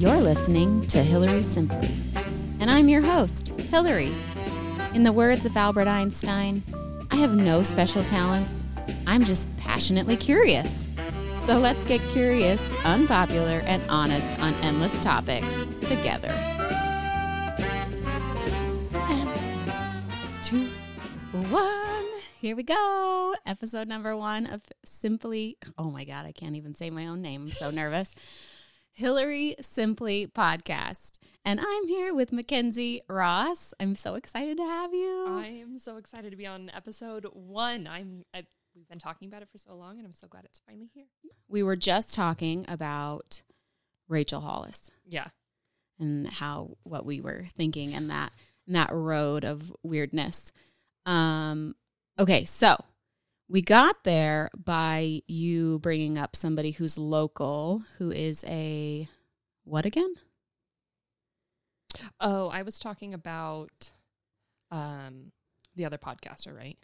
You're listening to Hillary Simply, and I'm your host, Hillary. In the words of Albert Einstein, I have no special talents. I'm just passionately curious. So let's get curious, unpopular, and honest on endless topics together. Two, one. Here we go. Episode number one of Simply. Oh my God, I can't even say my own name. I'm so nervous. Hillary Simply podcast. And I'm here with Mackenzie Ross. I'm so excited to have you. I am so excited to be on episode one. I'm I, we've been talking about it for so long, and I'm so glad it's finally here. we were just talking about Rachel Hollis Yeah, and how what we were thinking and that and that road of weirdness. Um okay, so we got there by you bringing up somebody who's local who is a what again? Oh, I was talking about um the other podcaster, right?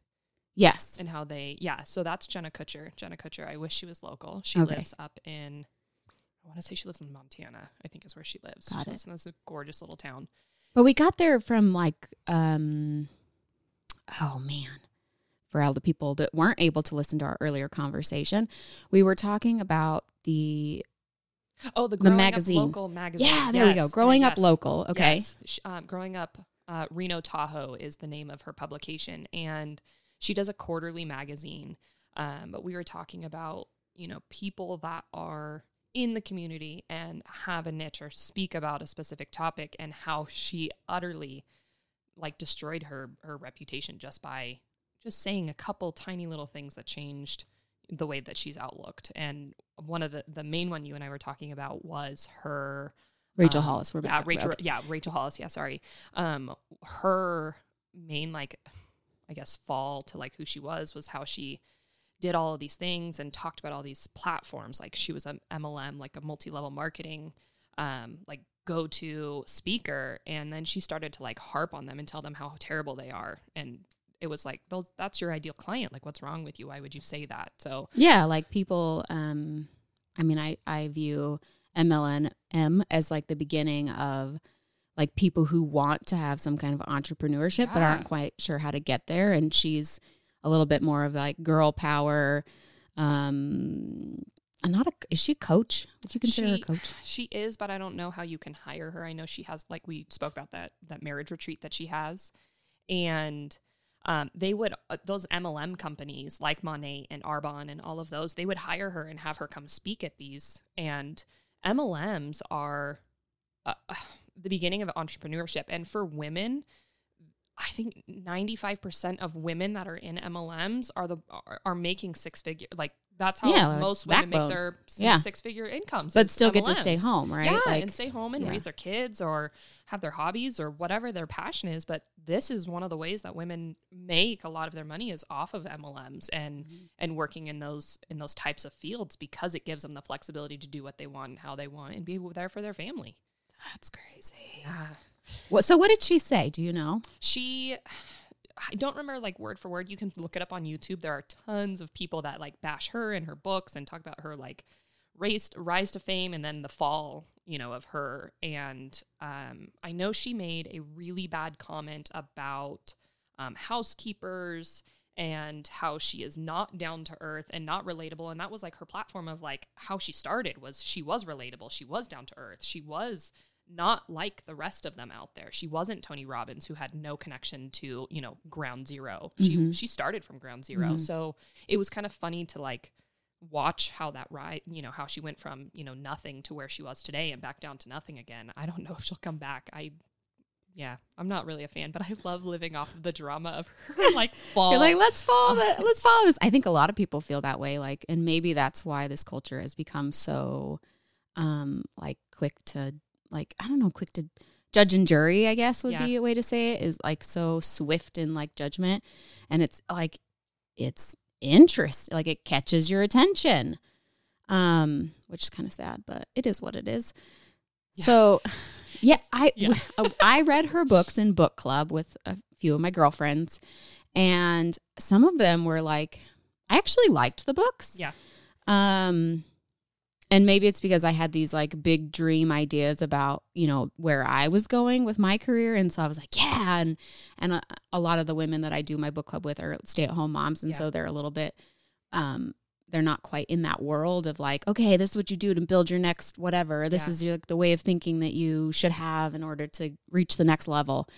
Yes. And how they yeah, so that's Jenna Kutcher. Jenna Kutcher. I wish she was local. She Okay. lives up in I want to say she lives in Montana. I think is where she lives. Got she it. lives in this gorgeous little town. But we got there from like um oh man. For all the people that weren't able to listen to our earlier conversation, we were talking about the Oh, the The magazine. Local magazine. Yeah, there we go. Yes, Growing Up Local. Okay. yes. Um, growing up, uh, Reno Tahoe is the name of her publication, and she does a quarterly magazine. Um, but we were talking about you know people that are in the community and have a niche or speak about a specific topic, and how she utterly like destroyed her her reputation just by just saying a couple tiny little things that changed the way that she's outlooked. And one of the the main one you and I were talking about was her Rachel um, Hollis. We're yeah, back. Rachel. Okay. Yeah, Rachel Hollis. Yeah, sorry. Um, her main like, I guess, fall to like who she was was how she did all of these things and talked about all these platforms. Like she was a MLM, like a multi-level marketing, um, like go-to speaker, and then she started to like harp on them and tell them how terrible they are. And it was like, those, that's your ideal client. Like, what's wrong with you? Why would you say that? So Yeah, like people um I mean I I view MLM as like the beginning of like people who want to have some kind of entrepreneurship but aren't quite sure how to get there and she's a little bit more of like girl power um and not a is she a coach? Would you consider her a coach? She is, but I don't know how you can hire her. I know she has like we spoke about that that marriage retreat that she has, and um, they would uh, those MLM companies like Monat and Arbonne and all of those they would hire her and have her come speak at these. And MLMs are uh, the beginning of entrepreneurship, and for women. I think 95% of women that are in MLMs are the are, are making six figure like that's how Yeah, most women backbone. make their Yeah. six figure incomes. But still get to stay home, right? Yeah, Like and stay home and yeah. raise their kids or have their hobbies or whatever their passion is. But this is one of the ways that women make a lot of their money is off of MLMs and Mm-hmm. and working in those in those types of fields because it gives them the flexibility to do what they want and how they want and be there for their family. That's crazy. Yeah. What so what did she say? Do you know? She I don't remember like word for word. You can look it up on YouTube. There are tons of people that like bash her and her books and talk about her like race rise to fame and then the fall, you know, of her. And um, I know she made a really bad comment about um, housekeepers and how she is not down to earth and not relatable. And that was like her platform of like how she started was she was relatable. She was down to earth. She was not like the rest of them out there. She wasn't Tony Robbins who had no connection to, you know, ground 0 She Mhm. she started from ground 0 Mhm. So it was kind of funny to like watch how that ride, you know, how she went from, you know, nothing to where she was today and back down to nothing again. I don't know if she'll come back. I yeah, I'm not really a fan, but I love living off of the drama of her like fall. You're like, let's follow Oh, the, let's follow this. I think a lot of people feel that way. Like, and maybe that's why this culture has become so, um, like quick to like I don't know, quick to judge and jury. I guess would Yeah. be a way to say it. Is like so swift in like judgment, and it's like it's interest, like it catches your attention, um, which is kind of sad, but it is what it is. Yeah. So, yeah, I Yeah. I read her books in book club with a few of my girlfriends, and some of them were like, I actually liked the books. Yeah. Um, and maybe it's because I had these like big dream ideas about, you know, where I was going with my career. And so I was like, yeah. And, and a, a lot of the women that I do my book club with are stay at home moms. And Yeah. so they're a little bit, um, they're not quite in that world of like, okay, this is what you do to build your next whatever. This Yeah. is your, the way of thinking that you should have in order to reach the next level,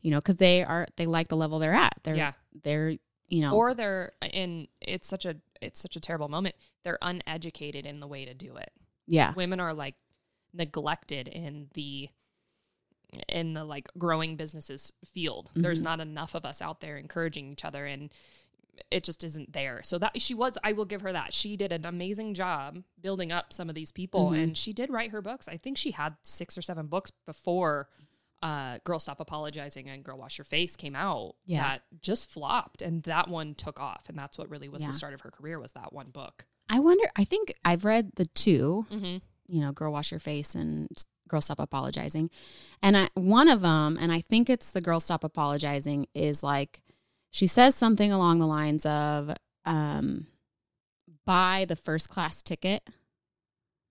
you know, because they are, they like the level they're at. They're, Yeah. they're, you know, Or they're in it's such a it's such a terrible moment. They're uneducated in the way to do it. yeah. Women are like neglected in the in the like growing businesses field. There's Mhm. not enough of us out there encouraging each other and it just isn't there. So that she was I will give her that. She did an amazing job building up some of these people Mhm. and she did write her books. I think she had 6 or 7 books before uh, Girl Stop Apologizing and Girl Wash Your Face came out Yeah. that just flopped and that one took off and that's what really was Yeah. the start of her career was that one book. I wonder, I think I've read the 2 Mm-hmm. you know, girl wash your face and girl stop apologizing. And I, one of them, and I think it's the girl stop apologizing, is like she says something along the lines of um, buy the first class ticket,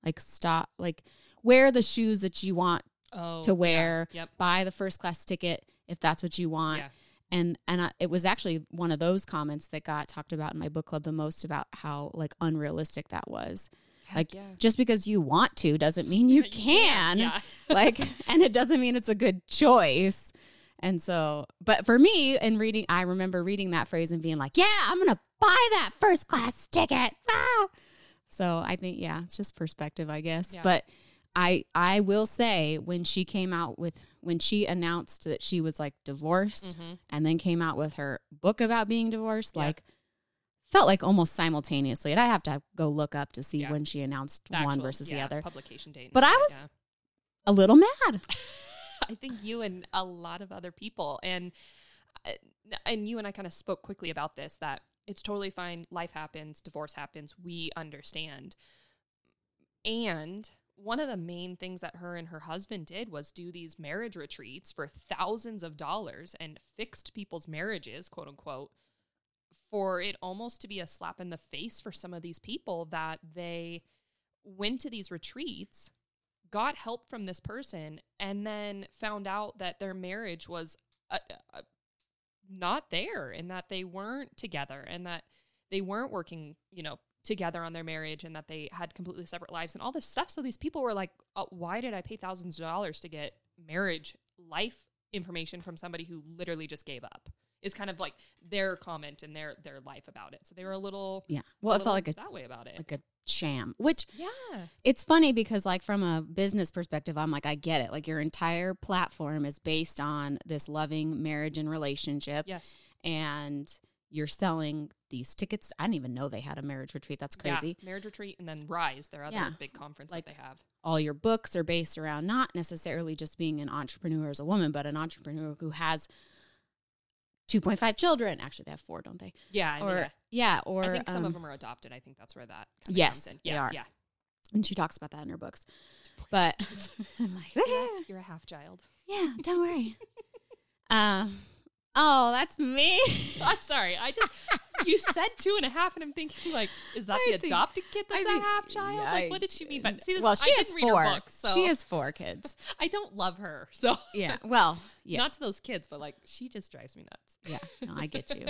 like stop, like wear the shoes that you want, Oh, To yeah. wear. Yep. buy the first class ticket if that's what you want. Yeah. And and I, it was actually one of those comments that got talked about in my book club the most about how like unrealistic that was. Heck Like yeah. just because you want to doesn't mean you can. Yeah. like, and it doesn't mean it's a good choice. And so, but for me, in reading, I remember reading that phrase and being like, yeah, I'm going to buy that first class ticket. Ah! So I think, yeah, it's just perspective, I guess. Yeah. But I, I will say when she came out with, when she announced that she was like divorced Mhm. and then came out with her book about being divorced, Yeah. like, felt like almost simultaneously. And I have to go look up to see Yeah. when she announced The one actual, versus the other. publication date. But I was- A little mad. I think you and a lot of other people and uh, and you and I kind of spoke quickly about this that it's totally fine. Life happens, divorce happens. We understand. And one of the main things that her and her husband did was do these marriage retreats for thousands of dollars and fixed people's marriages, quote unquote, for it almost to be a slap in the face for some of these people that they went to these retreats, got help from this person, and then found out that their marriage was uh, uh, not there and that they weren't together and that they weren't working, you know, together on their marriage and that they had completely separate lives and all this stuff. So these people were like, uh, why did I pay thousands of dollars to get marriage life information from somebody who literally just gave up? Is kind of like their comment and their their life about it. So they were a little Yeah. Well, it's all like a that way about it. like a sham, which yeah. it's funny because like from a business perspective, I'm like I get it. Like your entire platform is based on this loving marriage and relationship Yes. and you're selling these tickets. I didn't even know they had a marriage retreat. That's crazy. Yeah. Marriage retreat and then Rise, their other Yeah. big conference Like- that they have. All your books are based around not necessarily just being an entrepreneur as a woman, but an entrepreneur who has 2.5 children. Actually, they have four, don't they? Yeah. Or yeah. yeah, or I think some um, of them are adopted. I think that's where that Yes, comes in. Yes, yeah. and she talks about that in her books. But I'm like, You're a, you're a half child. yeah, don't worry. um, oh, that's me. I'm sorry. I just you said two and a half, and I'm thinking like, is that I the think- adopted kid that's think- a half child? yeah, like, what did she mean? But see, this, well, she I has four. book, so She has four kids. I don't love her. So Yeah. Well, yeah, not to those kids, but like she just drives me nuts. yeah. No, I get you.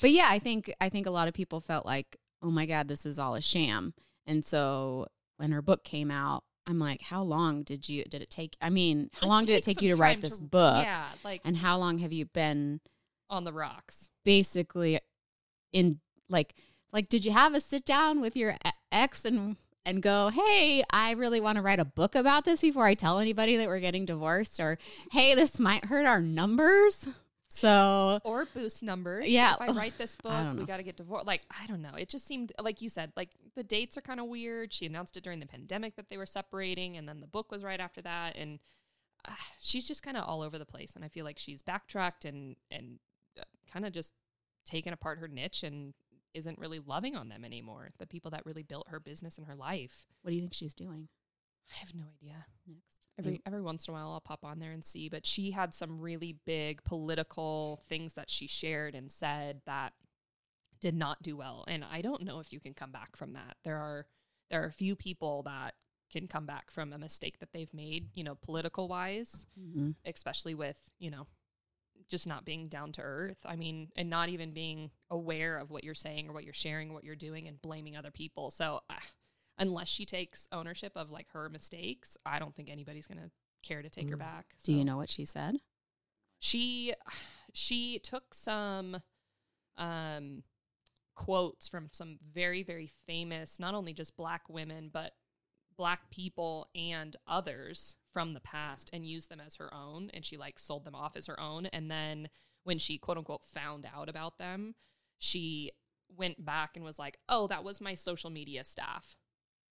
But yeah, I think I think a lot of people felt like, oh my god, this is all a sham. And so when her book came out, I'm like, how long did you did it take? I mean, how long did it take you to write this to- book? Yeah, like And how long have you been on the rocks. basically in like like did you have a sit down with your ex and and go, "Hey, I really want to write a book about this before I tell anybody that we're getting divorced," or "Hey, this might hurt our numbers." So or boost numbers. Yeah. If I write this book, we got to get divorced. Like, I don't know. It just seemed, like you said, like the dates are kind of weird. She announced it during the pandemic that they were separating, and then the book was right after that. And uh, she's just kind of all over the place. And I feel like she's backtracked and, and uh, kind of just taken apart her niche and isn't really loving on them anymore. The people that really built her business and her life. what do you think she's doing I have no idea. next? Every every once in a while, I'll pop on there and see. But she had some really big political things that she shared and said that did not do well. And I don't know if you can come back from that. There are there are a few people that can come back from a mistake that they've made, you know, political wise, Mhm. especially with, you know, just not being down to earth. I mean, and not even being aware of what you're saying or what you're sharing or what you're doing and blaming other people. So, uh, unless she takes ownership of like her mistakes, I don't think anybody's going to care to take her Mm. back. Do you know what she said? she she took some um quotes from some very very famous not only just black women but black people and others from the past and used them as her own and she like sold them off as her own and then when she quote unquote found out about them she went back and was like oh that was my social media staff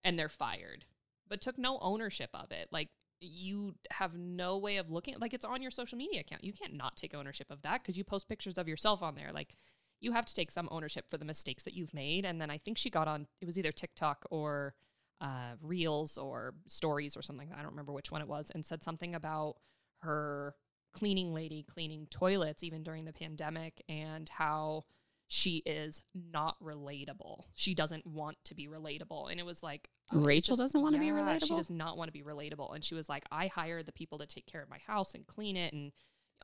and they're fired but took no ownership of it. Like you have no way of looking like it's on your social media account. You can't not take ownership of that because you post pictures of yourself on there. Like you have to take some ownership for the mistakes that you've made. And then i think she got on it was either tiktok or uh, reels or stories or something i don't remember which one it was and said something about her cleaning lady cleaning toilets even during the pandemic and how she is not relatable she doesn't want to be relatable and it was like Rachel doesn't wanna be relatable. She does not want to be relatable. And she was like, I hire the people to take care of my house and clean it and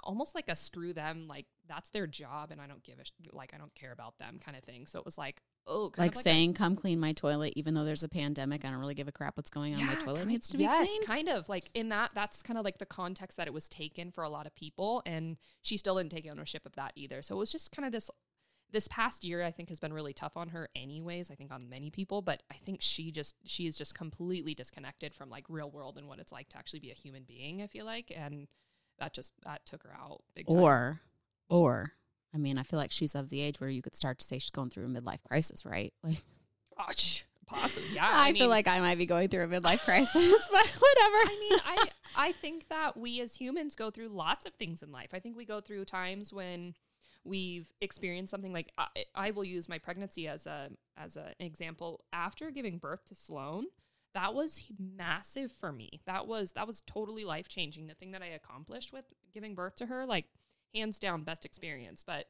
almost like a screw them, like that's their job and I don't give a sh- like I don't care about them kind of thing. So it was like, oh, kind Like, of a- saying, "Come clean my toilet," even though there's a pandemic. I don't really give a crap what's going on. my toilet kind- needs to be yes, cleaned. kind of like in that. That's kind of like the context that it was taken for a lot of people, and she still didn't take ownership of that either. So it was just kind of this. This past year, I think, has been really tough on her, anyways. I think on many people, but I think she just she is just completely disconnected from like real world and what it's like to actually be a human being. I feel like, and that just that took her out big time. Or, or, I mean, I feel like she's of the age where you could start to say she's going through a midlife crisis, right? Like, Oh, sh- possibly, yeah. I, feel mean- like I might be going through a midlife crisis, but whatever. I mean, I I think that we as humans go through lots of things in life. I think we go through times when we've experienced something like I, I will use my pregnancy as a as a, an example. After giving birth to Sloan, that was massive for me. That was that was totally life changing. The thing that I accomplished with giving birth to her, like hands down, best experience. But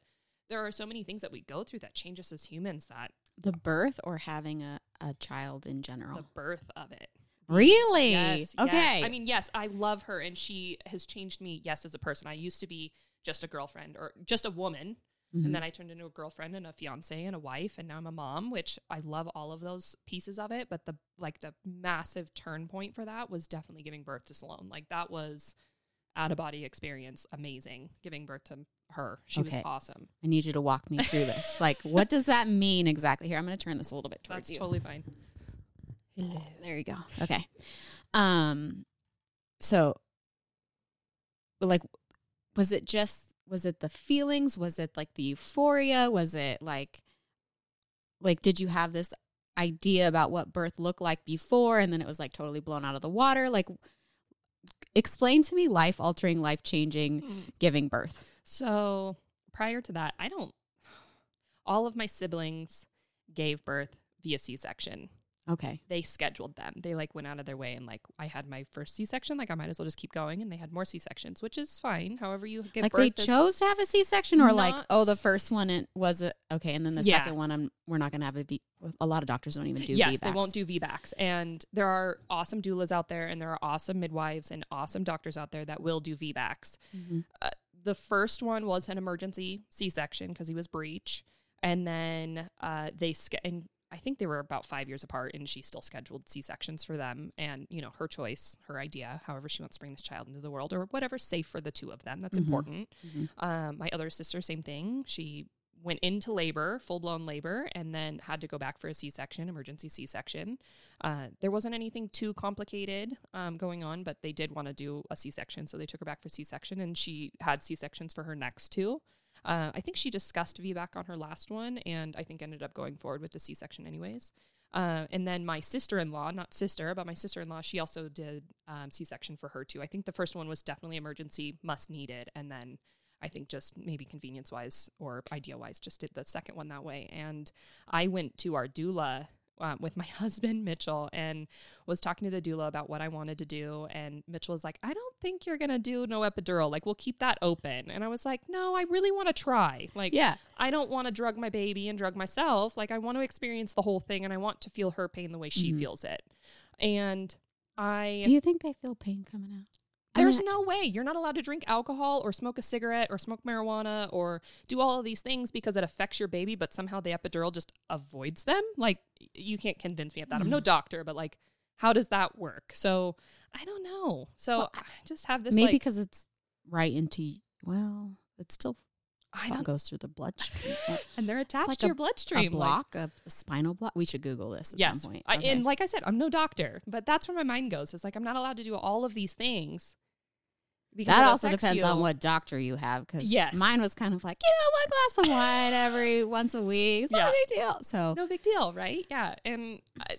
there are so many things that we go through that change us as humans. That the birth or having a, a child in general. the birth of it. really? Yes. okay. Yes. I mean, yes, I love her and she has changed me, yes, as a person. I used to be just a girlfriend or just a woman. Mhm. And then I turned into a girlfriend and a fiance and a wife. And now I'm a mom, which I love all of those pieces of it. But the like the massive turn point for that was definitely giving birth to Sloan. Like that was out of body experience. Amazing. Giving birth to her. She Okay. was awesome. I need you to walk me through this. Like, what does that mean exactly? Here, I'm going to turn this a little bit towards That's you. totally fine. There you go. Okay. Um so like was it just was it the feelings? Was it like the euphoria? Was it like like did you have this idea about what birth looked like before and then it was like totally blown out of the water? Like explain to me life altering, life changing hmm. giving birth. So prior to that, I don't. All of my siblings gave birth via C section. Okay. They scheduled them. They like went out of their way and like I had my first C section. Like I might as well just keep going. And they had more C sections, which is fine. However, you give like they chose to have a C-section or like oh the first one it was a, okay and then the Yeah. second one I'm we're not going to have a V a lot of doctors don't even do yes, they won't do VBACs. And there are awesome doulas out there, and there are awesome midwives and awesome doctors out there that will do VBACs. Mhm. Uh, the first one was an emergency C-section because he was breech, and then uh, they and I think they were about five years apart, and she still scheduled C-sections for them. And you know, her choice, her idea, however she wants to bring this child into the world, or whatever's safe for the two of them. That's Mhm. important. Mhm. Um, my other sister, same thing. She went into labor, full blown labor, and then had to go back for a C section, emergency C section. Uh, there wasn't anything too complicated um, going on, but they did want to do a C section, so they took her back for C section, and she had C sections for her next two. Uh, I think she discussed VBAC on her last one, and I think ended up going forward with the C section anyways. Uh, and then my sister in law, not sister, but my sister in law, she also did um, C section for her too. I think the first one was definitely emergency, must needed, and then I think just maybe convenience wise or idea wise, just did the second one that way. And I went to our doula uh, with my husband Mitchell and was talking to the doula about what I wanted to do. And Mitchell was like, "I don't think you're gonna do no epidural. Like, we'll keep that open." And I was like, "No, I really want to try. Like, Yeah. I don't want to drug my baby and drug myself. Like, I want to experience the whole thing, and I want to feel her pain the way she Mhm. feels it." And I Do you think they feel pain coming out? I there's mean, no way you're not allowed to drink alcohol or smoke a cigarette or smoke marijuana or do all of these things because it affects your baby, but somehow the epidural just avoids them. Like you can't convince me of that. I'm no mm. doctor, but like, how does that work? So I don't know. So Well, I just have this maybe like because it's right into well, it's still I don't, goes through the bloodstream. And they're attached like to a- your a bloodstream. like- block, a, a spinal block. We should Google this at yes, some point. I, and like I said, I'm no doctor, but that's where my mind goes. It's like I'm not allowed to do all of these things. Because that also depends on what doctor you have. Because Yes. mine was kind of like, you know, one glass of wine every once a week. It's not Yeah. a big deal. So no big deal, right? Yeah, and I,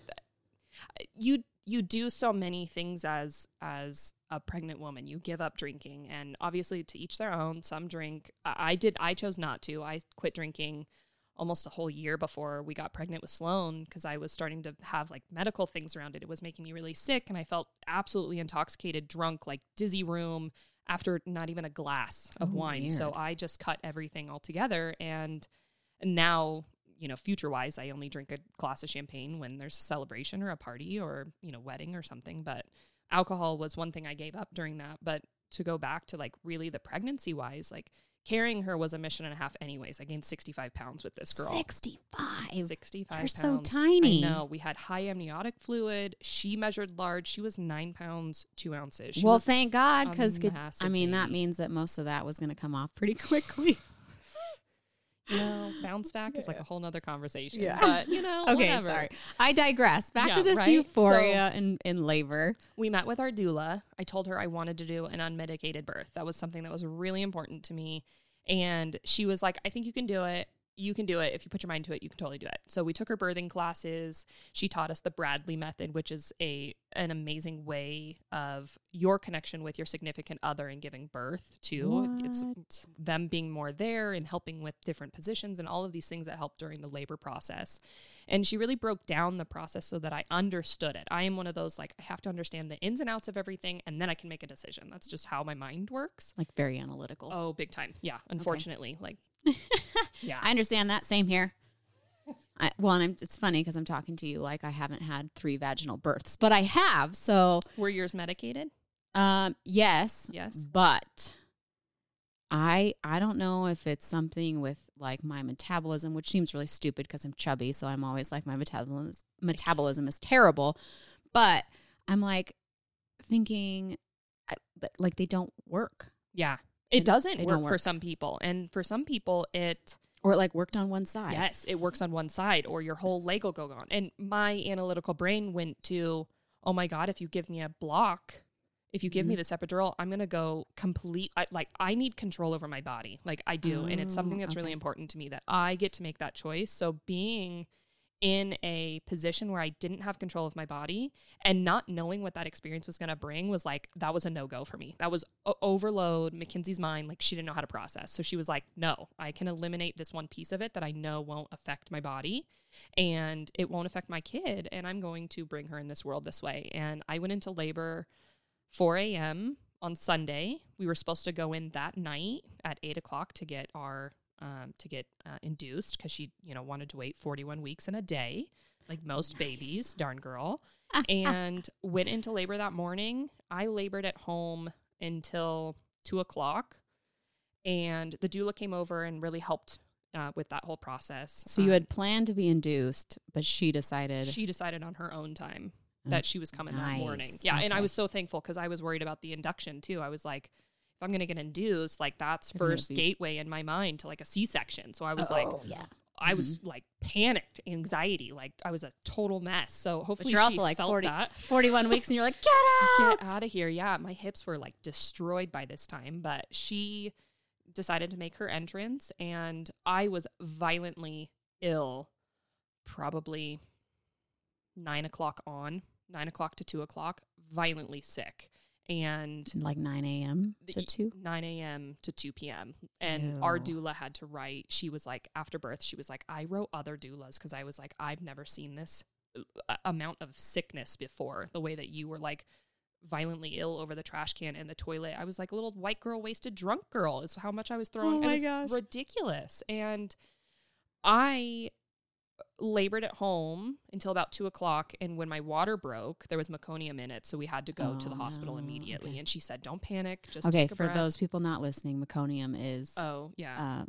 I- you you do so many things as as a pregnant woman. You give up drinking, and obviously to each their own. Some drink. I I did. I chose not to. I quit drinking almost a whole year before we got pregnant with Sloan because I was starting to have like medical things around it. It was making me really sick, and I felt absolutely intoxicated, drunk, like dizzy room after not even a glass of Oh, wine. So. I just cut everything altogether, and now you know future wise i only drink a glass of champagne when there's a celebration or a party or you know wedding or something but alcohol was one thing i gave up during that but to go back to like really the pregnancy wise like carrying her was a mission and a half anyways i gained 65 pounds with this girl 65. 65 You're so tiny. I know. We had high amniotic fluid. She measured large. She was nine pounds, two ounces. She well, thank God, because I mean that means that most of that was going to come off pretty quickly. You know, bounce back is like a whole nother conversation. Yeah. But, you know, okay, whatever. sorry. I digress. Back Yeah, to this right? euphoria in, in labor. we met with our doula. I told her I wanted to do an unmedicated birth. That was something that was really important to me. And she was like, I think you can do it. You can do it. If you put your mind to it, you can totally do it. So we took her birthing classes. She taught us the Bradley method, which is a an amazing way of your connection with your significant other and giving birth to. It's them being more there and helping with different positions and all of these things that help during the labor process. And she really broke down the process so that I understood it. I am one of those like I have to understand the ins and outs of everything and then I can make a decision. That's just how my mind works. like very analytical. Oh, big time. Yeah, unfortunately, like yeah. I understand that. Same here. I, well, and I'm, it's funny because I'm talking to you like I haven't had three vaginal births, but I have. So, Were yours medicated? um, yes, Yes. but I I don't know if it's something with like my metabolism, which seems really stupid because I'm chubby, so I'm always like my metabolism is, metabolism is terrible. But I'm like thinking like they don't work Yeah. It doesn't work, don't for some people. And for some people it or it like worked on one side. Yes, it works on one side, or your whole leg will go gone. And my analytical brain went to, oh my god, if you give me a block, if you give me Mhm. this epidural, I'm gonna go complete. I, like I need control over my body, like I do, and it's something Oh, that's really important to me that I get to make that choice. So being in a position where I didn't have control of my body and not knowing what that experience was going to bring was like that was a no go for me. That was o- overload Mackenzie's mind like she didn't know how to process. So she was like, "No, I can eliminate this one piece of it that I know won't affect my body and it won't affect my kid and I'm going to bring her in this world this way." And I went into labor 4 a.m. on Sunday. We were supposed to go in that night at eight o'clock to get our um, to get uh, induced because she, you know, wanted to wait 41 weeks in a day, like most babies, darn girl. and went into labor that morning. I labored at home until two o'clock, and the doula came over and really helped uh, with that whole process. So you Um, had planned to be induced, but she decided. she decided on her own time Mm, that she was coming that morning. nice. Yeah, and I was so thankful because I was worried about the induction too. I was like, if I'm gonna get induced, like that's You're gonna first gateway in my mind to like a C-section. So I was like, Oh, yeah. I was like panicked, anxiety, like I was a total mess. So But hopefully you're she also like felt 40, that. 41 weeks and you're like, get out. Get out of here. Yeah, my hips were like destroyed by this time, but she decided to make her entrance and I was violently ill probably nine o'clock on, nine o'clock to two o'clock, violently sick. And Like 9 a.m. to 2. 9 a.m. to 2 p.m. And our doula had to write, she was like, after birth, she was like, I wrote other doulas because I was like, I've never seen this uh, amount of sickness before the way that you were like violently ill over the trash can and the toilet. I was like a little white girl wasted drunk girl is how much I was throwing. Oh it my was gosh. ridiculous. And I labored at home until about two o'clock. And when my water broke, there was meconium in it. So we had to go to Oh, the hospital no. immediately. Okay. And she said, don't panic. Just okay, for breath." those people not listening, meconium is Oh, yeah. uh,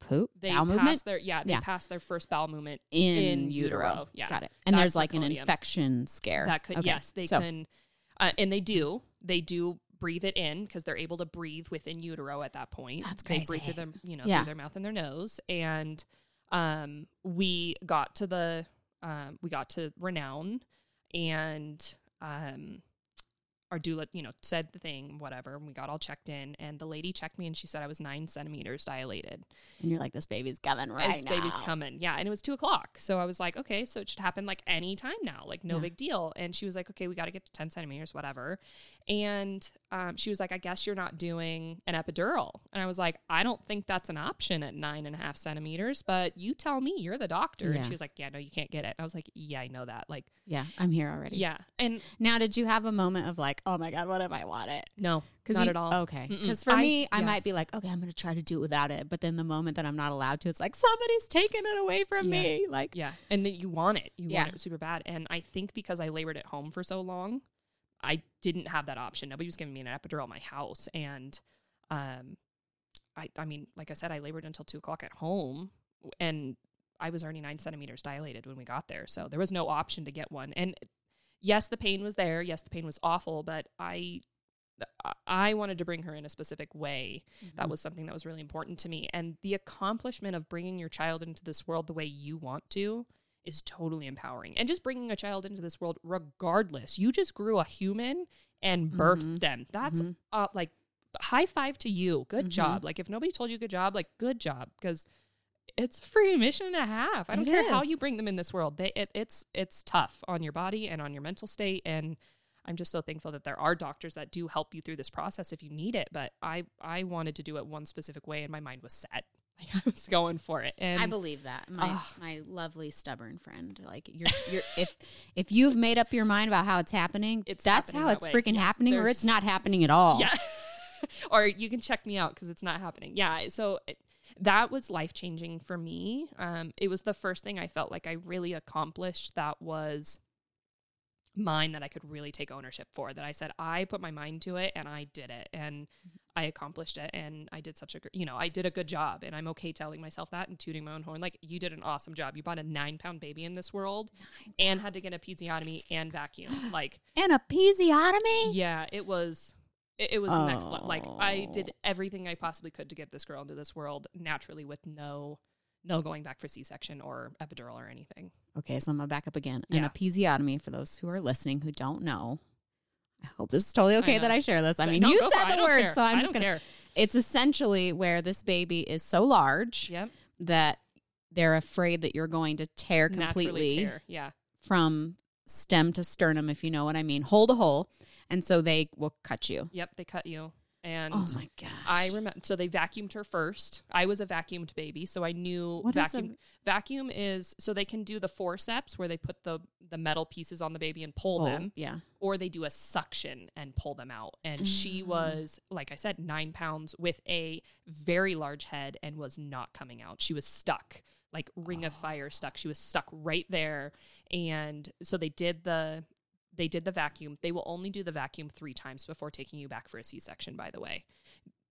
poop, they bowel passed movement their, yeah, they Yeah. passed their first bowel movement in, in utero. utero, yeah. got it. And That's there's like an infection scare. That could Okay, yes, they so- can, uh, and they do. They do breathe it in because they're able to breathe within utero at that point. That's crazy. They breathe through their, you know, Yeah. through their mouth and their nose. And um, we got to the, um, we got to Renown, and um, our doula, you know, said the thing, whatever. And we got all checked in, and the lady checked me, and she said I was nine centimeters dilated. And you're like, this baby's coming right this baby's coming. Yeah. And it was two o'clock. So I was like, okay, so it should happen like any time now. Like, no Yeah. big deal. And she was like, okay, we got to get to 10 centimeters, whatever. And um, she was like, I guess you're not doing an epidural. And I was like, I don't think that's an option at nine and a half centimeters, but you tell me, you're the doctor. Yeah. And she was like, yeah, no, you can't get it. I was like, yeah, I know that. Like, Yeah, I'm here already. yeah. And Now, did you have a moment of like, oh my god, what if I want it? no, not at all. Okay. Because for I- me, I yeah. might be like, okay, I'm going to try to do it without it. But then the moment that I'm not allowed to, it's like somebody's taking it away from Yeah. me. Like, Yeah. And then you want it. You want it super bad. And I think because I labored at home for so long, I didn't have that option. Nobody was giving me an epidural at my house. And um I I mean, like I said, I labored until two o'clock at home and I was already nine centimeters dilated when we got there. So there was no option to get one. And yes, the pain was there. Yes, the pain was awful, but I I wanted to bring her in a specific way that was something that was really important to me and the accomplishment of bringing your child into this world the way you want to is totally empowering and just bringing a child into this world regardless you just grew a human and birthed Mhm. them that's Mhm. uh, like high five to you good Mhm. job like if nobody told you good job like good job because it's a free mission and a half i don't It care how you bring them in this world they, it, it's it's tough on your body and on your mental state and I'm just so thankful that there are doctors that do help you through this process if you need it. But I I wanted to do it one specific way, and my mind was set. Like I was going for it. And I believe that. My my lovely stubborn friend. Like you're you're if if you've made up your mind about how it's happening, It's that's happening how that it's way. freaking Yeah, happening or it's not happening at all. yeah, or you can check me out because it's not happening. Yeah, so it, that was life changing for me. Um, it was the first thing I felt like I really accomplished that was mine that I could really take ownership for. That I said I put my mind to it and I did it and I accomplished it and I did such a you know I did a good job and I'm okay telling myself that and tooting my own horn. Like you did an awesome job. You brought a nine pound baby in this world and had to get a episiotomy and vacuum. Like And a episiotomy? yeah, it was. It, it was next level. Like I did Oh. everything I possibly could to get this girl into this world naturally, with no, no going back for C section or epidural or anything. Okay, so I'm gonna back up again. Yeah. An episiotomy, for those who are listening who don't know, hope this is totally okay that I share this. I mean, no, you said the word, care. so I'm just gonna. care. It's essentially where this baby is so large Yep, that they're afraid that you're going to tear completely tear. Yeah, from stem to sternum, if you know what I mean, hole to hole, and so they will cut you. yep. They cut you, and Oh my gosh! I remember. So they vacuumed her first. I was a vacuumed baby, so I knew What is a- vacuum. vacuum is so they can do the forceps where they put the the metal pieces on the baby and pull Oh, them. yeah. or they do a suction and pull them out. And she Mm. was, like I said, nine pounds with a very large head and was not coming out. She was stuck, like ring of fire stuck. She was stuck right there. And so they did the they did the vacuum. They will only do the vacuum three times before taking you back for a C section, by the way.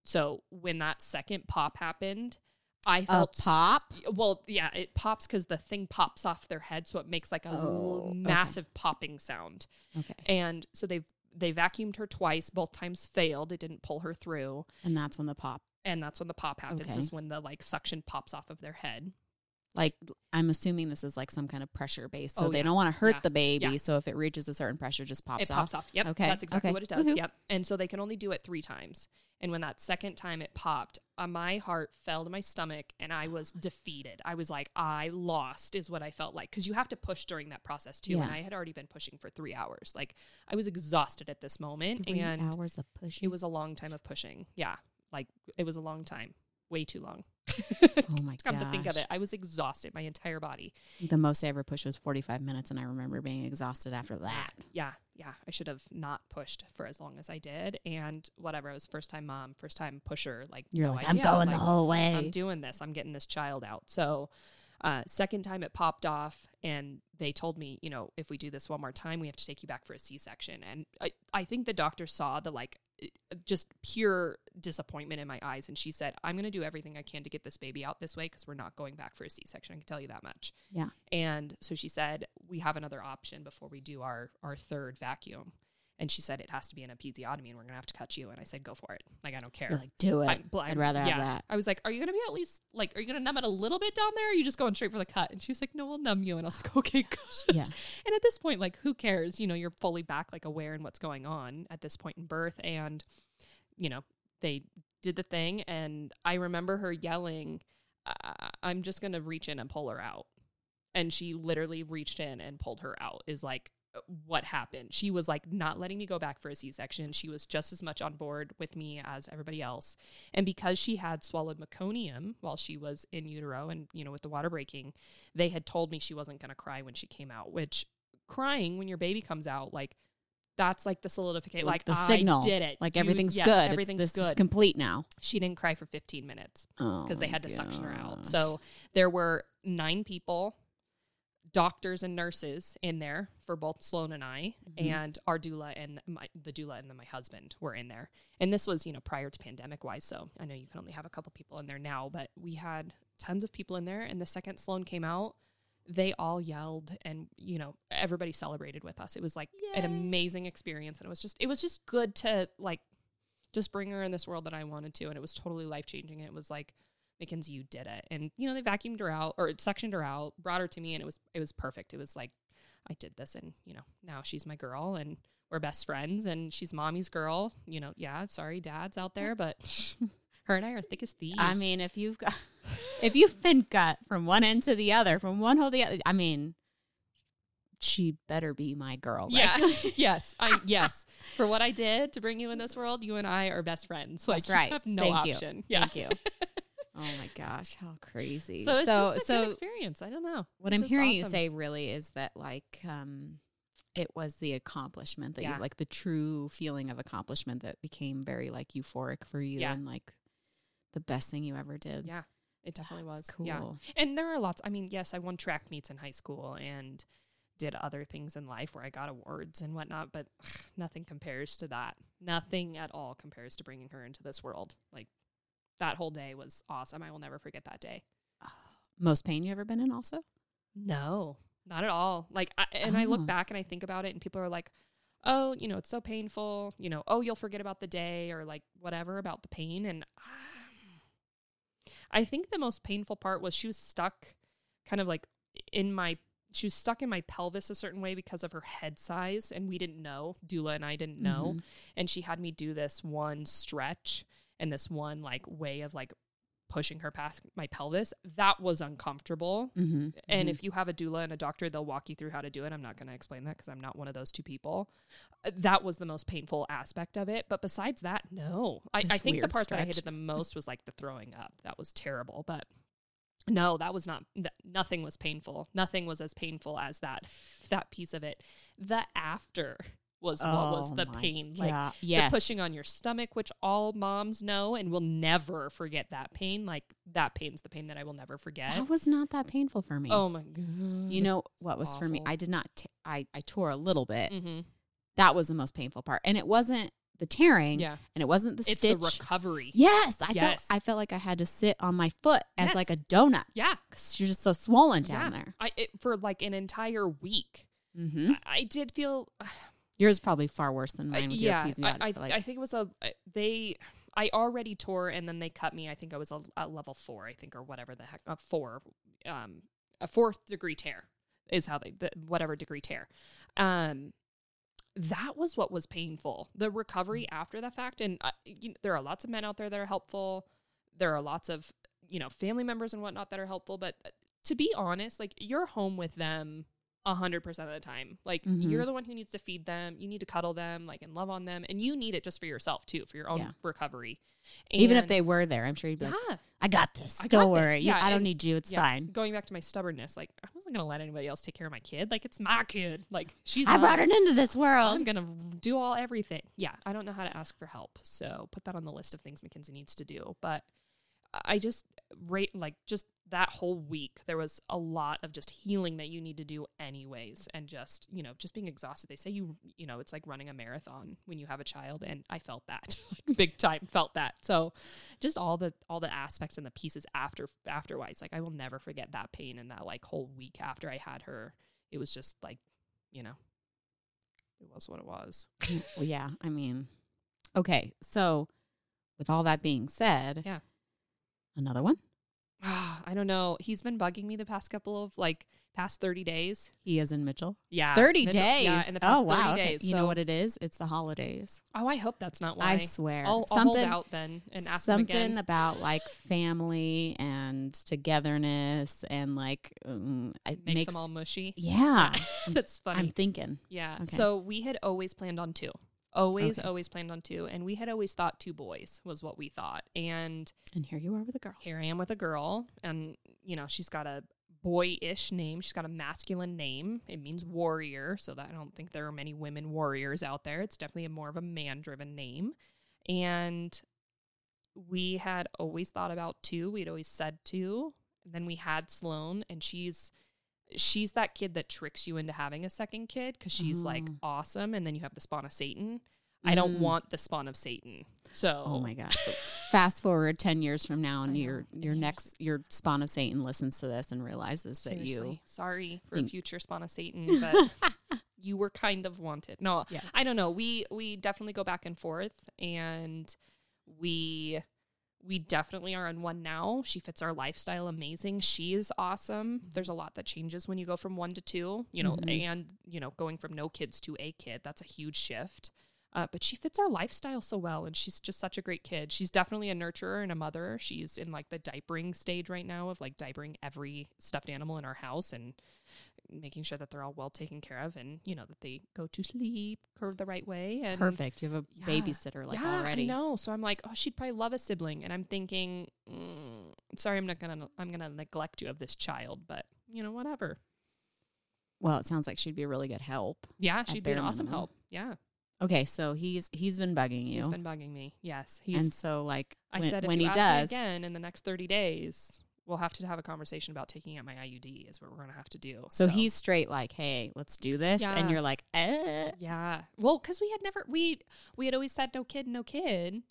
So when that second pop happened, I felt s- pop? well, yeah, it pops because the thing pops off their head, so it makes like a Oh, l- okay. massive popping sound. Okay, And so they they vacuumed her twice. Both times failed. It didn't pull her through. and that's when the pop. And that's when the pop happens. Okay. Is when the like suction pops off of their head. Like I'm assuming this is like some kind of pressure base, so Oh, they yeah. don't want to hurt Yeah. the baby. Yeah. So if it reaches a certain pressure, it just pops it pops off. Yep. Okay, That's exactly okay. what it does. Woohoo. Yep. And so they can only do it three times. And when that second time it popped, uh, my heart fell to my stomach and I was defeated. I was like, I lost, is what I felt like. Because you have to push during that process too. And. I had already been pushing for three hours. Like I was exhausted at this moment. Three and hours of pushing. it was a long time of pushing. Yeah. Like it was a long time. Way too long. Oh my god. Come to think of it, I was exhausted, my entire body. The most I ever pushed was 45 minutes, and I remember being exhausted after that. Yeah, yeah. I should have not pushed for as long as I did. And whatever, it was first time mom, first time pusher. Like You're no like, idea. I'm going like, the whole way. I'm doing this. I'm getting this child out. So, uh, second time it popped off, and they told me, you know, if we do this one more time, we have to take you back for a C-section. And I, I think the doctor saw the like, just pure disappointment in my eyes, and she said, "I'm going to do everything I can to get this baby out this way because we're not going back for a C-section. I can tell you that much." yeah. And so she said, "We have another option before we do our our third vacuum." And she said it has to be an episiotomy, and we're gonna have to cut you. And I said, "Go for it. Like I don't care." You're like, do it. I'm bl- I'd rather have that. I was like, "Are you gonna be at least like, are you gonna numb it a little bit down there? Or are you just going straight for the cut?" And she was like, "No, we'll numb you." And I was like, "Okay, good." Yeah. And at this point, like, who cares? You know, you're fully back, like aware in what's going on at this point in birth, and you know, they did the thing, and I remember her yelling, "I'm just gonna reach in and pull her out," and she literally reached in and pulled her out. Is like what happened. She was like not letting me go back for a C section. She was just as much on board with me as everybody else. And because she had swallowed meconium while she was in utero and, you know, with the water breaking, they had told me she wasn't going to cry when she came out, which crying when your baby comes out, like, that's like the solidification. Like, the I signal. did it. Like You- everything's yes, good. It's- Everything's this is good. complete now. she didn't cry for 15 minutes Oh, because they had to suction her out. Oh so there were nine people, doctors and nurses in there for both Sloan and I, Mhm. and our doula and my the doula and then my husband were in there. And this was, you know, prior to pandemic wise. So I know you can only have a couple people in there now, but we had tons of people in there. And the second Sloan came out, they all yelled and you know everybody celebrated with us. It was like an amazing experience, and it was just it was just good to like just bring her in this world that I wanted to, and it was totally life changing. It was like Mackenzie, you did it, and you know they vacuumed her out or suctioned her out, brought her to me, and it was it was perfect. It was like I did this, and you know now she's my girl, and we're best friends, and she's mommy's girl. You know, yeah, sorry, dads out there, but her and I are thick as thieves. I mean, if you've got, if you've been cut from one end to the other, from one hole to the other, I mean, she better be my girl. right? Yeah. yes. I yes. For what I did to bring you in this world, you and I are best friends. Like That's right. you have no Thank you. option. Yeah. Thank you. Oh my gosh, how crazy! So it's so, just a so good experience. I don't know. what It's I'm hearing you say really is that like um, it was the accomplishment that Yeah. you like the true feeling of accomplishment that became very like euphoric for you Yeah. and like the best thing you ever did. Yeah. It definitely was. Cool. Yeah. And there are lots. I mean, yes, I won track meets in high school and did other things in life where I got awards and whatnot, but nothing compares to that. Nothing at all compares to bringing her into this world. Like that whole day was awesome. I will never forget that day. Most pain you ever been in? Also, No, not at all. Like, I, and I Oh. look back and I think about it, and people are like, "Oh, you know, it's so painful." You know, "Oh, you'll forget about the day," or like whatever about the pain. And um, I think the most painful part was she was stuck, kind of like in my. She was stuck in my pelvis a certain way because of her head size, and we didn't know. Doula and I didn't know, Mhm. and she had me do this one stretch and this one like way of like pushing her past my pelvis. That was uncomfortable. Mm-hmm. And if you have a doula and a doctor, they'll walk you through how to do it. I'm not going to explain that because I'm not one of those two people. Uh, That was the most painful aspect of it. But besides that, no. I, I think the part that I hated the most was like the throwing up. That was terrible. But no, that was not. Th- nothing was painful. Nothing was as painful as that that piece of it. The after was what was Oh the pain. Like God. yes, the pushing on your stomach, which all moms know and will never forget that pain. Like that pain's the pain that I will never forget. that was not that painful for me. Oh my god! you know what was for me? I did not. T- I I tore a little bit. hmm That was the most painful part, and it wasn't the tearing, yeah, and it wasn't the it's stitch. the recovery. Yes, I Yes. felt I felt like I had to sit on my foot as Yes. like a donut. Yeah. because you're just so swollen down yeah. there. I it, for like an entire week. Mm-hmm. I, I did feel Yours is probably far worse than mine with yeah. your I. I, like, I think it was a they. I already tore and then they cut me. I think I was a, a level four, I think, or whatever the heck, a four, um, a fourth degree tear is how they, the, whatever degree tear. Um, that was what was painful. The recovery after the fact, and uh, you there are lots of men out there that are helpful. There are lots of you know family members and whatnot that are helpful. But uh, to be honest, like you're home with them hundred percent of the time. Like Mhm. you're the one who needs to feed them, you need to cuddle them, like and love on them, and you need it just for yourself too, for your own Yeah. recovery. Even if they were there, I'm sure you'd be like, yeah, I got this. I Don't got worry. this. You- Yeah, I don't need you. It's yeah, fine. Going back to my stubbornness, like I wasn't gonna let anybody else take care of my kid. Like it's my kid. Like she's I brought her into this world. I'm gonna do all everything. Yeah, I don't know how to ask for help, so put that on the list of things Mackenzie needs to do. But I just rate like just that whole week there was a lot of just healing that you need to do anyways, and just you know just being exhausted. They say you you know it's like running a marathon when you have a child, and I felt that big time. Felt that. So just all the all the aspects and the pieces after afterwards, like I will never forget that pain and that like whole week after I had her. It was just like you know it was what it was. well, yeah. I mean, okay. So, with all that being said, Yeah. Another one. I don't know. He's been bugging me the past couple of like past 30 days. He is in Mitchell. Yeah. 30 Mitchell- days. Yeah, in the past oh, wow. 30 okay. days. You so, know what it is? It's the holidays. Oh, I hope that's not why. I swear. I'll, I'll hold something out then and ask him something again. about like family and togetherness and like um, it Makes, makes them all mushy. yeah. that's funny. I'm thinking. yeah. Okay. So we had always planned on two. Always, Okay. always planned on two. And we had always thought two boys was what we thought. And And here you are with a girl. here I am with a girl, and you know she's got a boyish name. She's got a masculine name. It means warrior, so that I don't think there are many women warriors out there. It's definitely a more of a man-driven name, and we had always thought about two. We'd always said two, and then we had Sloan, and she's she's that kid that tricks you into having a second kid because she's like Oh. awesome, and then you have the spawn of Satan. I don't Mm. want the spawn of Satan. So Oh my gosh. Fast forward 10 years from now and your your next your spawn of Satan listens to this and realizes that you sorry for future spawn of Satan, but you were kind of wanted. No, Yeah. I don't know. We we definitely go back and forth, and we we definitely are on one now. She fits our lifestyle amazing. She is awesome. There's a lot that changes when you go from one to two. You know, Mhm. and you know, going from no kids to a kid. That's a huge shift. Uh, but she fits our lifestyle so well, and she's just such a great kid. She's definitely a nurturer and a mother. She's in like the diapering stage right now of like diapering every stuffed animal in our house and making sure that they're all well taken care of, and you know that they go to sleep curve the right way. And perfect. You have a Yeah. babysitter like yeah, already. no. So I'm like, oh, she'd probably love a sibling, and I'm thinking, mm, sorry, I'm not gonna, I'm gonna neglect you of this child, but you know, whatever. Well, it sounds like she'd be a really good help. Yeah, she'd be an awesome minimum. help. Yeah, Okay, so he's he's been bugging you. he's been bugging me. Yes, he's. and so like I when, said if when you he ask does me again in the next 30 days, we'll have to have a conversation about taking out my IUD. Is what we're gonna have to do. so, he's straight like, "Hey, let's do this." Yeah. And you're like, "Eh." Yeah. Well, because we had never we we had always said no kid, no kid,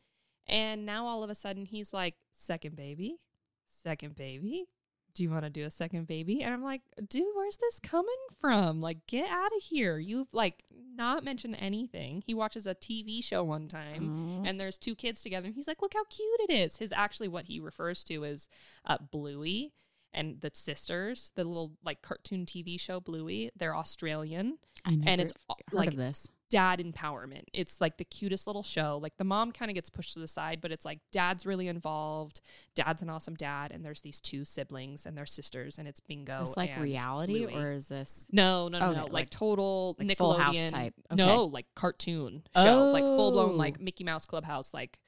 and now all of a sudden he's like second baby, second baby. Do you want to do a second baby? And I'm like, dude, where's this coming from? Like, get out of here. You've like not mentioned anything. He watches a TV show one time. And there's two kids together, and he's like, "Look how cute it is." His actually, what he refers to is uh, Bluey and the sisters, the little like cartoon TV show Bluey. They're Australian, I never and it's like this. dad empowerment. It's like the cutest little show. Like the mom kind of gets pushed to the side, but it's like dad's really involved. Dad's an awesome dad, and there's these two siblings and their sisters, and it's bingo. Is this like reality Bluey. or is this no, no, no, Okay, no, like, like- total like Nickelodeon Full House type? No, like cartoon show, like full blown Oh. like Mickey Mouse Clubhouse, like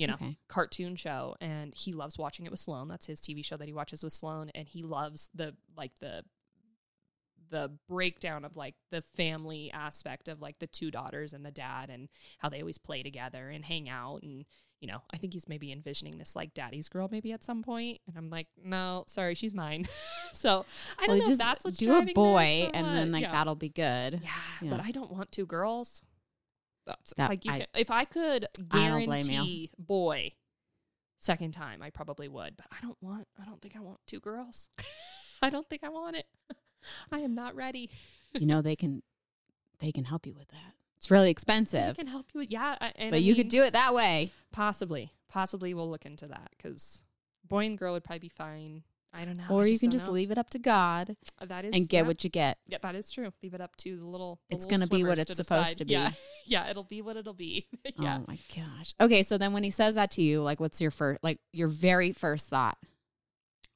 you know Okay. cartoon show and he loves watching it with Sloan. That's his TV show that he watches with Sloan and he loves the like the the breakdown of like the family aspect of like the two daughters and the dad and how they always play together and hang out and you know, I think he's maybe envisioning this like daddy's girl maybe at some point and I'm like, "No, sorry, she's mine." so, I don't well, know just that's what's do a boy and then like yeah. that'll be good. Yeah, Yeah. but I don't want two girls. That's That- like you I- can, if I could I don't blame you. guarantee boy second time, I probably would. But I don't want. I don't think I want two girls. I don't think I want it. I am not ready. you know they can they can help you with that. It's really I expensive, can help you. with Yeah, I, and but I you could do it that way. possibly. Possibly we'll look into that because boy and girl would probably be fine. I don't know. or you can just know. leave it up to God uh, that is and get yeah. what you get. Yeah, that is true. Leave it up to the little. The It's gonna be what it's to supposed decide. to be. Yeah, yeah, it'll be what it'll be. Oh yeah. Oh my gosh. Okay, so then when he says that to you, like what's your first like your very first thought?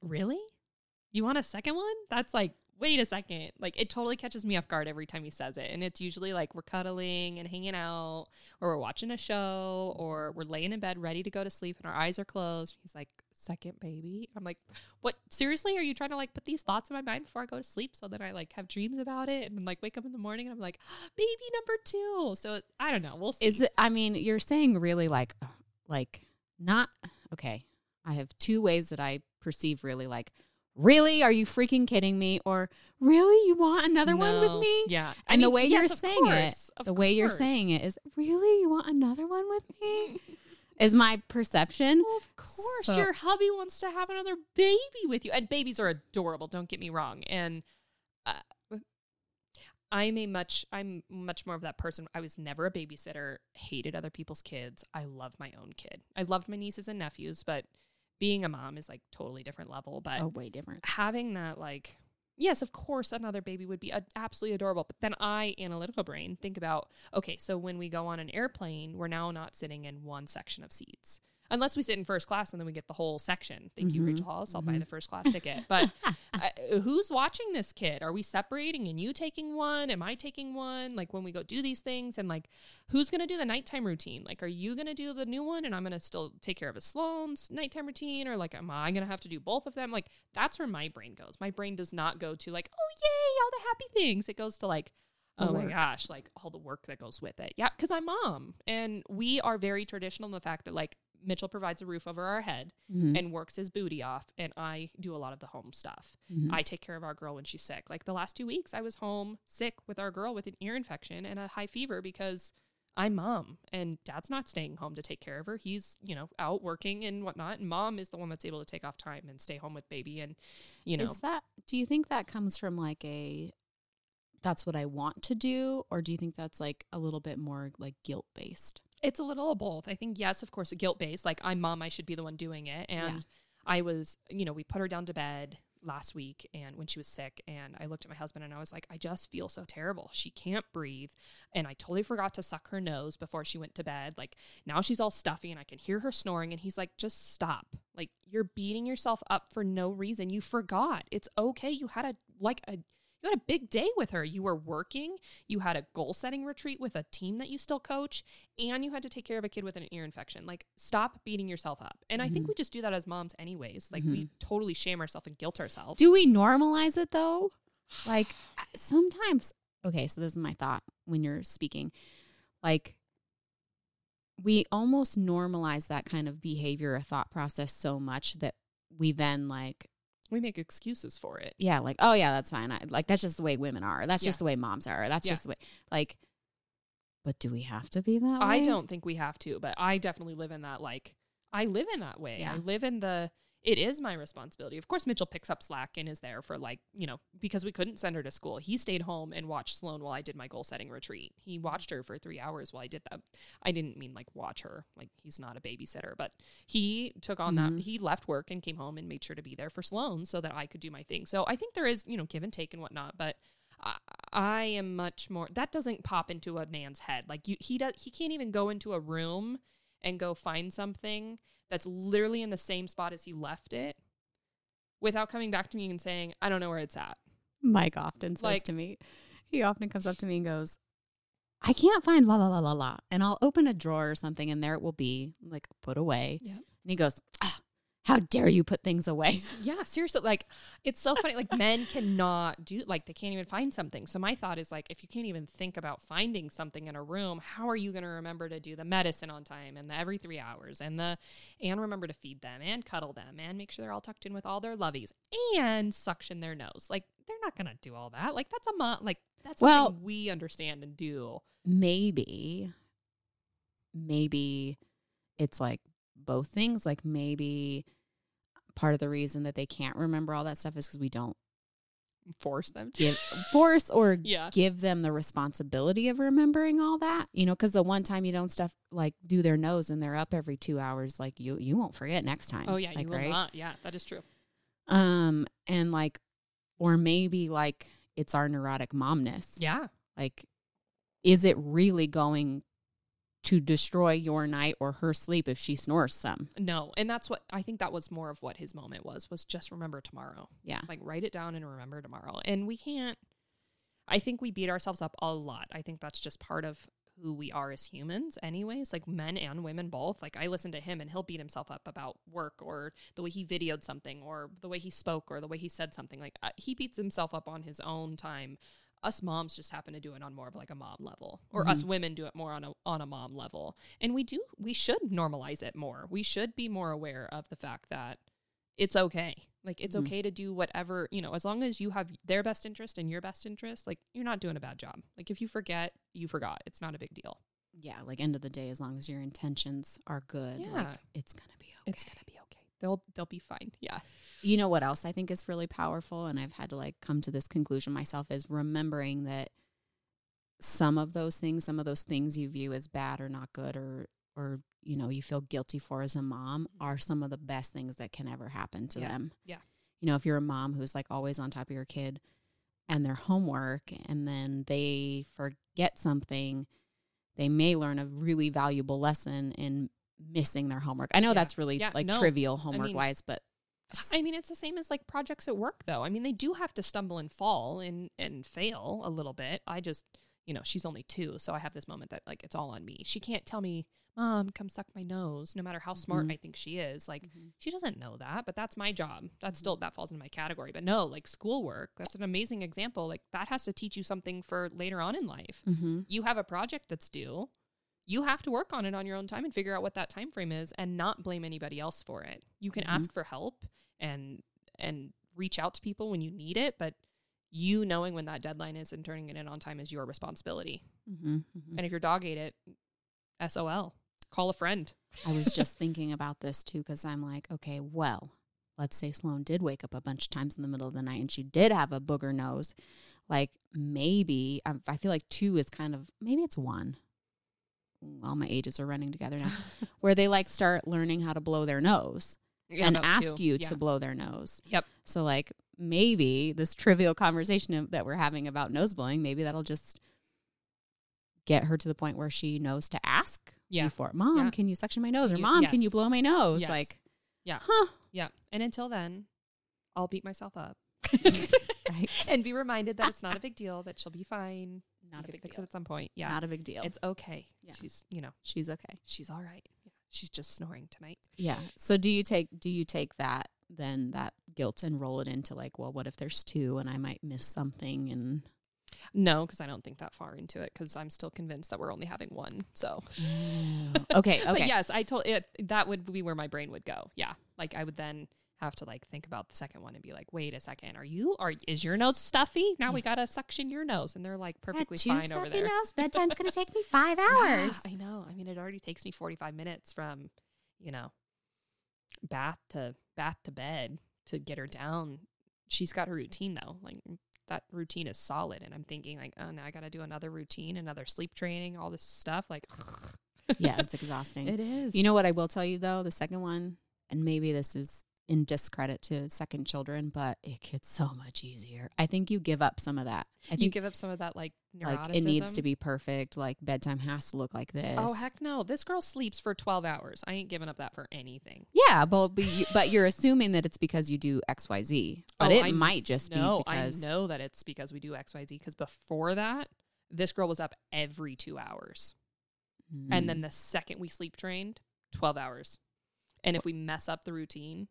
Really? You want a second one? That's like wait a second. Like it totally catches me off guard every time he says it. And it's usually like we're cuddling and hanging out or we're watching a show or we're laying in bed ready to go to sleep and our eyes are closed. He's like, second baby. I'm like, what seriously? Are you trying to like put these thoughts in my mind before I go to sleep so that I like have dreams about it and like wake up in the morning and I'm like, baby number two. So I don't know. We'll see. Is it? I mean, you're saying really like, like not okay. I have two ways that I perceive really like. Really? Are you freaking kidding me? Or really? You want another one with me? Yeah. I And the way yes, you're saying course, it, the way you're saying it is really. You want another one with me? Is my perception? Well, of course, So- your hubby wants to have another baby with you, and babies are adorable. Don't get me wrong. And uh, I'm a much, I'm much more of that person. I was never a babysitter. Hated other people's kids. I love my own kid. I loved my nieces and nephews, but being a mom is like totally different level. But Oh, way different. having that like yes of course another baby would be a- absolutely adorable but then i analytical brain think about okay so when we go on an airplane we're now not sitting in one section of seats unless we sit in first class and then we get the whole section. Thank you Mhm, rachel hollis i'll buy mhm. the first class ticket. But uh, who's watching this kid? Are we separating and you taking one? Am i taking one? Like when we go do these things and like who's going to do the nighttime routine? Like are you going to do the new one and i'm going to still take care of a sloan's nighttime routine? Or like am i going to have to do both of them? Like that's where my brain goes. My brain does not go to like oh yay all the happy things. It goes to like oh my gosh like all the work that goes with it. Yeah because i'm mom and we are very traditional in the fact that like mitchell provides a roof over our head Mhm, and works his booty off and i do a lot of the home stuff mhm. I take care of our girl when she's sick. Like the last two weeks, I was home sick with our girl with an ear infection and a high fever because I'm mom and dad's not staying home to take care of her. He's, you know, out working and whatnot. And mom is the one that's able to take off time and stay home with baby. And, you know, Is that? Do you think that comes from like a? That's what I want to do, or do you think that's like a little bit more like guilt based? It's a little of both. I think, yes, of course, a guilt based. Like I'm mom, I should be the one doing it. And Yeah. I was, you know, we put her down to bed last week and when she was sick and I looked at my husband and I was like I just feel so terrible. She can't breathe and I totally forgot to suck her nose before she went to bed. Like now she's all stuffy and I can hear her snoring and he's like just stop. Like you're beating yourself up for no reason. You forgot. It's okay. You had a like a you had a big day with her. You were working, you had a goal setting retreat with a team that you still coach, and you had to take care of a kid with an ear infection. Like, stop beating yourself up. And I think Mhm. we just do that as moms, anyways. Like, we totally shame ourselves and guilt ourselves. Do we normalize it though? Like sometimes, okay, so this is my thought when you're speaking. Like, we almost normalize that kind of behavior or thought process so much that we then like, we make excuses for it. yeah, like, oh yeah, that's fine. I, like that's just the way women are. That's Yeah. just the way moms are. That's Yeah. just the way. Like, but do we have to be that way? I don't think we have to, but I definitely live in that like I live in that way. Yeah. I live in the it is my responsibility. Of course Mitchell picks up slack and is there for like, you know, because we couldn't send her to school. He stayed home and watched Sloan while I did my goal setting retreat. He watched her for 3 hours while I did that. I didn't mean like watch her. Like he's not a babysitter, but he took on Mhm. that. He left work and came home and made sure to be there for Sloan so that I could do my thing. So I think there is, you know, give and take and whatnot, but I, I am much more. That doesn't pop into a man's head. Like you, he does. He can't even go into a room and go find something that's literally in the same spot as he left it, without coming back to me and saying, "I don't know where it's at." Mike often says Like- to me, he often comes up to me and goes, I can't find la la la la la. And I'll open a drawer or something and there it will be like put away. Yep. And he goes, "Ah, How dare you put things away? Yeah, seriously. Like it's so funny. Like men cannot do. Like they can't even find something. So my thought is like, if you can't even think about finding something in a room, how are you going to remember to do the medicine on time and the every three hours and the and remember to feed them and cuddle them and make sure they're all tucked in with all their lovies and suction their nose? Like they're not going to do all that. Like that's a mo- like that's Well- something we understand and do. Maybe, maybe it's like both things. Like maybe part of the reason that they can't remember all that stuff is because we don't Force them to. give force or Yeah. give them the responsibility of remembering all that you know because the one time you don't stuff like do their nose and they're up every two hours like you you won't forget next time Oh yeah, like, you will not. Yeah, that is true. um and like or maybe like it's our neurotic momness Yeah. like is it really going to destroy your night or her sleep if she snores some. No, and that's what I think that was more of what his moment was was just remember tomorrow. Yeah. Like write it down and remember tomorrow. And we can't I think we beat ourselves up a lot. I think that's just part of who we are as humans anyways, like men and women both. Like I listen to him and he'll beat himself up about work or the way he videoed something or the way he spoke or the way he said something. Like uh, he beats himself up on his own time. Us moms just happen to do it on more of like a mom level, or us women do it more on a on a mom level. And we do we should normalize it more. We should be more aware of the fact that it's okay. Like it's Mhm. okay to do whatever, you know, as long as you have their best interest and your best interest, like you're not doing a bad job. Like if you forget, you forgot. It's not a big deal. Yeah, like end of the day, as long as your intentions are good, Yeah. like it's gonna be okay. It's gonna be. They'll they'll be fine. Yeah. you know what else I think is really powerful, and I've had to like come to this conclusion myself is remembering that some of those things, some of those things you view as bad or not good or or you know you feel guilty for as a mom mm-hmm. are some of the best things that can ever happen to Yeah. them. Yeah. You know, if you're a mom who's like always on top of your kid and their homework and then they forget something, they may learn a really valuable lesson in missing their homework. I know Yeah. that's really Yeah, like no. trivial homework wise, but I mean, it's the same as like projects at work, though. I mean, they do have to stumble and fall and and fail a little bit. I just, you know, she's only two, so I have this moment that like it's all on me. She can't tell me, "Mom, come suck my nose," no matter how smart Mhm. I think she is. Like, Mhm. she doesn't know that, but that's my job. That's still that falls into my category. But no, like schoolwork, that's an amazing example. Like that has to teach you something for later on in life. mm-hmm. You have a project that's due. You have to work on it on your own time and figure out what that time frame is and not blame anybody else for it. You can Mhm. ask for help and and reach out to people when you need it, but you knowing when that deadline is and turning it in on time is your responsibility. Mm-hmm. Mm-hmm. And if your dog ate it, SOL. Call a friend. I was just thinking about this too because I'm like, okay, well, let's say Sloan did wake up a bunch of times in the middle of the night and she did have a booger nose. Like maybe I, I feel like two is kind of maybe it's one. Mm, all my ages are running together now. where they like start learning how to blow their nose Yeah, and ask two. you Yeah. to blow their nose. Yep. So like maybe this trivial conversation that we're having about nose blowing, maybe that'll just get her to the point where she knows to ask Yeah. before, "Mom, Yeah. can you suction my nose?" or "Mom, can you blow my nose?" Yes. Like, Yeah. huh? Yeah. And until then, I'll beat myself up right. and be reminded that it's not a big deal, that she'll be fine. Not You a big fix deal. it at some point. Yeah. Not a big deal. It's okay. Yeah. She's, you know, She's okay. she's all right. Yeah. She's just snoring tonight. Yeah. So do you take do you take that then that guilt and roll it into like, well, what if there's two and I might miss something and No, because I don't think that far into it because I'm still convinced that we're only having one. So, okay, oh. okay. but yes, I told it that would be where my brain would go. Yeah. Like I would then have to like think about the second one and be like, wait a second, are you, are, is your nose stuffy? Now we got to suction your nose. And they're like perfectly fine over there. Nose. Bedtime's gonna take me five Yeah, I know. I mean, it already takes me 45 minutes from, you know, bath to bath to bed to get her down. She's got her routine though. Like that routine is solid. And I'm thinking like, oh, now I got to do another routine, another sleep training, all this stuff. Like, yeah, it's exhausting. it is. You know what I will tell you though, the second one, and maybe this is in discredit to second children, but it gets so much easier. I think you give up some of that. I you give up some of that like like it needs to be perfect. Like bedtime has to look like this. Oh heck no! This girl sleeps for 12 hours. I ain't giving up that for anything. Yeah, but but, you, but you're assuming that it's because you do X Y Z, but Oh, it I might just No, be because I know that it's because we do XYZ. Because before that, this girl was up every two hours. Mm. And then the second we sleep trained, 12 hours. And if we mess up the routine,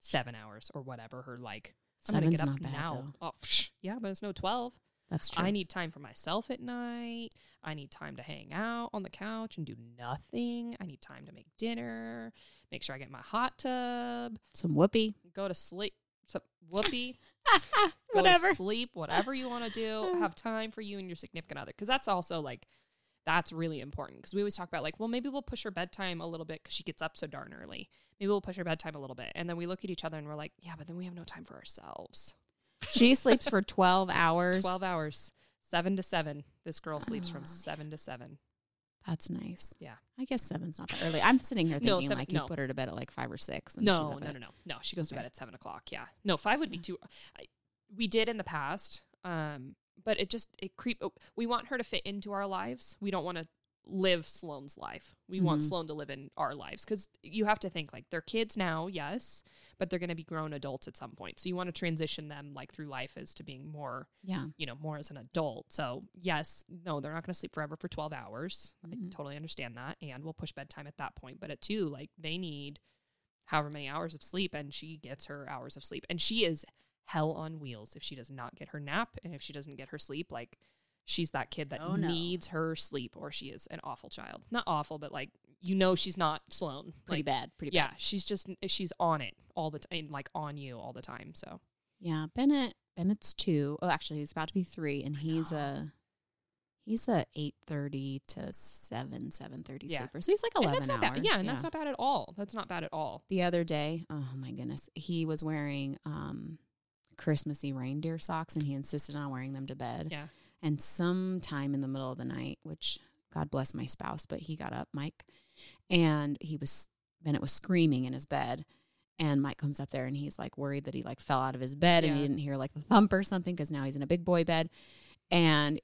seven hours or whatever her like. I'm gonna seven's get up not bad now. though. Oh, psh, yeah, but it's no 12. That's true. I need time for myself at night. I need time to hang out on the couch and do nothing. I need time to make dinner, make sure I get my hot tub, some whoopee. go to sleep. So, whoopee. go Whatever. to sleep, whatever you want to do, have time for you and your significant other. Because that's also like, that's really important. Because we always talk about like, well, maybe we'll push her bedtime a little bit because she gets up so darn early. Maybe we'll push her bedtime a little bit. And then we look at each other and we're like, yeah, but then we have no time for ourselves. She sleeps for twelve hours. 12 hours, seven to seven. This girl sleeps Oh, from seven to seven. That's nice. Yeah. I guess seven's not that early. I'm sitting here No, thinking seven- like you no. put her to bed at like five or six. No, up no, no, no, no. She goes to bed at seven o'clock. Yeah. No, five would be too. I, we did in the past, um, but it just it creep. We want her to fit into our lives. We don't want to live Sloane's life. We want Mhm. Sloane to live in our lives because you have to think like they're kids now, yes, but they're going to be grown adults at some point. So you want to transition them like through life as to being more, Yeah. you know, more as an adult. So yes, no, they're not going to sleep forever for 12 hours. Mhm. I totally understand that. And we'll push bedtime at that point. But at two, like they need however many hours of sleep and she gets her hours of sleep. And she is hell on wheels if she does not get her nap and if she doesn't get her sleep. Like she's that kid that Oh, no. needs her sleep or she is an awful child. Not awful, but like you know she's not Sloan. Pretty Like, bad. Pretty Yeah, bad. she's just she's on it all the time, like on you all the time. So Yeah. Bennett Bennett's two. Oh, actually he's about to be three and he's a he's a eight thirty to seven, seven thirty Yeah. sleeper. So he's like and eleven that's not hours. bad. Yeah, and that's not bad at all. That's not bad at all. the other day, oh my goodness, he was wearing um Christmassy reindeer socks and he insisted on wearing them to bed. Yeah. And sometime in the middle of the night, which God bless my spouse, but he got up, Mike, and he was Bennett was screaming in his bed. And Mike comes up there and he's like worried that he like fell out of his bed and he didn't hear like a thump or something because now he's in a big boy bed. And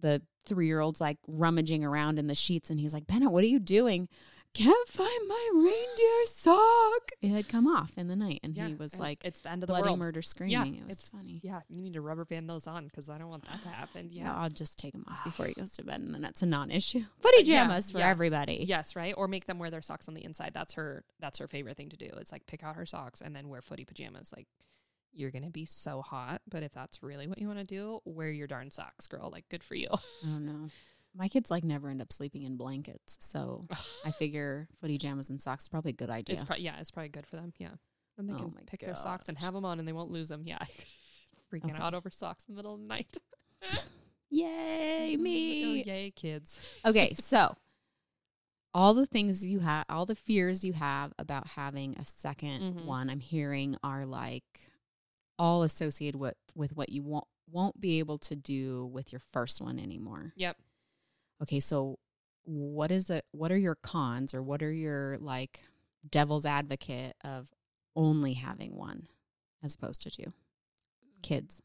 the three year old's like rummaging around in the sheets and he's like, Bennett, what are you doing? Can't find my reindeer sock. It had come off in the night and he was and like it's the end of the bloody world. murder screaming. it was it's- funny. Yeah, you need to rubber band those on because I don't want that to happen. Yeah, Yeah. I'll just take them off before he goes to bed, and then that's a non-issue. Footy uh, yeah, jammas for yeah. everybody. Yes, right. Or make them wear their socks on the inside. That's her. That's her favorite thing to do. It's like pick out her socks and then wear footy pajamas. Like you're gonna be so hot, but if that's really what you want to do, wear your darn socks, girl. Like good for you. Oh, I don't know. My kids like never end up sleeping in blankets, so I figure footy jammas and socks is probably a good idea. It's pro- yeah, it's probably good for them. Yeah, then they Oh can pick their socks and have them on, and they won't lose them. Yeah, freaking Okay. out over socks in the middle of the night. Yay, me! Oh, yay, kids. okay, so all the things you have, all the fears you have about having a 2nd Mhm. one, I'm hearing are like all associated with with what you won't won't be able to do with your first one anymore. Yep. Okay so what is it what are your cons or what are your like devil's advocate of only having one as opposed to two kids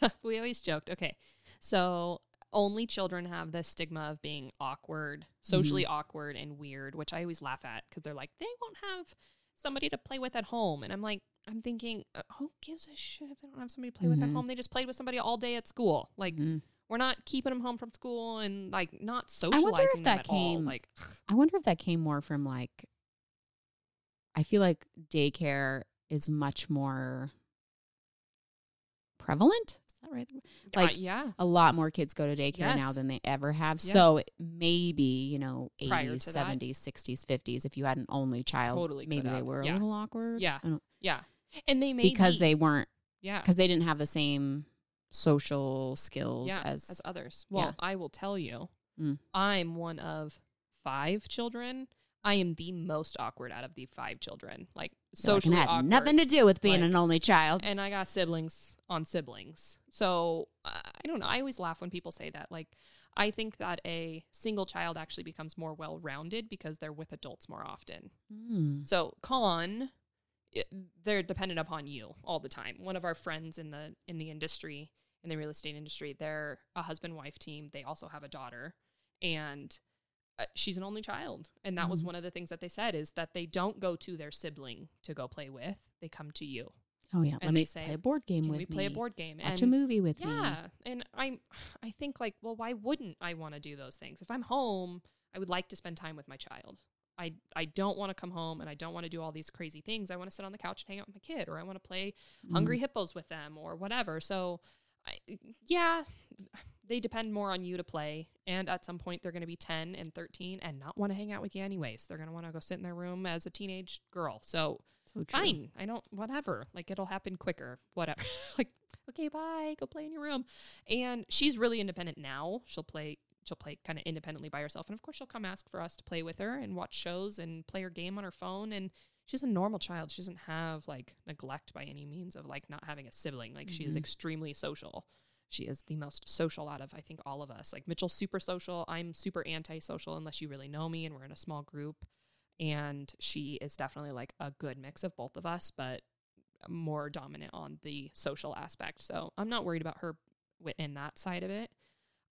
we always joked. Okay, so only children have this stigma of being awkward, socially awkward and weird, which I always laugh at because they're like, they won't have somebody to play with at home, and I'm like, I'm thinking, uh, who gives a shit if they don't have somebody to play with at Mhm. home? They just played with somebody all day at school. Like, Mhm. We're not keeping them home from school and like not socializing I wonder if that at all. came- Like, i wonder if that came more from like i feel like daycare is much more prevalent is that right Like, uh, yeah, a lot more kids go to daycare now than they ever have. Yeah. So maybe, you know, 80s, 70s, 60s, 50s, if you had an only child, Totally maybe they were Yeah. a little awkward. Yeah. Yeah, and they may because be- they weren't, yeah because they didn't have the same social skills yeah, as, as others. Well, yeah. I will tell you, Mm. I'm one of five children. I am the most awkward out of the five children. Like socially awkward. nothing to do with being Like- an only child. and I got siblings on siblings. So I don't know. I always laugh when people say that. Like, I think that a single child actually becomes more well rounded because they're with adults more often. Mm. So con, it, they're dependent upon you all the time. One of our friends in the in the industry, in the real estate industry, they're a husband wife team. They also have a daughter, and uh, she's an only child. And that was Mhm. one of the things that they said is that they don't go to their sibling to go play with. They come to you. Oh, yeah. Let and me they say, play a board game Can with we play a me. board game? Watch and a movie with me. yeah, and I'm I think like, well, why wouldn't I want to do those things? If I'm home, I would like to spend time with my child. I I don't want to come home and I don't want to do all these crazy things. I want to sit on the couch and hang out with my kid, or I want to play Mm. Hungry Hippos with them, or whatever. So, yeah, they depend more on you to play. And at some point, they're going to be ten and thirteen and not want to hang out with you anyways. They're going to want to go sit in their room as a teenage girl. So So fine. I don't, whatever. Like it'll happen quicker, whatever. like, okay, bye, go play in your room. And she's really independent now. She'll play, she'll play kind of independently by herself. And of course, she'll come ask for us to play with her and watch shows and play her game on her phone. And she's a normal child. She doesn't have like neglect by any means of like not having a sibling. Like she is Mhm. extremely social. She is the most social out of, I think, all of us. Like Mitchell's super social. I'm super antisocial unless you really know me and we're in a small group and she is definitely like a good mix of both of us but more dominant on the social aspect so i'm not worried about her in that side of it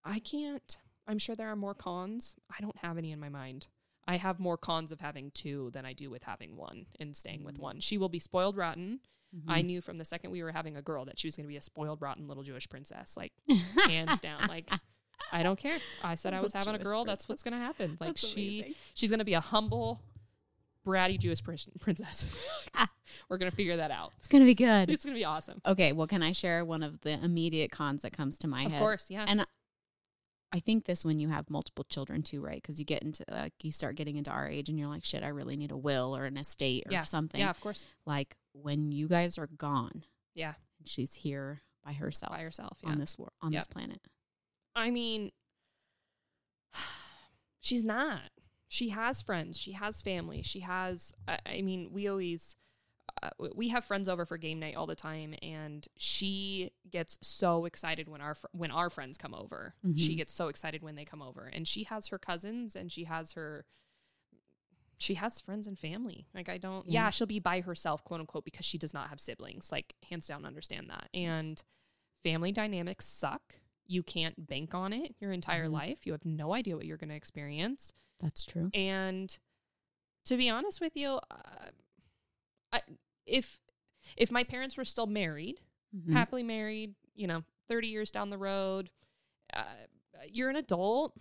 i can't I'm sure there are more cons. I don't have any in my mind. I have more cons of having two than I do with having one and staying with Mm. one. She will be spoiled rotten. I Mhm. knew from the second we were having a girl that she was going to be a spoiled rotten little Jewish princess, like hands down. Like I don't care. I said I was having a Jewish girl. That's what's going to happen. Like That's she amazing. she's going to be a humble, bratty Jewish prin- princess. we're going to figure that out. It's gonna be good. It's going to be awesome. Okay, well, can I share one of the immediate cons that comes to my Of head? Of course, yeah. And I think this when you have multiple children too, right? Because you get into like you start getting into our age, and you're like, shit, I really need a will or an estate or Yeah, something. yeah, of course. Like when you guys are gone, Yeah, and she's here by herself, by herself. Yeah. on this wor- on this planet. I mean, she's not. She has friends. She has family. She has. I, I mean, we always. Uh, we have friends over for game night all the time, and she gets so excited when our fr- when our friends come over. She Mhm. gets so excited when they come over, and she has her cousins, and she has her. She has friends and family. Like I don't. Yeah, Yeah. she'll be by herself, quote unquote, because she does not have siblings. Like hands down, understand that. And family dynamics suck. You can't bank on it your entire Mhm. life. You have no idea what you're going to experience. That's true. And to be honest with you, uh, I, if if my parents were still married, Mhm. happily married, you know, 30 years down the road, uh, you're an adult,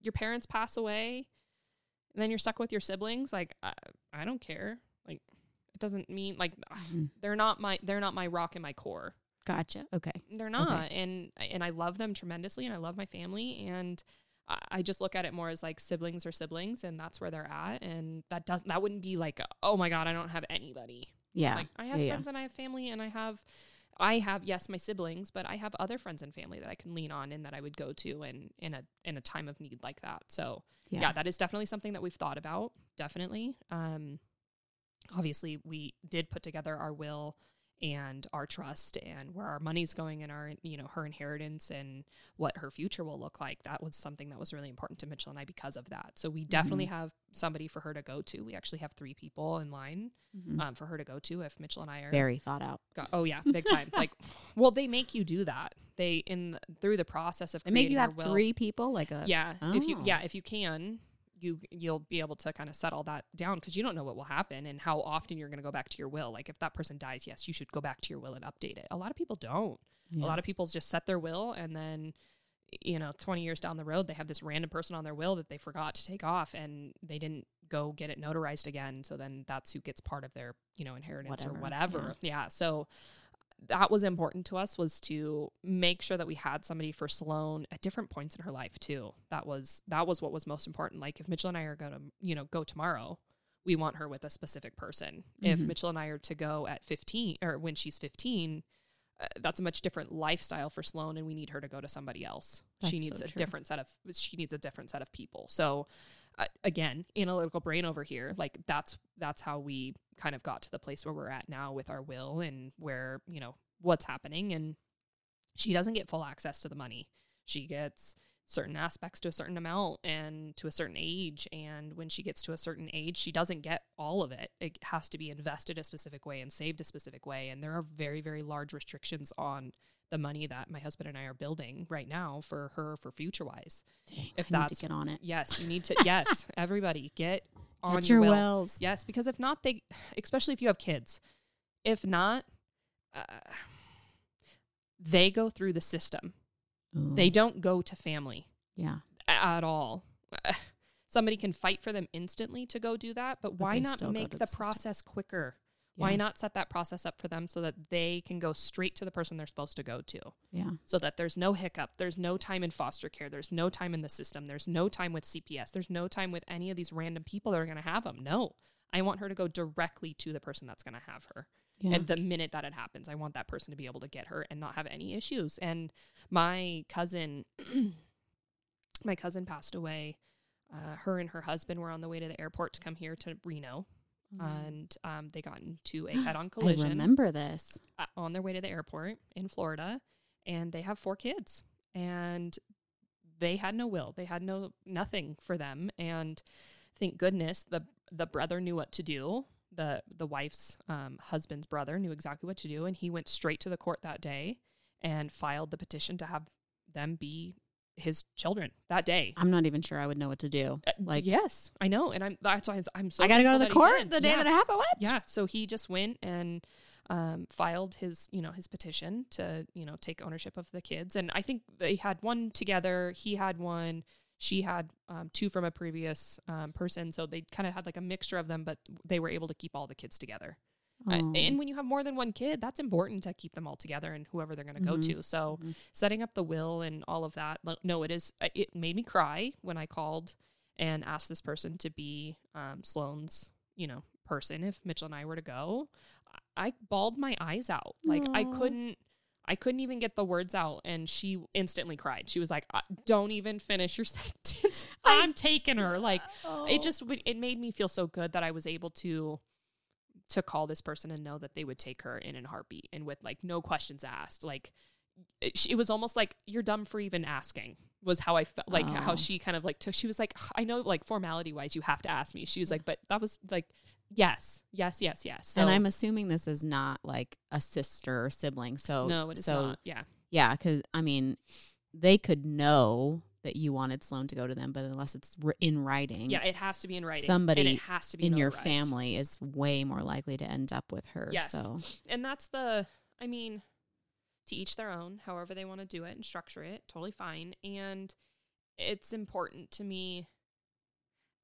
your parents pass away, and then you're stuck with your siblings, like I, I don't care. Like it doesn't mean like Mhm. they're not my they're not my rock and my core. Gotcha. Okay. They're not, and and I love them tremendously, and I love my family, and I, I just look at it more as like siblings or siblings, and that's where they're at, and that doesn't that wouldn't be like oh my god I don't have anybody. Yeah. Like I have yeah, yeah. friends and I have family, and I have I have yes my siblings, but I have other friends and family that I can lean on and that I would go to, and in a in a time of need like that. So Yeah. yeah, that is definitely something that we've thought about. Definitely. Um, obviously, we did put together our will and our trust and where our money's going and our, you know, her inheritance and what her future will look like. That was something that was really important to Mitchell and I because of that. So we definitely Mm-hmm. have somebody for her to go to. We actually have three people in line Mhm. um, for her to go to if Mitchell and I are Very thought out. Got, oh yeah, big time. like, well, they make you do that. They in through the process of They make you have will- three people, like a yeah, if you Oh. yeah, if you can, you you'll be able to kind of settle that down because you don't know what will happen and how often you're going to go back to your will. Like if that person dies, yes, you should go back to your will and update it. A lot of people don't. Yeah. A lot of people just set their will and then you know 20 years down the road they have this random person on their will that they forgot to take off and they didn't go get it notarized again so then that's who gets part of their you know inheritance or Whatever, whatever yeah so that was important to us was to make sure that we had somebody for Sloan at different points in her life too. That was that was what was most important. Like if Mitchell and I are going to, you know, go tomorrow, we want her with a specific person. If Mhm. Mitchell and I are to go at 15 or when she's 15, uh, that's a much different lifestyle for Sloan and we need her to go to somebody else. she needs so a true. different set of she needs a different set of people. So again, analytical brain over here, like that's that's how we kind of got to the place where we're at now with our will and where, you know, what's happening. And she doesn't get full access to the money. She gets certain aspects to a certain amount and to a certain age. And when she gets to a certain age she doesn't get all of it. It has to be invested a specific way and saved a specific way. And there are very very large restrictions on the money that my husband and I are building right now for her for future wise Dang, if I that's- to get on it. yes you need to yes everybody get on Get your, your will wells. Yes, because if not, they, especially if you have kids, if not, uh, they go through the system. Ooh, They don't go to family yeah. at all. Somebody can fight for them instantly to go do that, but, But why not make the, the process quicker? Why not set that process up for them so that they can go straight to the person they're supposed to go to? Yeah. so that there's no hiccup. There's no time in foster care. There's no time in the system. There's no time with CPS. There's no time with any of these random people that are going to have them. No, I want her to go directly to the person that's going to have her. Yeah. And the minute that it happens, I want that person to be able to get her and not have any issues. And my cousin, my cousin passed away. Uh, her and her husband were on the way to the airport to come here to Reno, and um, they got into a head-on collision. I remember this. uh, on their way to the airport in Florida, and they have four kids, and they had no will, they had no nothing for them, and thank goodness the the brother knew what to do. the The wife's um, husband's brother knew exactly what to do, and he went straight to the court that day and filed the petition to have them be his children that day. I'm not even sure I would know what to do. Uh, Like, yes, I know, and I'm that's why I'm so. I got to go to the thankful that he court the day Yeah. that it happened. What? Yeah, so he just went and um, filed his, you know, his petition to, you know, take ownership of the kids. And I think they had one together. He had one. She had um, two from a previous um, person. So they kind of had like a mixture of them, but they were able to keep all the kids together. Uh, and when you have more than one kid, that's important to keep them all together and whoever they're going to Mhm. go to. So Mhm. setting up the will and all of that. No, it is. uh, It made me cry when I called and asked this person to be um, Sloane's, you know, person. If Mitchell and I were to go, I bawled my eyes out. Like I couldn't. I couldn't even get the words out, and she instantly cried. She was like, "Uh, "Don't even finish your sentence. I'm taking her." Like Oh. it just it made me feel so good that I was able to to call this person and know that they would take her in a heartbeat and with like no questions asked. Like eh, it, she- it was almost like you're dumb for even asking. Was how I felt like how Oh. she kind of like took. She was like, I know, like formality wise, you have to ask me. She was mm. like, but that was like, yes, yes, yes, yes. So and I'm assuming this is not like a sister or sibling. So no, it is so not. Yeah, yeah, because I mean, they could know that you wanted Sloan to go to them, but unless it's in writing, yeah, it has to be in writing. and Somebody it has to be in your family is way more likely to end up with her. Yes. So and that's the i mean to each their own however they want to do it and structure it totally fine and it's important to me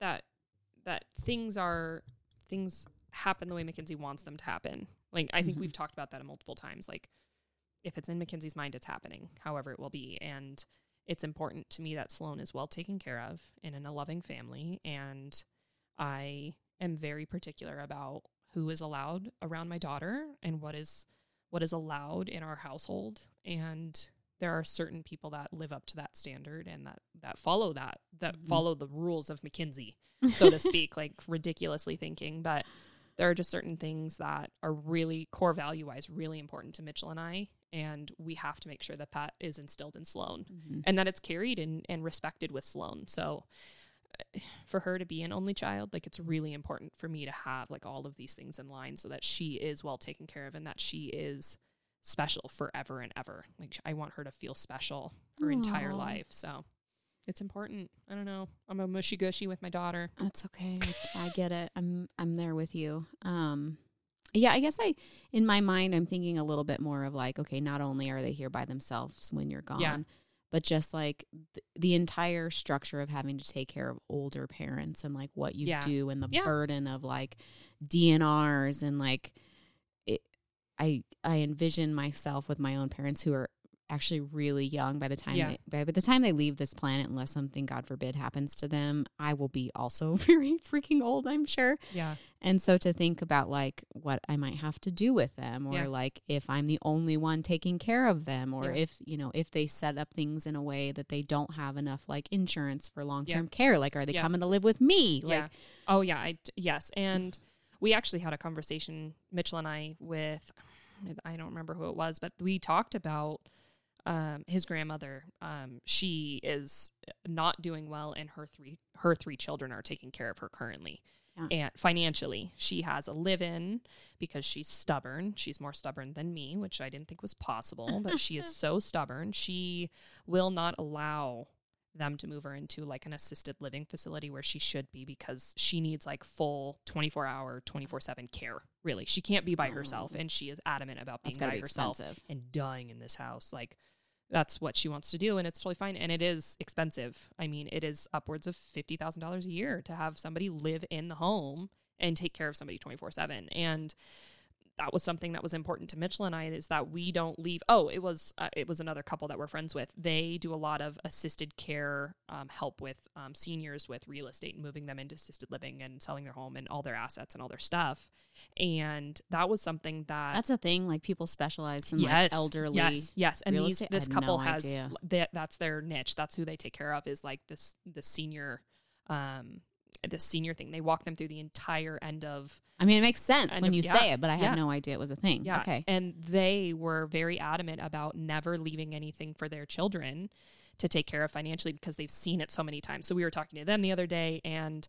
that that things are things happen the way mackenzie wants them to happen like i think Mhm. we've talked about that multiple times like if it's in mackenzie's mind it's happening however it will be and it's important to me that sloan is well taken care of and in a loving family and i am very particular about who is allowed around my daughter and what is what is allowed in our household. And there are certain people that live up to that standard and that that follow that that Mhm. follow the rules of Mackenzie so to speak like ridiculously thinking. But there are just certain things that are really core value wise really important to Mitchell and I and we have to make sure that that is instilled in Sloan Mhm. and that it's carried and, and respected with Sloan. So uh, for her to be an only child, like it's really important for me to have like all of these things in line so that she is well taken care of and that she is special forever and ever. Like I want her to feel special her entire life. So it's important. I don't know. I'm a mushy gushy with my daughter. That's okay. I, I get it. I'm I'm there with you. Um yeah, I guess I in my mind I'm thinking a little bit more of like, okay, not only are they here by themselves when you're gone, Yeah. but just like th- the entire structure of having to take care of older parents and like what you Yeah. do and the Yeah. burden of like DNRs and like it, I I envision myself with my own parents who are actually really young by the time Yeah. they, by the time they leave this planet unless something god forbid happens to them i will be also very freaking old i'm sure Yeah. And so to think about like what i might have to do with them or Yeah. like if i'm the only one taking care of them or Yeah. if you know if they set up things in a way that they don't have enough like insurance for long-term care like are they Yeah. coming to live with me yeah. like oh yeah. I d yes, and we actually had a conversation, Mitchell and I, with I don't remember who it was, but we talked about um, his grandmother. Um, she is not doing well, and her three her three children are taking care of her currently. Yeah. And financially, she has a live in because she's stubborn. She's more stubborn than me, which I didn't think was possible, but she is so stubborn. She will not allow them to move her into like an assisted living facility where she should be because she needs like full 24 hour 24 7 care really she can't be by oh. herself Oh. and she is adamant about being by be herself expensive and dying in this house like that's what she wants to do and it's totally fine and it is expensive. I mean it is upwards of $50000 a year to have somebody live in the home and take care of somebody 24 7 and that was something that was important to Mitchell and I is that we don't leave. Oh, it was uh, it was another couple that we're friends with. They do a lot of assisted care um, help with um, seniors with real estate and moving them into assisted living and selling their home and all their assets and all their stuff. And that was something that that's a thing like people specialize in yes, like elderly Yes, yes. And these? This couple no has that that's their niche. That's who they take care of is like this the senior um this senior thing. They walk them through the entire end of i mean it makes sense when if- you yeah, say it but i had yeah. no idea it was a thing Yeah. okay And they were very adamant about never leaving anything for their children to take care of financially because they've seen it so many times. So we were talking to them the other day and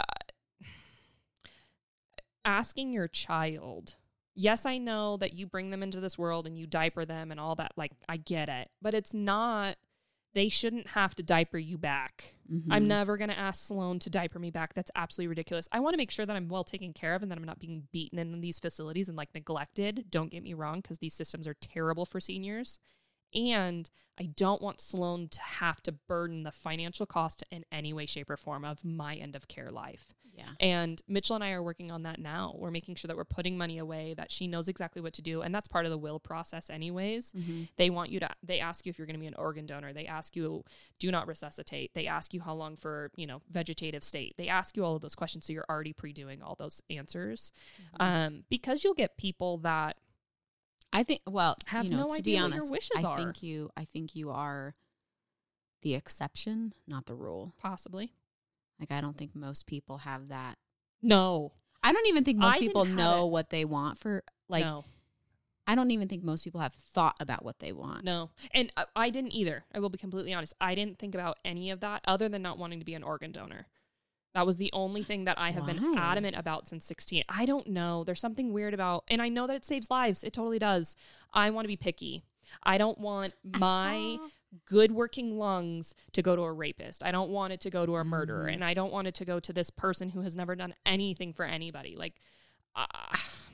uh, asking your child, yes, I know that you bring them into this world and you diaper them and all that. Like, I get it. But it's not they shouldn't have to diaper you back. Mhm. I'm never going to ask Sloan to diaper me back. That's absolutely ridiculous. I want to make sure that I'm well taken care of and that I'm not being beaten in these facilities and like neglected. Don't get me wrong, because these systems are terrible for seniors. And I don't want Sloan to have to burden the financial cost in any way, shape, or form of my end of care life. Yeah. And Mitchell and I are working on that now. We're making sure that we're putting money away, that she knows exactly what to do. And that's part of the will process, anyways. Mhm. They want you to, they ask you if you're going to be an organ donor. They ask you, do not resuscitate. They ask you how long for, you know, vegetative state. They ask you all of those questions. So you're already pre doing all those answers. Mm-hmm. Um, because you'll get people that, I think. Well, Have you know, no to idea be what your honest, wishes I are. think you. I think you are the exception, not the rule. possibly, Like I don't think most people have that. no, I don't even think most I people know it. what they want for. Like no, I don't even think most people have thought about what they want. no. And I, I didn't either. I will be completely honest. I didn't think about any of that other than not wanting to be an organ donor. That was the only thing that I have been adamant about since 16. I don't know. There's something weird about, and I know that it saves lives. It totally does. I want to be picky. I don't want my good working lungs to go to a rapist. I don't want it to go to a murderer. Mhm. And I don't want it to go to this person who has never done anything for anybody. Like, uh,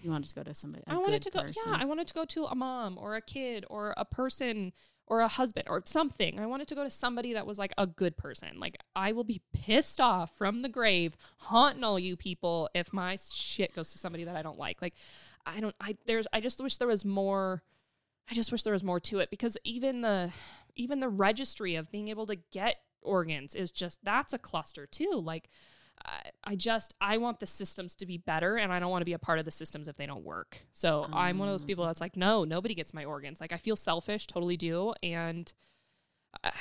You want it to go to somebody. I I want it to go, yeah, I want it to go to a mom or a kid or a person or a husband or something. I want it to go to somebody that was like a good person. Like, I will be pissed off from the grave, haunting all you people if my shit goes to somebody that I don't like. Like, I don't, I, there's, I just wish there was more. I just wish there was more to it because even the, even the registry of being able to get organs is just, that's a cluster too. Like, I, I just I want the systems to be better and I don't want to be a part of the systems if they don't work. So I'm one of those people that's like, no, nobody gets my organs. Like I feel selfish, totally do, and I,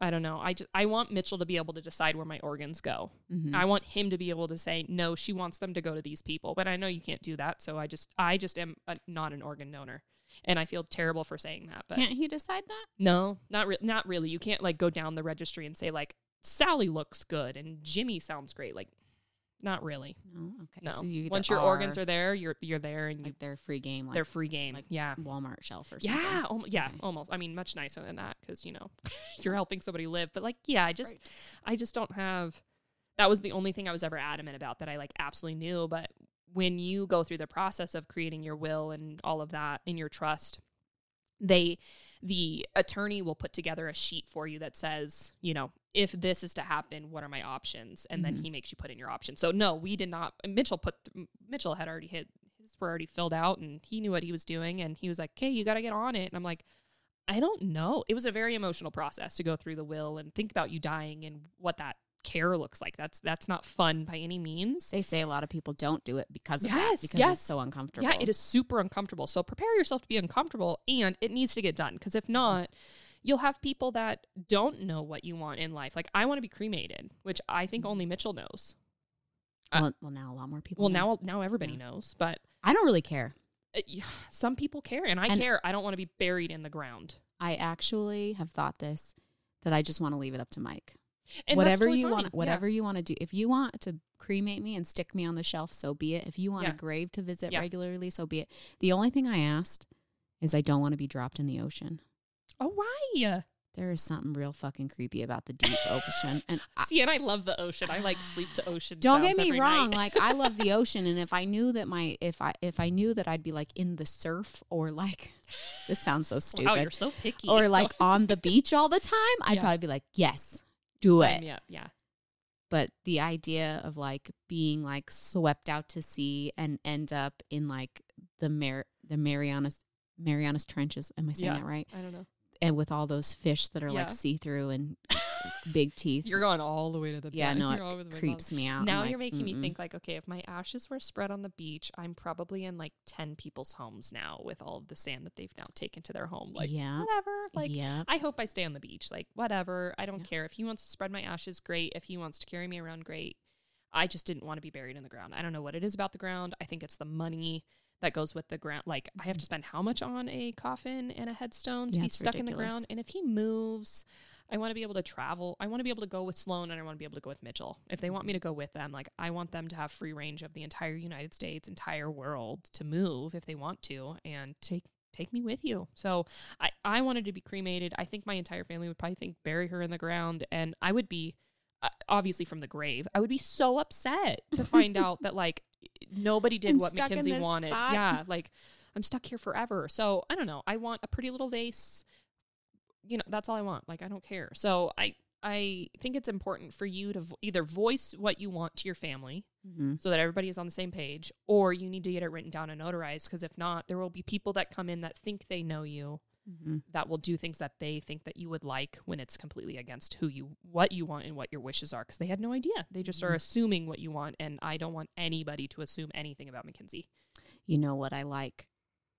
I don't know. I just I want Mitchell to be able to decide where my organs go. Mhm. I want him to be able to say no. She wants them to go to these people, but I know you can't do that. So I just I just am a, not an organ donor, and I feel terrible for saying that. But Can't he decide that? no, not re- not really. You can't like go down the registry and say like Sally looks good and Jimmy sounds great. Like, not really. No. Okay. No. So you Once your organs are there, you're you're there and you, like they're free game, like they're free game. like yeah. Walmart shelf or something. Yeah, yeah, Okay. almost. I mean, much nicer than that because you know you're helping somebody live. But like, yeah, I just, Right. I just don't have. That was the only thing I was ever adamant about that I like absolutely knew. But when you go through the process of creating your will and all of that in your trust, they, the attorney will put together a sheet for you that says, you know, if this is to happen, what are my options? And then Mhm. he makes you put in your options. So no, we did not. Mitchell put Mitchell had already hit his were already filled out, and he knew what he was doing, and he was like, "Okay, you got to get on it." And I'm like, I don't know. It was a very emotional process to go through the will and think about you dying and what that care looks like. That's that's not fun by any means. They say a lot of people don't do it because of Yes, that. Because yes. it's so uncomfortable. Yeah, it is super uncomfortable. So prepare yourself to be uncomfortable and it needs to get done because if not, you'll have people that don't know what you want in life. Like I want to be cremated, which I think only Mitchell knows. Well, well, now a lot more people. Well, know. now now everybody Yeah. knows, but I don't really care. uh, yeah, some people care and I And- care. I don't want to be buried in the ground. I actually have thought this that I just want to leave it up to Mike. And whatever totally you want, Yeah. whatever you want to do. If you want to cremate me and stick me on the shelf, so be it. If you want Yeah. a grave to visit Yeah. regularly, so be it. The only thing I asked is I don't want to be dropped in the ocean. Oh why? There is something real fucking creepy about the deep ocean, and I, See, and I love the ocean. I like sleep to ocean. don't get me wrong. Like I love the ocean, and if I knew that my if I if I knew that I'd be like in the surf or like this sounds so stupid, wow, you're so picky. or like on the beach all the time, I'd Yeah. probably be like, yes, do Sign it. Yeah. but the idea of like being like swept out to sea and end up in like the Mar- the Marianas Marianas trenches am I saying Yeah. that right I don't know. and with all those fish that are Yeah. like see through and big teeth You're going all the way to the yeah no You're it creeps me out I'm Now you're making me mm-mm. think like, okay, if my ashes were spread on the beach, I'm probably in like ten people's homes now with all of the sand that they've now taken to their home. Like, Yeah. whatever. Like, yeah I hope I stay on the beach. Like, whatever. I don't Yeah. care if he wants to spread my ashes. Great. If he wants to carry me around, great. I just didn't want to be buried in the ground. I don't know what it is about the ground. I think it's the money that goes with the ground. Like, I have to spend how much on a coffin and a headstone to Mm-hmm. Yeah, be stuck in the ground? And if he moves, I want to be able to travel. I want to be able to go with Sloan and I want to be able to go with Mitchell. If they want me to go with them, like I want them to have free range of the entire United States, entire world to move if they want to and take take me with you. So I, I wanted to be cremated. I think my entire family would probably think bury her in the ground. And I would be, uh, obviously from the grave, I would be so upset to find out that like nobody did I'm what Mackenzie wanted. spot. Yeah. Like I'm stuck here forever. So I don't know. I want a pretty little vase. You know, that's all I want. Like I don't care. So I, I think it's important for you to vo- either voice what you want to your family Mhm. so that everybody is on the same page, or you need to get it written down and notarized. Because if not, there will be people that come in that think they know you Mhm. that will do things that they think that you would like when it's completely against who you what you want and what your wishes are because they had no idea. They just are Mhm. assuming what you want, and I don't want anybody to assume anything about Mackenzie. You know what I like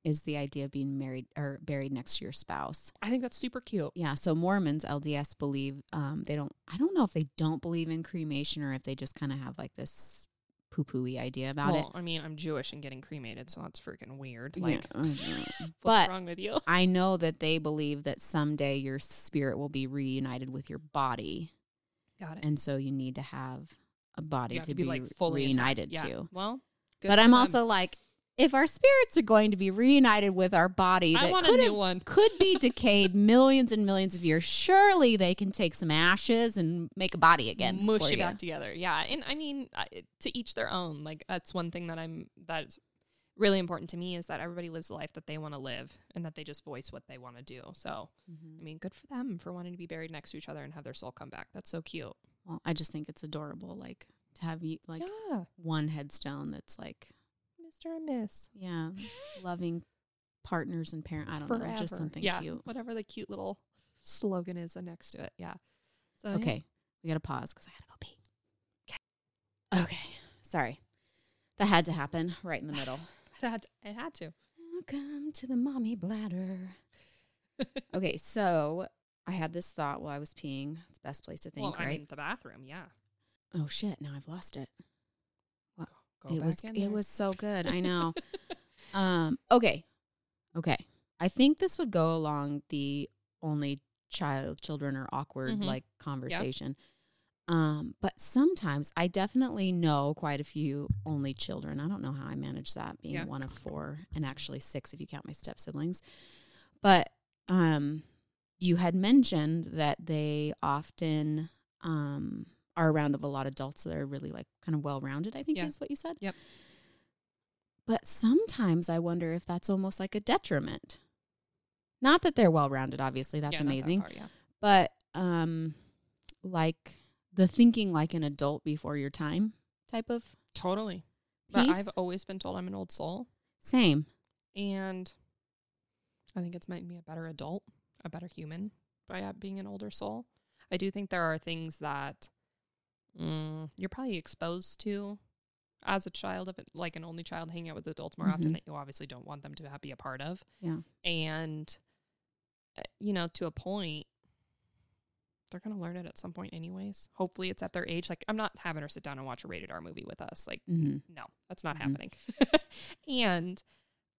is the idea of being married or buried next to your spouse. I think that's super cute. Yeah, so Mormons LDS believe um, they don't. I don't know if they don't believe in cremation or if they just kind of have like this poo pooey idea about it. well, I mean, I'm Jewish and getting cremated, so that's freaking weird. Like, Yeah, what's but wrong with you? I know that they believe that someday your spirit will be reunited with your body, Got it. and so you need to have a body to, to be, be, like fully reunited. Yeah. to. Well, good But I'm them. also like, if our spirits are going to be reunited with our body I that could new have one. could be decayed millions and millions of years. Surely they can take some ashes and make a body again. mush it you. back together. Yeah, and I mean, to each their own. Like that's one thing that I'm that's really important to me is that everybody lives the life that they want to live and that they just voice what they want to do. So, Mhm. I mean, good for them for wanting to be buried next to each other and have their soul come back. That's so cute. Well, I just think it's adorable, like to have you like yeah, one headstone that's like, Mr. and Miss. yeah, loving partners and parent. I don't Forever. know, just something yeah, cute. Whatever the cute little slogan is next to it. Yeah. So yeah. Okay, we gotta pause because I gotta go pee. Okay. Okay, sorry, that had to happen right in the middle. it had to, it had to. Welcome to the mommy bladder. okay, so I had this thought while I was peeing. It's the best place to think, well, I right? mean, the bathroom. Yeah. oh shit! Now I've lost it. Go it was it there. was so good. I know. um. Okay. Okay. I think this would go along the only child children are awkward Mhm. like conversation. Um, but sometimes I definitely know quite a few only children. I don't know how I manage that being Yeah. one of four and actually six if you count my step siblings. But um you had mentioned that they often um are around of a lot of adults that are really like kind of well rounded, I think Yeah. is what you said. Yep. But sometimes I wonder if that's almost like a detriment. Not that they're well rounded, obviously, that's Yeah, that amazing. part, yeah. but um like the thinking like an adult before your time type of Totally. But. I've always been told I'm an old soul. Same. And I think it's made me a better adult, a better human by uh, being an older soul. I do think there are things that mm, you're probably exposed to as a child of it, like an only child hanging out with adults more often Mhm. that you obviously don't want them to be a part of. Yeah. And, uh, you know, to a point, they're going to learn it at some point, anyways. Hopefully, it's at their age. Like, I'm not having her sit down and watch a rated R movie with us. Like, Mm-hmm. no, that's not Mhm. happening. and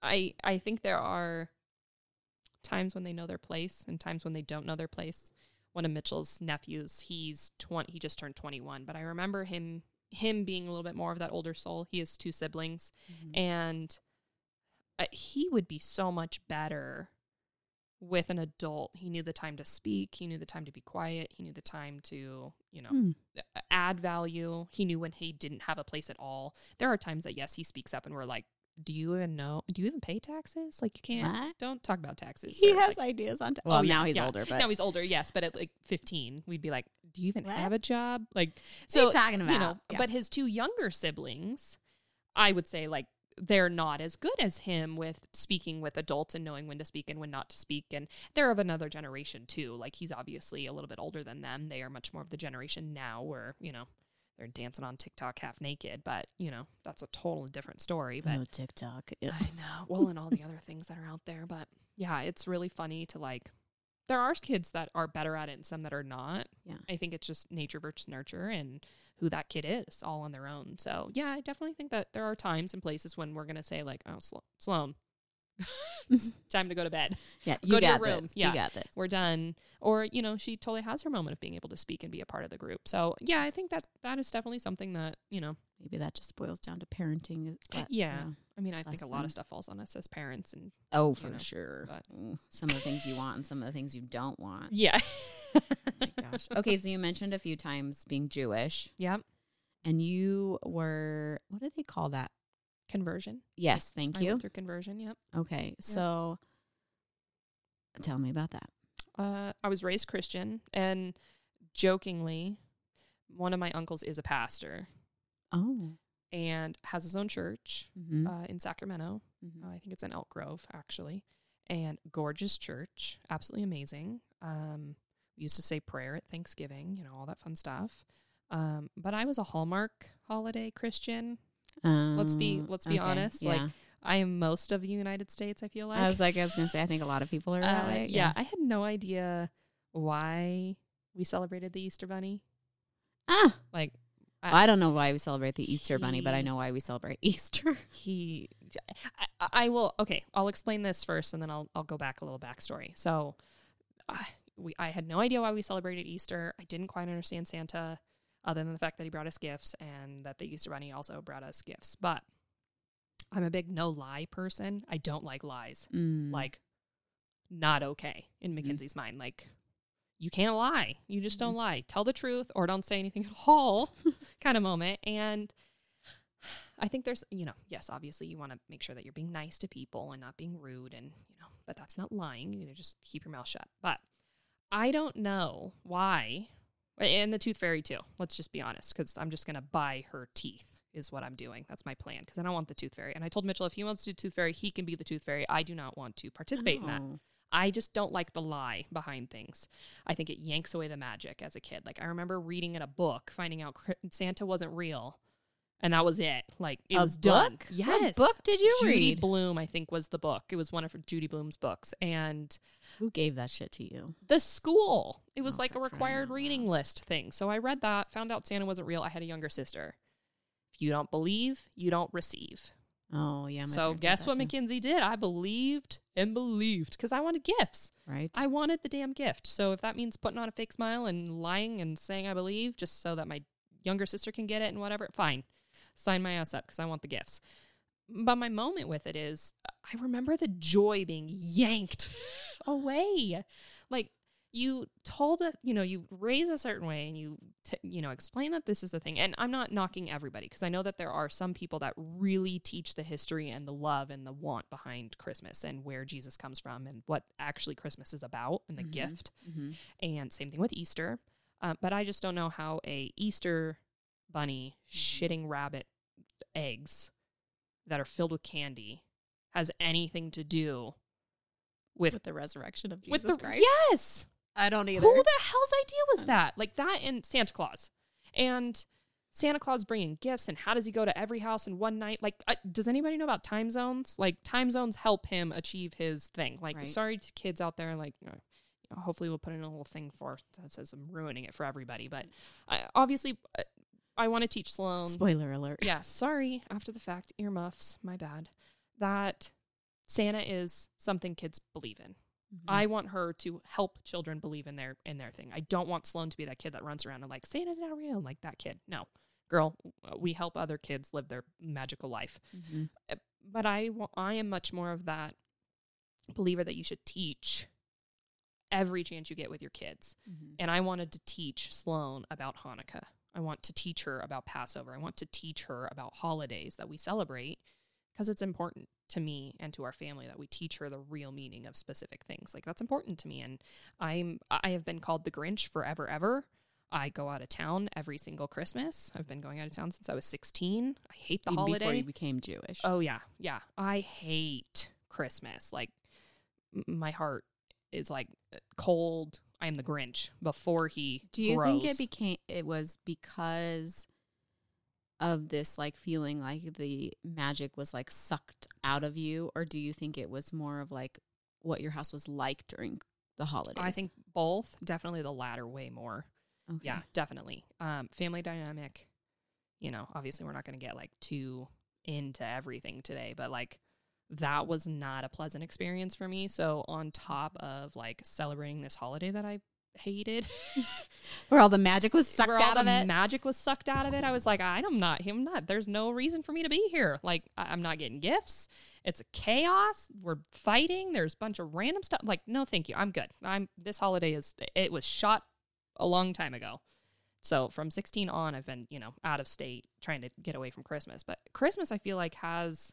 I I think there are times when they know their place and times when they don't know their place. One of Mitchell's nephews, he's 20 he just turned 21, but I remember him him being a little bit more of that older soul. He has two siblings and uh, he would be so much better with an adult. He knew the time to speak, he knew the time to be quiet, he knew the time to, you know, Hmm. add value. He knew when he didn't have a place at all. There are times that yes, he speaks up and we're like, "Do you even know? Do you even pay taxes? Like you can't What? don't talk about taxes." He sir." has Like, ideas on. T- oh, well, yeah, now he's yeah. older, but now he's older, yes, but at like 15, we'd be like, "Do you even What? have a job?" Like so you talking about? you know, Yeah. but his two younger siblings, I would say like they're not as good as him with speaking with adults and knowing when to speak and when not to speak. And they're of another generation too. Like he's obviously a little bit older than them. They are much more of the generation now where, you know, they're dancing on TikTok half naked, but you know, that's a totally different story. But oh, TikTok. Yeah. I know. Well, and all the other things that are out there. But yeah, it's really funny to like, there are kids that are better at it and some that are not. Yeah. I think it's just nature versus nurture and who that kid is all on their own. So yeah, I definitely think that there are times and places when we're going to say, like, oh, Slo- Sloan, it's mm-hmm. time to go to bed. Yeah, Go you to your room. this. Yeah. You got this. We're done. Or, you know, she totally has her moment of being able to speak and be a part of the group. So, yeah, I think that that is definitely something that, you know, Maybe that just boils down to parenting. that, Yeah. you know. I mean, I think a lot of stuff falls on us as parents and Oh, for know, sure. but- Some of the things you want and some of the things you don't want. yeah. Oh my gosh. Okay, so you mentioned a few times being Jewish, Yep. and you were what do they call that? Conversion. Yes, thank I you. through conversion. Yep. Okay, so tell me about that. Uh, I was raised Christian, and jokingly, one of my uncles is a pastor Oh, and has his own church mm-hmm. uh, in Sacramento. Uh, I think it's in Elk Grove, actually, and gorgeous church, absolutely amazing. Um, we used to say prayer at Thanksgiving, you know, all that fun stuff. Um, but I was a Hallmark holiday Christian. Let's be- let's be honest, like, I am most of the United States. I feel like I was like, I was gonna say, I think a lot of people are that Uh, way. yeah, I had no idea why we celebrated the Easter Bunny. Ah, Like I- well, I don't know why we celebrate the Easter Bunny, but I know why we celebrate Easter. he, I, I will. Okay, I'll explain this first, and then I'll I'll go back a little backstory. So, uh, we I had no idea why we celebrated Easter. I didn't quite understand Santa, other than the fact that he brought us gifts and that the Easter Bunny also brought us gifts. But I'm a big no lie person. I don't like lies. Mm. like not okay in. Mackenzie's mind. Like you can't lie. You just don't Mhm. lie. Tell the truth or don't say anything at all kind of moment. And I think there's, you know, yes, obviously you want to make sure that you're being nice to people and not being rude and, you know, but that's not lying. You either just keep your mouth shut. But I don't know why. And the tooth fairy too. Let's just be honest cuz I'm just going to buy her teeth is what I'm doing. That's my plan because I don't want the tooth fairy. And I told Mitchell if he wants to do tooth fairy, he can be the tooth fairy. I do not want to participate in that. Oh. I just don't like the lie behind things. I think it yanks away the magic as a kid. Like I remember reading in a book, finding out Santa wasn't real, and that was it. Like it A was done. book? Yes. What book did you Judy read? Blume, I think, was the book. It was one of Judy Blume's books, and Who gave that shit to you? the school. It was Oh, like a required reading list thing. So I read that, found out Santa wasn't real. I had a younger sister. If you don't believe, you don't receive. Oh yeah. My so guess what too. Mackenzie did? I believed and believed because I wanted gifts. Right. I wanted the damn gift. So if that means putting on a fake smile and lying and saying I believe just so that my younger sister can get it and whatever, fine. Sign my ass up because I want the gifts. But my moment with it is I remember the joy being yanked away. Like you told us, you know, you raise a certain way and you, t- you know, explain that this is the thing. And I'm not knocking everybody because I know that there are some people that really teach the history and the love and the want behind Christmas and where Jesus comes from and what actually Christmas is about and the Mhm. gift. mm-hmm. And same thing with Easter. Um, but I just don't know how a Easter bunny shitting rabbit eggs that are filled with candy has anything to do with with the resurrection of Jesus with the Christ. yes. I don't either. Who the hell's idea was that? Like that and Santa Claus. And Santa Claus bringing gifts and how does he go to every house in one night? Like, uh, does anybody know about time zones? Like, time zones help him achieve his thing. Like, Right. sorry to kids out there. Like, uh, you know, hopefully we'll put in a little thing for that says I'm ruining it for everybody. But I, obviously, uh, I want to teach Sloan. Spoiler alert. yeah, sorry. After the fact, earmuffs. My bad. That Santa is something kids believe in. Mhm. I want her to help children believe in their in their thing. I don't want Sloan to be that kid that runs around and like Santa's not real, like that kid. No, girl, uh, we help other kids live their magical life. Mhm. But I I am much more of that believer that you should teach every chance you get with your kids. Mhm. And I wanted to teach Sloan about Hanukkah. I want to teach her about Passover. I want to teach her about holidays that we celebrate because it's important to me and to our family that we teach her the real meaning of specific things. Like that's important to me and I'm I have been called the Grinch forever ever. I go out of town every single Christmas. I've been going out of town since I was 16. I hate the Even holiday. before you became Jewish. Oh yeah, yeah. I hate Christmas. Like m- my heart is like cold. I am the Grinch before he. Do you think it became it was because of this like feeling like the magic was like sucked out of you or do you think it was more of like what your house was like during the holidays? I think both. Definitely the latter way more. Okay. Yeah, definitely. Um, family dynamic. You know, obviously we're not going to get like too into everything today, but like that was not a pleasant experience for me. So on top of like celebrating this holiday that I hated, Where all the magic was sucked out of it. magic was sucked out of it, I was like, I'm not him. Not there's no reason for me to be here. Like I- I'm not getting gifts. It's a chaos. We're fighting. There's a bunch of random stuff. Like no, thank you. I'm good. I'm this holiday is it was shot a long time ago. So from 16 on, I've been, you know, out of state trying to get away from Christmas. But Christmas, I feel like has,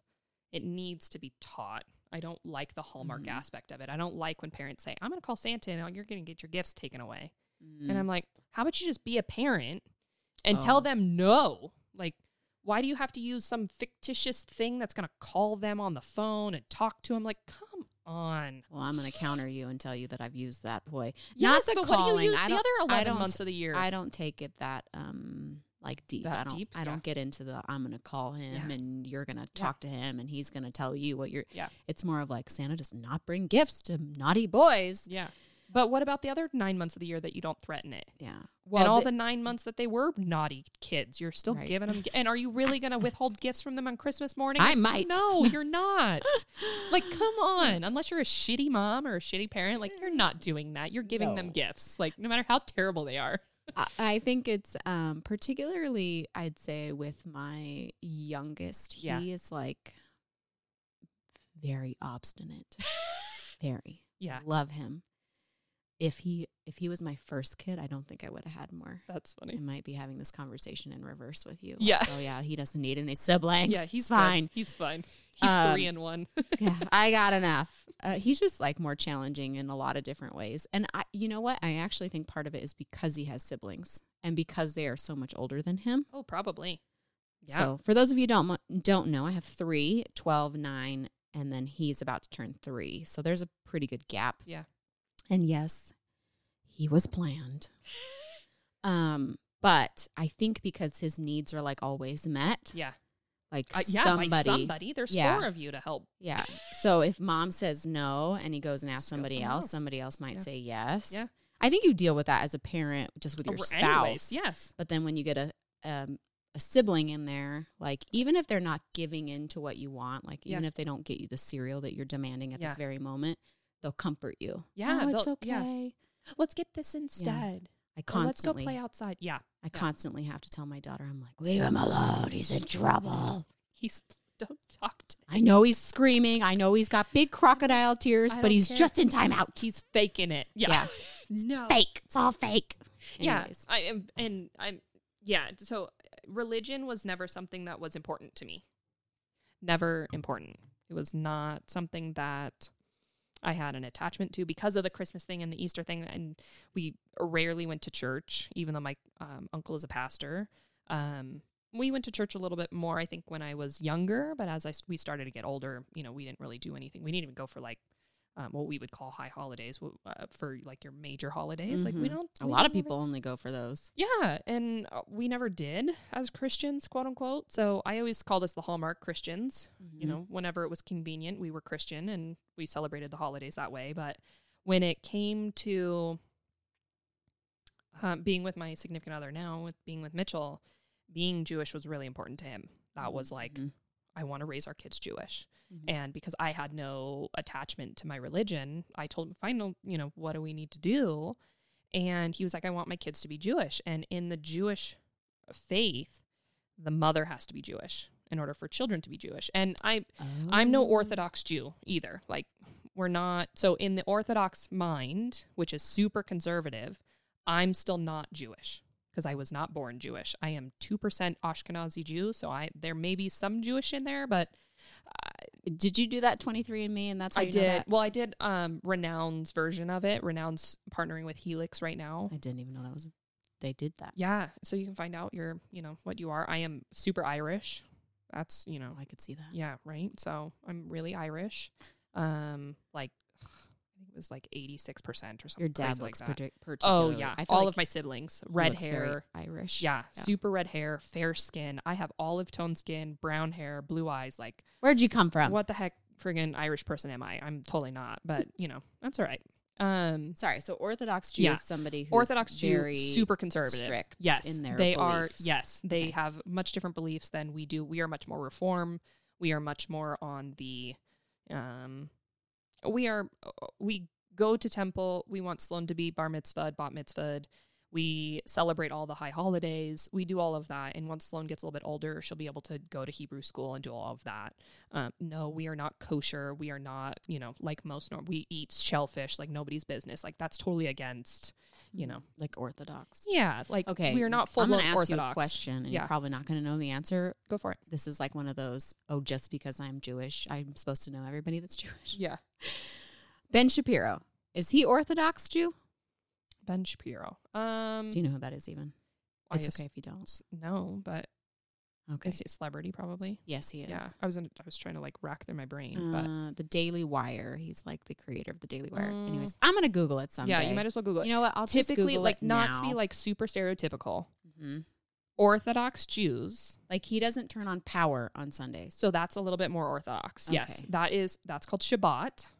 it needs to be taught. I don't like the Hallmark Mhm. aspect of it. I don't like when parents say, I'm going to call Santa and you're going to get your gifts taken away. Mm. And I'm like, how about you just be a parent and tell Oh. them no? Like, why do you have to use some fictitious thing that's going to call them on the phone and talk to them? Like, come on. well, I'm going to counter you and tell you that I've used that ploy. Yes, Not the but what do calling. you use I the don't- other I 11 don't- months of the year? I don't take it that um like deep. That I don't deep? I Yeah. don't get into the I'm gonna call him Yeah. and you're gonna talk to him and he's gonna tell you what you're Yeah. It's more of like Santa does not bring gifts to naughty boys. yeah. But what about the other nine months of the year that you don't threaten it? Yeah. and all the- the nine months that they were naughty kids, you're still Right. giving them. And are you really going to withhold gifts from them on Christmas morning? I might. No, you're not. like, come on. Unless you're a shitty mom or a shitty parent, like you're not doing that. You're giving them gifts, like no matter how terrible they are. I, think it's um particularly I'd say with my youngest, he Yeah. is like very obstinate. very. Yeah, Love him. If he if he was my first kid, I don't think I would have had more. that's funny. I might be having this conversation in reverse with you. Yeah. oh yeah, he doesn't need any siblings. Yeah, he's It's good. fine. He's fine. He's Um, three and one. yeah, I got enough. Uh, he's just like more challenging in a lot of different ways. And I, you know what? I actually think part of it is because he has siblings and because they are so much older than him. oh, probably. Yeah. So for those of you who don't don't know, I have three, 12, 9, and then he's about to turn three. So there's a pretty good gap. Yeah. And yes, he was planned. Um, but I think because his needs are like always met, yeah. Like Uh, yeah. somebody, by somebody. There's Yeah. four of you to help. yeah. So if mom says no and he goes and asks somebody else, else. somebody else might Yeah. say yes. Yeah. I think you deal with that as a parent just with your Or spouse. anyways, yes. But then when you get a um, a sibling in there, like even if they're not giving in to what you want, like even Yeah. if they don't get you the cereal that you're demanding at Yeah. this very moment, they'll comfort you. Yeah, oh, it's okay. yeah. Let's get this instead. I Or let's go play outside. Yeah. I constantly have to tell my daughter, I'm like, leave him alone. He's in trouble. He's don't talk to him. I know he's screaming. I know he's got big crocodile tears, but he's care. just in timeout. He's faking it. Yeah. Yeah. no. Fake. It's all fake. Yeah. I am and I'm yeah, so uh, religion was never something that was important to me. Never important. It was not something that I had an attachment to because of the Christmas thing and the Easter thing and we rarely went to church even though my um, uncle is a pastor. Um we went to church a little bit more I think when I was younger, but as I, we started to get older, you know, we didn't really do anything. We didn't even go for like um, what we would call high holidays uh, for like your major holidays. Like we Mhm. don't. A we lot of don't ever- people only go for those. yeah, and uh, we never did as Christians, quote unquote. So I always called us the Hallmark Christians. Mm-hmm. You know, whenever it was convenient, we were Christian and we celebrated the holidays that way. But when it came to um, being with my significant other now, with being with Mitchell, being Jewish was really important to him. That was like, Mhm. I want to raise our kids Jewish. Mhm. And because I had no attachment to my religion, I told him, fine, you know, what do we need to do? And he was like, I want my kids to be Jewish. And in the Jewish faith, the mother has to be Jewish in order for children to be Jewish. And I I'm no Oh. Orthodox Jew either. Like we're not so in the Orthodox mind, which is super conservative, I'm still not Jewish because I was not born Jewish. I am 2% Ashkenazi Jew, so I there may be some Jewish in there, but Did you do that 23andMe and that's how I did. that? Well, I did um Renown's version of it. Renown's partnering with Helix right now. I didn't even know that was they did that. Yeah, so you can find out your, you know, what you are. I am super Irish. That's, you know, Oh, I could see that. yeah, right. So I'm really Irish. Um, like I think it was like 86 percent or something. Your dad looks like that. partic- Oh yeah, all like of my siblings, red hair. Irish. Yeah, Yeah. super red hair, fair skin. I have olive tone skin, brown hair, blue eyes. Like, Where'd you come from? what the heck, friggin' Irish person am I? I'm totally not. But you know, that's all right. Um, Sorry. So Orthodox Jew Yeah. is somebody who's Orthodox Jew, very super conservative. strict Yes, in their they are. beliefs. Yes, they Okay. have much different beliefs than we do. We are much more reform. We are much more on the Um, we are we go to temple. We want Sloan to be bar mitzvah, bat mitzvah. We celebrate all the high holidays. We do all of that. And once Sloan gets a little bit older, she'll be able to go to Hebrew school and do all of that. Um, no, we are not kosher. We are not, you know, like most norm. We eat shellfish like nobody's business. Like that's totally against, you know, like Orthodox. yeah. Like Okay, we are not full I'm gonna ask Orthodox. you a question, and Yeah. you're probably not going to know the answer. Go for it. This is like one of those. Oh, just because I'm Jewish, I'm supposed to know everybody that's Jewish. Yeah. Ben Shapiro is he Orthodox Jew? Ben Shapiro. Um, Do you know who that is? Even I it's okay if you don't. No, but Okay. is he a celebrity? Probably. Yes, he is. Yeah. I was in, I was trying to like rack through my brain, but Uh, the Daily Wire. He's like the creator of the Daily Wire. Mm. Anyways, I'm gonna Google it someday. yeah, you might as well Google it. You know what? I'll just Typically, Google like it not to be now. like super stereotypical. Mhm. Orthodox Jews. like he doesn't turn on power on Sundays. So that's a little bit more orthodox. Yes. Okay. That is that's called Shabbat.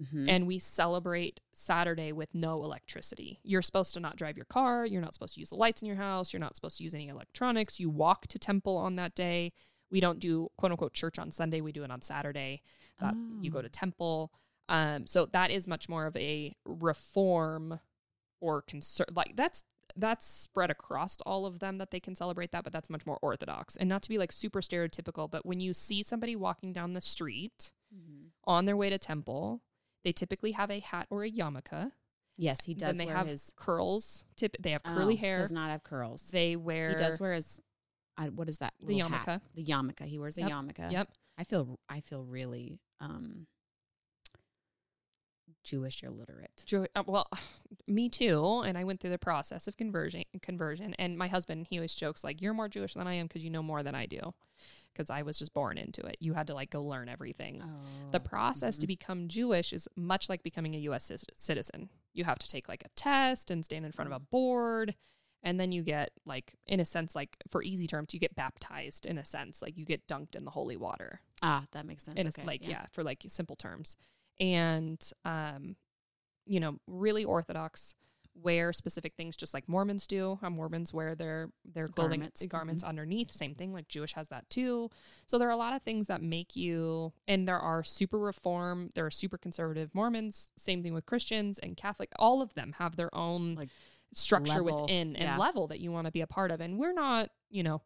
Mhm. And we celebrate Saturday with no electricity. You're supposed to not drive your car. You're not supposed to use the lights in your house. You're not supposed to use any electronics. You walk to temple on that day. We don't do quote unquote church on Sunday. We do it on Saturday. That you go Oh. to temple. Um, so that is much more of a reform or concern. Like that's that's spread across all of them that they can celebrate that, but that's much more orthodox and not to be like super stereotypical. But when you see somebody walking down the street Mhm. on their way to temple, they typically have a hat or a yarmulke. Yes, he does then they wear have his curls. Tip. They have curly Oh, hair. Does not have curls. They wear. He does wear his. I, what is that? The little hat? yarmulke. The yarmulke. He wears a Yep. yarmulke. Yep. I feel. I feel really um Jewish illiterate. Jew- uh, well, me too. And I went through the process of conversion. Conversion. And my husband, he always jokes like, "You're more Jewish than I am because you know more than I do." Because I was just born into it. You had to like go learn everything. Oh, The process to become Jewish is much like becoming a U.S.cis- citizen. You have to take like a test and stand in front of a board, and then you get like, in a sense, like for easy terms, you get baptized. In a sense, like you get dunked in the holy water. ah, that makes sense. okay, like yeah. for like simple terms and um you know really orthodox wear specific things just like mormons do how mormons wear their their clothing Garments. garments, underneath same thing like jewish has that too so there are a lot of things that make you and there are super reform there are super conservative mormons same thing with christians and catholic all of them have their own Like, structure level, within and yeah. level that you want to be a part of and we're not you know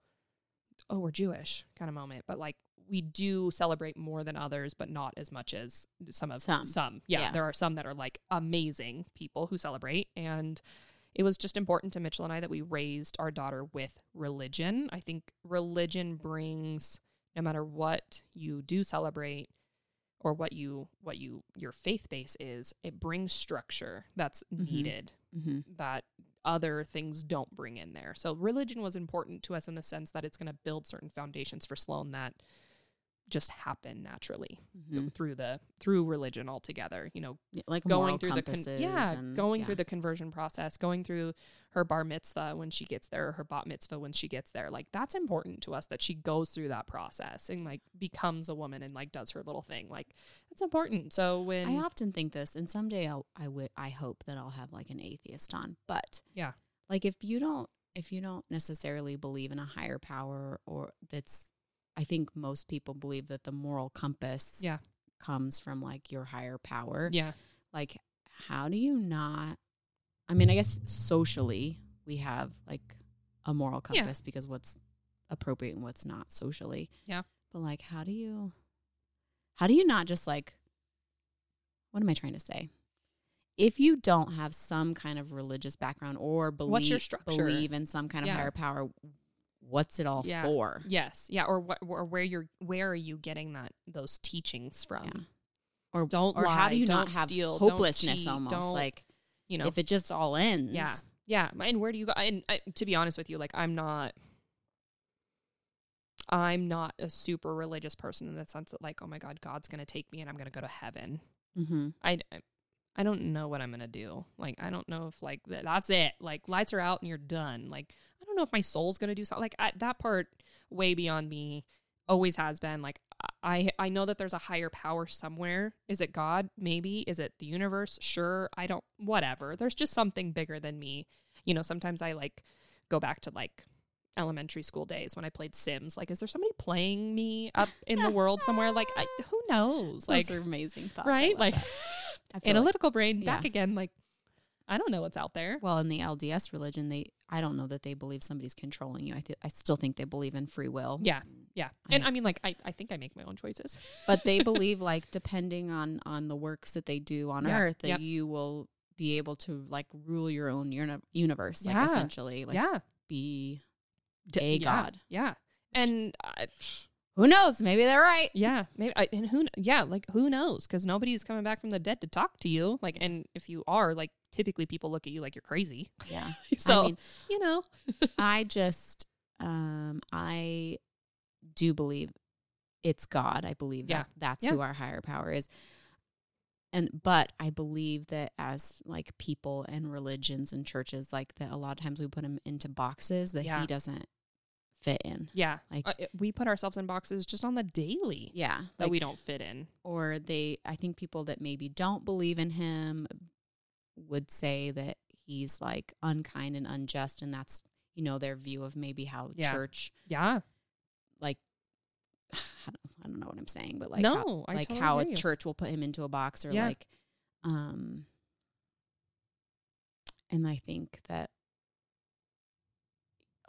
oh we're jewish kind of moment but like we do celebrate more than others but not as much as some of Some. some yeah, Yeah. there are some that are like amazing people who celebrate and it was just important to mitchell and i that we raised our daughter with religion i think religion brings no matter what you do celebrate or what you what you your faith base is it brings structure that's Mhm. needed mhm. that other things don't bring in there. So religion was important to us in the sense that it's going to build certain foundations for Sloan that just happen naturally Mhm. through the through religion altogether. You know, like going through the con- yeah, and, going yeah. through the conversion process, going through her bar mitzvah when she gets there, or her bat mitzvah when she gets there. Like that's important to us that she goes through that process and like becomes a woman and like does her little thing. Like it's important. So when I often think this, and someday I'll, I would, I hope that I'll have like an atheist on. But Yeah. like if you don't, if you don't necessarily believe in a higher power, or that's, I think most people believe that the moral compass, Yeah. comes from like your higher power. yeah, Like, how do you not? I mean, I guess socially we have like a moral Yeah. compass because what's appropriate and what's not socially. Yeah. But like, how do you? How do you not just like? What am I trying to say? If you don't have some kind of religious background or believe What's your structure? believe in some kind of Yeah. higher power, what's it all Yeah. for? yes, yeah, or what or where you're where are you getting that those teachings from? Yeah. Or Don't or how lie, do you not have steal, hopelessness cheat, almost like You know, if it just all ends? Yeah. Yeah, and where do you go? And uh, to be honest with you, like I'm not, I'm not a super religious person in the sense that like, oh my God, God's gonna take me and I'm gonna go to heaven. Mm-hmm. I, I- don't know what I'm gonna do. Like I don't know if like th- that's it. Like lights are out and you're done. Like I don't know if my soul's gonna do something. Like I, that part way beyond me. Always has been. Like I I know that there's a higher power somewhere. Is it God? Maybe. Is it the universe? Sure. I don't. Whatever. There's just something bigger than me. You know. Sometimes I like go back to like elementary school days when I played Sims. Like, is there somebody playing me up in the world somewhere? Like, I, who knows? Like, Those are amazing thoughts. Right? Like, feel like- analytical brain back yeah. again. Like, I don't know what's out there. well, in the LDS religion, they I don't know that they believe somebody's controlling you. I th- I still think they believe in free will. Yeah. Yeah. And I- I mean, like, I, I think I make my own choices. but they believe like depending on on the works that they do on Yeah, earth that yep. you will be able to like rule your own uni- universe like Yeah, essentially like yeah. be a yeah, god Yeah. And uh, who knows maybe they're right yeah, maybe, I, and who, yeah, like who knows? Because nobody's coming back from the dead to talk to you. Like, and if you are, like, typically people look at you like you're crazy. yeah So, I mean you know, I just um I do believe it's God I believe Yeah. that that's Yeah. who our higher power is and but I believe that as like people and religions and churches like that a lot of times we put him into boxes that Yeah. he doesn't fit in yeah, like uh, we put ourselves in boxes just on the daily yeah that like, we don't fit in. or they i think people that maybe don't believe in him would say that he's like unkind and unjust and that's you know their view of maybe how Yeah. church Yeah. like I don't, I don't know what i'm saying but like no, how, like totally how a church will put him into a box or Yeah. like um and i think that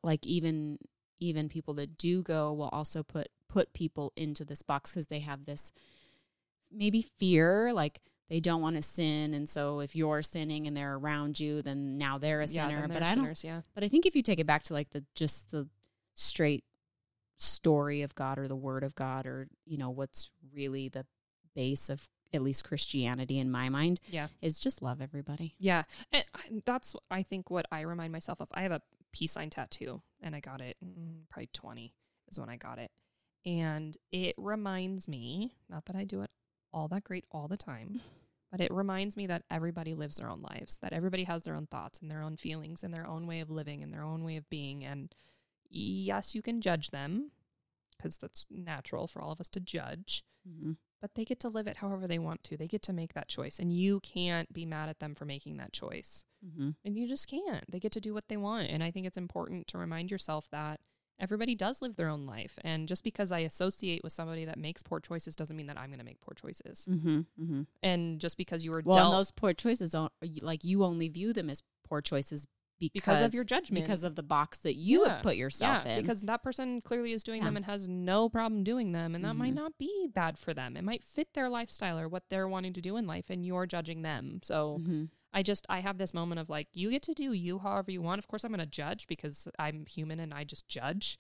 like even even people that do go will also put put people into this box because they have this maybe fear like they don't want to sin and so if you're sinning and they're around you then now they're a yeah, sinner then but they're i don't yeah. but I think if you take it back to like the just the straight story of God or the word of God or you know what's really the base of at least Christianity in my mind Yeah. is just love everybody. Yeah. And that's, I think, what I remind myself of. I have a peace sign tattoo, and I got it probably 20 is when I got it. And it reminds me, not that I do it all that great all the time, but it reminds me that everybody lives their own lives, that everybody has their own thoughts and their own feelings and their own way of living and their own way of being. And yes, you can judge them because that's natural for all of us to judge Mm-hmm. But they get to live it however they want to. They get to make that choice, and you can't be mad at them for making that choice. Mm-hmm. And you just can't. They get to do what they want. And I think it's important to remind yourself that everybody does live their own life. And just because I associate with somebody that makes poor choices doesn't mean that I'm going to make poor choices. Mm-hmm. Mm-hmm. And just because you were Well, dealt those poor choices don't like you only view them as poor choices because, because of your judgment, because of the box that you Yeah. have put yourself yeah, in. because that person clearly is doing Yeah. them and has no problem doing them, and that might Mhm. not be bad for them. It might fit their lifestyle or what they're wanting to do in life, and you're judging them. So Mhm. I just I have this moment of like you get to do you however you want. Of course, I'm going to judge because I'm human and I just judge,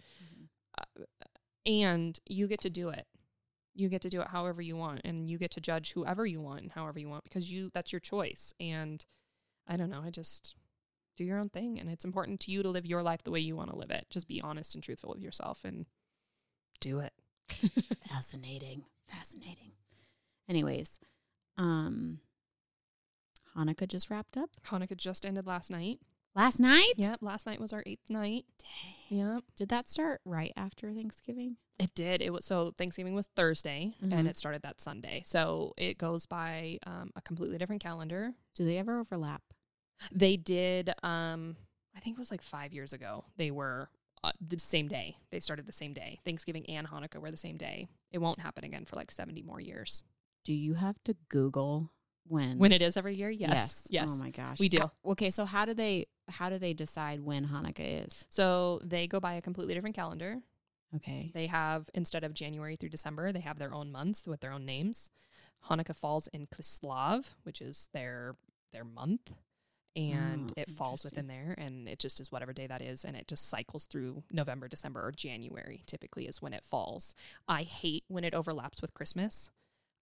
uh, and you get to do it. You get to do it however you want, and you get to judge whoever you want and however you want because you that's your choice. And I don't know. I just do your own thing, and it's important to you to live your life the way you want to live it. Just be honest and truthful with yourself, and do it. Fascinating. Fascinating. Anyways, um Hanukkah just wrapped up Hanukkah just ended last night. last night. Yep, last night was our eighth night. Dang. Yep. Did that start right after Thanksgiving? It did. It was so Thanksgiving was Thursday Mhm. and it started that Sunday. So it goes by um, a completely different calendar. Do they ever overlap? They did. Um, I think it was like five years ago. They were uh, the same day. They started the same day. Thanksgiving and Hanukkah were the same day. It won't happen again for like seventy more years. Do you have to Google when? When it is every year, yes, yes. yes. Oh my gosh, We do. How- okay, so how do they how do they decide when Hanukkah is? So they go by a completely different calendar. Okay. They have instead of January through December, they have their own months with their own names. Hanukkah falls in Kislev, which is their their month, and Oh, it falls within there, and it just is whatever day that is, and it just cycles through November, December, or January. Typically, is when it falls. I hate when it overlaps with Christmas.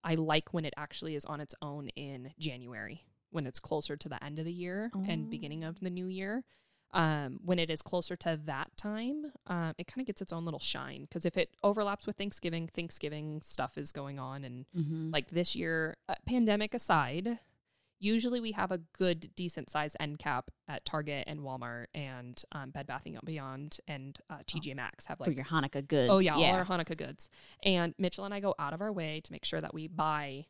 I like when it actually is on its own in January, when it's closer to the end of the year and beginning of the new year um, when it is closer to that time, um, it kind of gets its own little shine. Because if it overlaps with Thanksgiving, Thanksgiving stuff is going on. And Mm-hmm. like this year, uh, pandemic aside, usually we have a good, decent size end cap at Target and Walmart and um, Bed Bath and Beyond and uh, TJ Maxx have For like your Hanukkah goods. Oh yeah, all our Hanukkah goods. And Mitchell and I go out of our way to make sure that we buy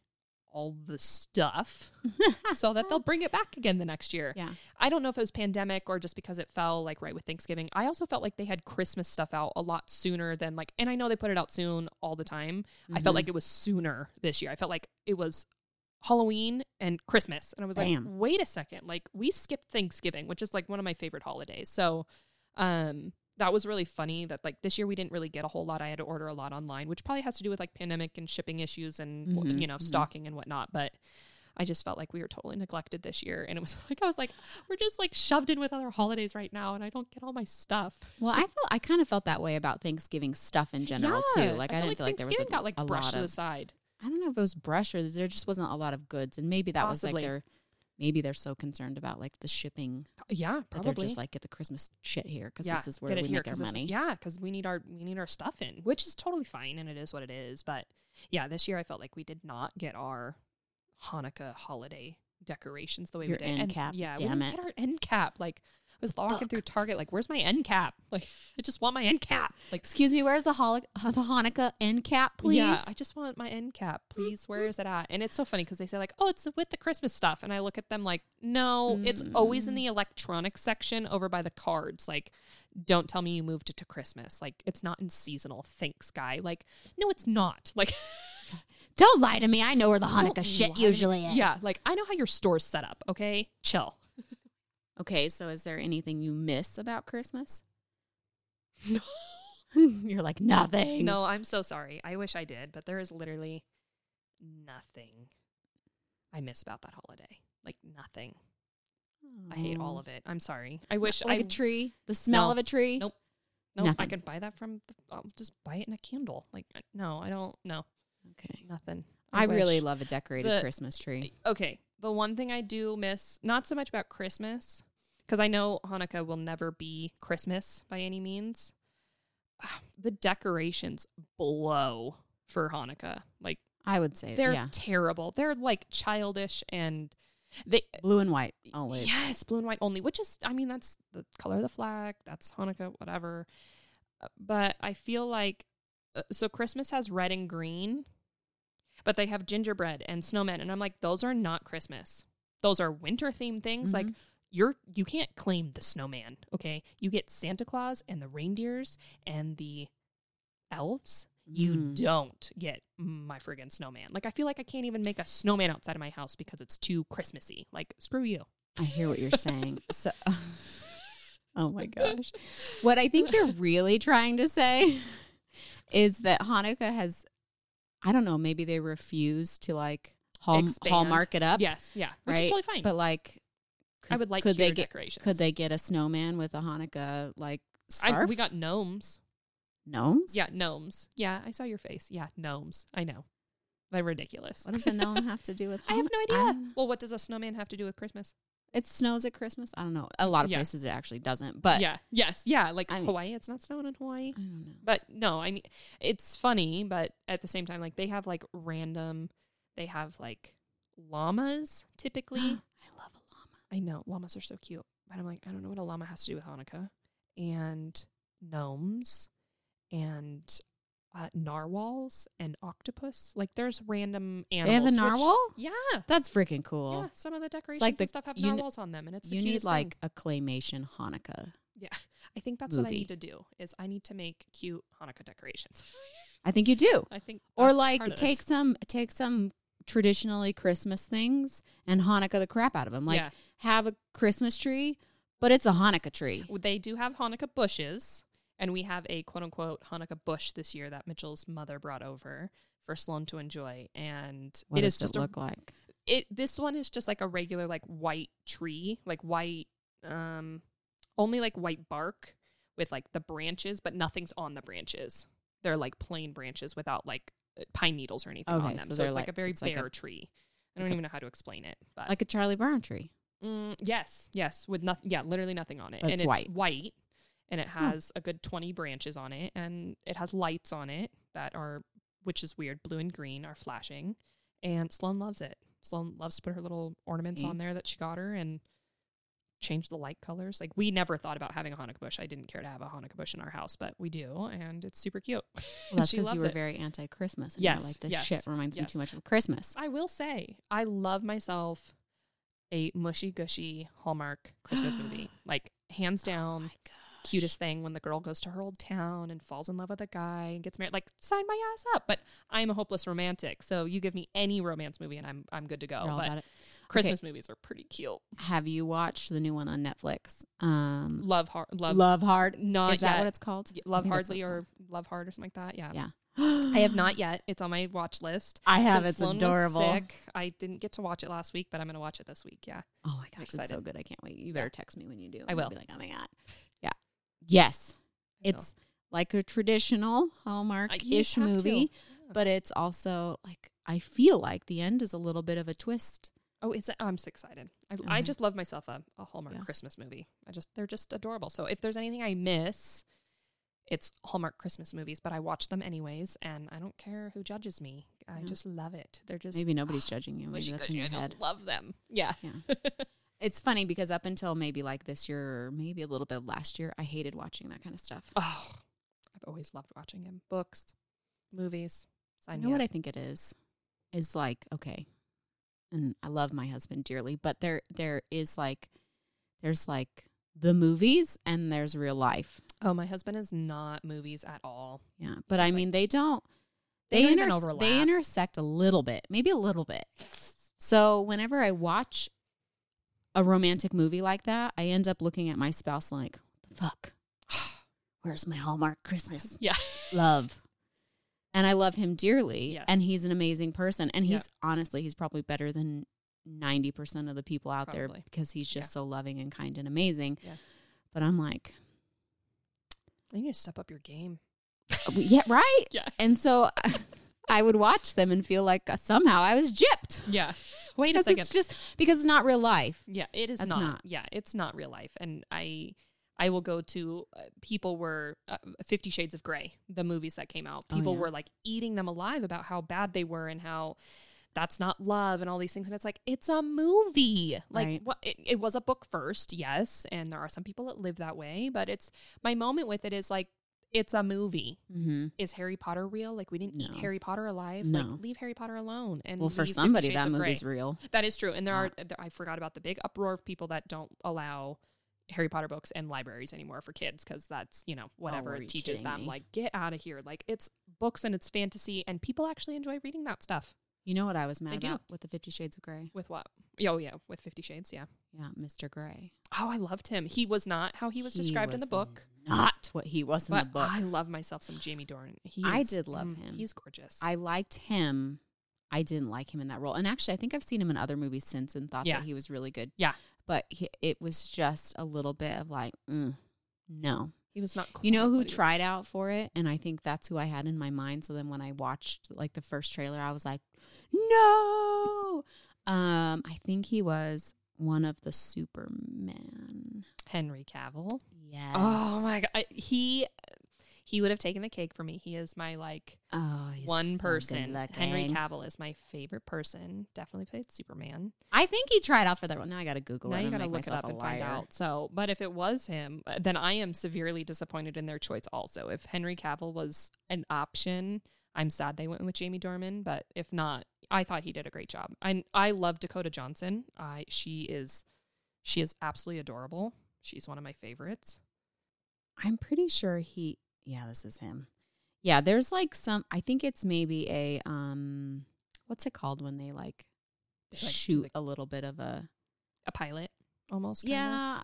all the stuff so that they'll bring it back again the next year. Yeah. I don't know if it was pandemic or just because it fell like right with Thanksgiving. I also felt like they had Christmas stuff out a lot sooner than like, and I know they put it out soon all the time. I felt Mhm. like it was sooner this year. I felt like it was Halloween and Christmas. And I was Bam. like, wait a second. Like we skipped Thanksgiving, which is like one of my favorite holidays. So um that was really funny that like this year we didn't really get a whole lot. I had to order a lot online, which probably has to do with like pandemic and shipping issues and Mhm, you know, mhm. stocking and whatnot. But I just felt like we were totally neglected this year. And it was like I was like, we're just like shoved in with other holidays right now and I don't get all my stuff. Well, I felt I kind of felt that way about Thanksgiving stuff in general Yeah, too. Like I, felt didn't feel like there was a, got like a brushed lot to the of. side. I don't know if it was brush or there just wasn't a lot of goods, and maybe that was Possibly. like their. Maybe they're so concerned about like the shipping Yeah, probably. they're just like get the Christmas shit here because yeah, this is where we make our money. Yeah, because we need our we need our stuff in, which is totally fine, and it is what it is. But yeah, this year I felt like we did not get our Hanukkah holiday decorations the way Your we did. end And cap, yeah, we damn didn't it. get our end cap. Like was walking Fuck. through Target, like, where's my end cap? Like, I just want my end cap. Like, Excuse me, where's the, hol- the Hanukkah end cap, please? yeah, I just want my end cap, please. Where is it at? And it's so funny because they say like, oh, it's with the Christmas stuff, and I look at them like, no, it's always in the mm. electronics section over by the cards. Like, don't tell me you moved it to Christmas. Like, it's not in seasonal. Thanks, guy. Like, no, it's not. Like, Don't lie to me. I know where the Hanukkah shit lie to me. usually is. Yeah, like I know how your store's set up. Okay, chill. Okay, so is there anything you miss about Christmas? No. You're like nothing. No, I'm so sorry. I wish I did, but there is literally nothing I miss about that holiday. Like nothing. I hate all of it. I'm sorry. I wish like I a tree. The smell No. of a tree. Nope. No, I Nothing. could buy that from. The, I'll just buy it in a candle. Like no, I don't. No, Okay. nothing. I, really love a decorated The- Christmas tree. Okay, the one thing I do miss, not so much about Christmas, because I know Hanukkah will never be Christmas by any means. The decorations blow for Hanukkah. Like I would say, they're yeah, terrible. They're like childish and they blue and white always. Yes, blue and white only, which is, I mean, that's the color of the flag. That's Hanukkah, whatever. Uh, But I feel like, uh, so Christmas has red and green, but they have gingerbread and snowmen. And I'm like, those are not Christmas. Those are winter themed things. Like, Mhm. You're, you can't claim the snowman, okay? You get Santa Claus and the reindeers and the elves. You Mm. don't get my friggin' snowman. Like, I feel like I can't even make a snowman outside of my house because it's too Christmassy. Like, screw you. I hear what you're saying. So, oh my gosh, what I think you're really trying to say is that Hanukkah has, I don't know, maybe they refuse to like hall, hallmark it up, Yes, yeah, which right? is totally fine. But like, I would like could they get decorations. could they get a snowman with a Hanukkah like I, scarf? we got gnomes. gnomes. Yeah, gnomes. Yeah, I saw your face. Yeah, gnomes. I know. They're ridiculous. What does a gnome have to do with? I have no idea. don't. Well, what does a snowman have to do with Christmas? It snows at Christmas. I don't know. A lot of Yeah. places it actually doesn't, but yeah, yes, yeah. Like I mean- Hawaii, it's not snowing in Hawaii. I don't know. But no, I mean, it's funny, but at the same time, like they have like random, they have like llamas typically. I love. I know llamas are so cute, but I'm like, I don't know what a llama has to do with Hanukkah and gnomes and uh, narwhals and octopus. Like, there's random They animals. have a which- narwhal. yeah, That's freaking cool. yeah. Some of the decorations like the- and stuff have narwhals on them, and it's the you need like thing. a claymation Hanukkah. Yeah, I think that's what I need to do. Is I need to make cute Hanukkah decorations. I think you do. I think, Or like take some take some traditionally Christmas things and Hanukkah the crap out of them. Like Yeah. Have a Christmas tree, but it's a Hanukkah tree. They do have Hanukkah bushes, and we have a quote unquote Hanukkah bush this year that Mitchell's mother brought over for Sloan to enjoy, and What it does is just it a look like? it this one is just like a regular like white tree like white um only like white bark with like the branches but nothing's on the branches they're like plain branches without like uh, pine needles or anything Okay, on them so so, it's like, like- a very it's like bare a- tree i don't like a- even know how to explain it but Like a Charlie Brown tree. Mm, yes yes with nothing yeah literally nothing on it and it's white. white and it has a good 20 branches on it and it has lights on it that are which is weird blue and green are flashing and sloan loves it sloan loves to put her little ornaments See? on there that she got her and change the light colors. Like we never thought about having a Hanukkah bush. I didn't care to have a Hanukkah bush in our house, but we do, and it's super cute. Well, that's because you were it. very anti-Christmas. And Yes, like this yes, shit reminds me too much of Christmas. I will say, I love myself a mushy gushy Hallmark Christmas movie. Like hands down, my gosh. cutest thing when the girl goes to her old town and falls in love with a guy and gets married. Like sign my ass up. But I'm a hopeless romantic, so you give me any romance movie and I'm I'm good to go. You're all but about it. Christmas movies are pretty cute. Have you watched the new one on Netflix? Um, Love hard, love, Love Hard. not Is that yet. what it's called? Love hardly or love hard or something like that. Yeah. yeah. I have not yet. It's on my watch list. I have. Since It's Sloan adorable. Sick, I didn't get to watch it last week, but I'm going to watch it this week. Yeah. Oh my gosh, it's so good. I can't wait. You better text me when you do. I I'll. Be like, oh my god. Yeah. Yes. It's like a traditional Hallmark-ish uh, have movie, Yeah. but it's also like I feel like the end is a little bit of a twist. Oh, it's I'm so excited. I, I just love myself a, a Hallmark Yeah. Christmas movie. I just they're just adorable. So if there's anything I miss, it's Hallmark Christmas movies, but I watch them anyways, and I don't care who judges me. I Yeah. just love it. They're just Maybe nobody's judging you. Maybe that's in your I head. love them. Yeah. Yeah. It's funny because up until maybe like this year, or maybe a little bit last year, I hated watching that kind of stuff. Oh, I've always loved watching him. Books, movies. I know what up. I think it is. Is like okay, and I love my husband dearly, but there there is like there's like the movies and there's real life. Oh, my husband is not movies at all. Yeah, but I like- mean they don't They they don't inter- they intersect a little bit, maybe a little bit. So whenever I watch a romantic movie like that, I end up looking at my spouse like, "What the fuck? Where's my Hallmark Christmas Yeah. love?" And I love him dearly, Yes. and he's an amazing person. And Yeah. he's honestly, he's probably better than ninety percent of the people out there because he's just Yeah. so loving and kind and amazing. Yeah. But I'm like, You need to step up your game. yeah, right. Yeah. And so I would watch them and feel like uh, somehow I was gypped. Yeah. Wait a second. it's just because it's not real life. Yeah, it is not. not. Yeah, it's not real life. And I I will go to uh, people were uh, 50 shades of gray, the movies that came out. Oh, People yeah. were like eating them alive about how bad they were and how that's not love and all these things and it's like it's a movie. Like Right. what it, it was a book first, yes, and there are some people that live that way, but it's my moment with it is like it's a movie. Mm-hmm. Is Harry Potter real? Like we didn't eat Harry Potter alive. No. Like leave Harry Potter alone. And Well, for somebody, that movie's real. That is true. And there Yeah. are, there, I forgot about the big uproar of people that don't allow Harry Potter books in libraries anymore for kids because that's, you know, whatever Oh, it teaches them. me? Like, get out of here. Like, it's books and it's fantasy, and people actually enjoy reading that stuff. You know what I was mad do. about with the Fifty Shades of Grey? With what? Oh, yeah, with Fifty Shades. Yeah. Yeah, Mr. Grey. Oh, I loved him. He was not how he was described in the book. Not what he was in the book. I love myself some Jamie Dornan. He I did love mm, him. He's gorgeous. I liked him. I didn't like him in that role. And actually, I think I've seen him in other movies since and thought Yeah. that he was really good. Yeah. But he, it was just a little bit of like, mm, no. He was not. cool. You know who but he was- tried out for it? And I think that's who I had in my mind. So then when I watched like the first trailer, I was like, no. Um, I think he was one of the Superman. Henry Cavill. Yes. Oh my god, I, he he would have taken the cake for me. He is my like Oh, he's one so person. Henry. Cavill is my favorite person. Definitely played Superman. I think he tried out for that one. Now I got to Google now it. you gotta look it up and find out. So, but if it was him, uh, then I am severely disappointed in their choice. Also, if Henry Cavill was an option, I'm sad they went with Jamie Dornan. But if not, I thought he did a great job. I I love Dakota Johnson. I she is she is absolutely adorable. She's one of my favorites. I'm pretty sure he. Yeah, this is him. Yeah, there's like some. I think it's maybe a um. What's it called when they like They, like, shoot like, a little bit of a a pilot almost. yeah,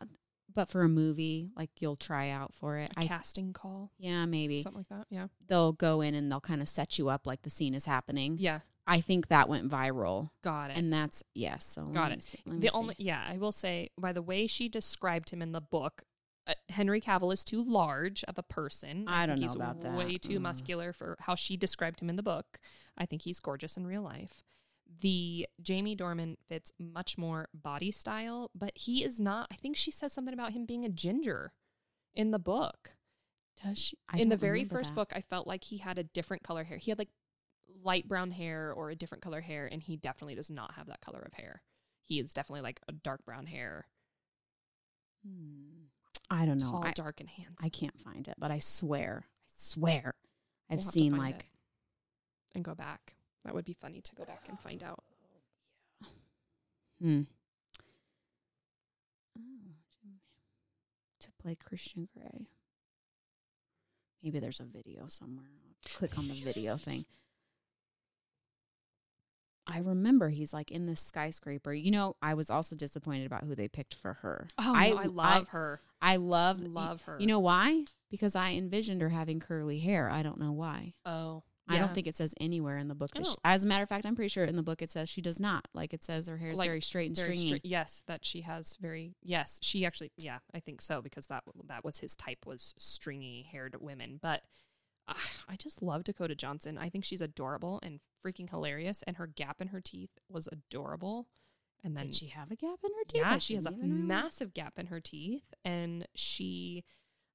but for a movie, like you'll try out for it. a I casting call, yeah, maybe something like that. Yeah, they'll go in and they'll kind of set you up like the scene is happening. yeah, I think that went viral, got it. and that's yes. So Got it. see- the see. only yeah, I will say by the way she described him in the book, uh, Henry Cavill is too large of a person. I don't think know he's about that. Way too Mm. muscular for how she described him in the book. I think he's gorgeous in real life. The Jamie Dornan fits much more body style, but he is not. I think she says something about him being a ginger in the book. Does she? I in the very first that. book, I felt like he had a different color hair. He had like light brown hair or a different color hair, and he definitely does not have that color of hair. He is definitely like a dark brown hair Hmm. I don't know. Tall, I, dark, and handsome. I can't find it, but I swear, I swear, I've We'll seen like it and go back. That would be funny to go back and find out. Hmm. Oh, to play Christian Grey. Maybe there's a video somewhere. I'll click on the video thing. I remember he's like in this skyscraper. You know, I was also disappointed about who they picked for her. Oh, I, no, I love her. I love Love her. You know why? Because I envisioned her having curly hair. I don't know why. Oh, I don't think it says anywhere in the book. That she, Oh. as a matter of fact, I'm pretty sure in the book it says she does not. Like it says her hair is Like, very straight and very stringy. stri- yes, that she has very. Yes, she actually. Yeah, I think so because that that was his type was stringy haired women. But uh, I just love Dakota Johnson. I think she's adorable and freaking hilarious, and her gap in her teeth was adorable. And then Did she have a gap in her teeth? yeah, she has a massive gap in her teeth, and she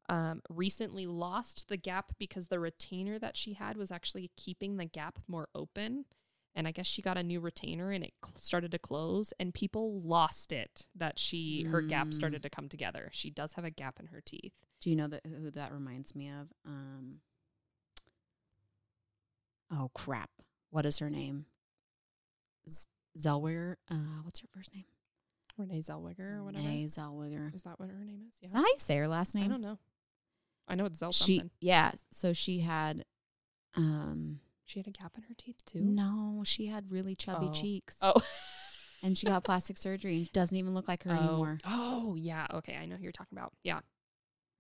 um, recently lost the gap because the retainer that she had was actually keeping the gap more open. And I guess she got a new retainer, and it cl- started to close, and people lost it that she her gap Mm. started to come together. She does have a gap in her teeth. Do you know that who that reminds me of? Um, oh crap! What is her name? Zellweger. Uh, what's her first name? Renee Zellweger or whatever. Renee Zellweger. Is that what her name is? Is that how you say her last name? I don't know. I know it's Zell She something. yeah. So she had, um, She had a gap in her teeth too. no, she had really chubby Oh. cheeks, Oh. and she got plastic surgery and doesn't even look like her oh. anymore. Oh, yeah. Okay, I know who you're talking about. Yeah.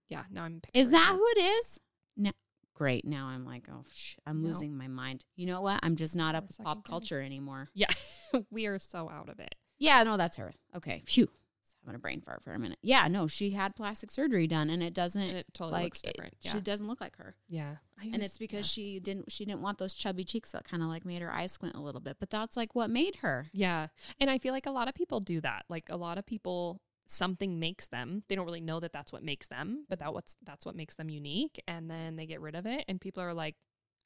Yeah, now I'm Is that her. who it is? No. Great. Now I'm like, oh, shit, I'm No. losing my mind. You know what? I'm just not up pop culture anymore. Yeah. we are so out of it. Yeah, no, that's her. Okay. Phew. Just having a brain fart for a minute. Yeah, no, she had plastic surgery done and it doesn't And it totally like looks it- different. yeah. she doesn't look like her. yeah. I And it's because she didn't she didn't want those chubby cheeks that kind of like made her eyes squint a little bit. But that's like what made her. Yeah. And I feel like a lot of people do that. Like a lot of people something makes them. They don't really know that that's what makes them, but that what's that's what makes them unique and then they get rid of it and people are like,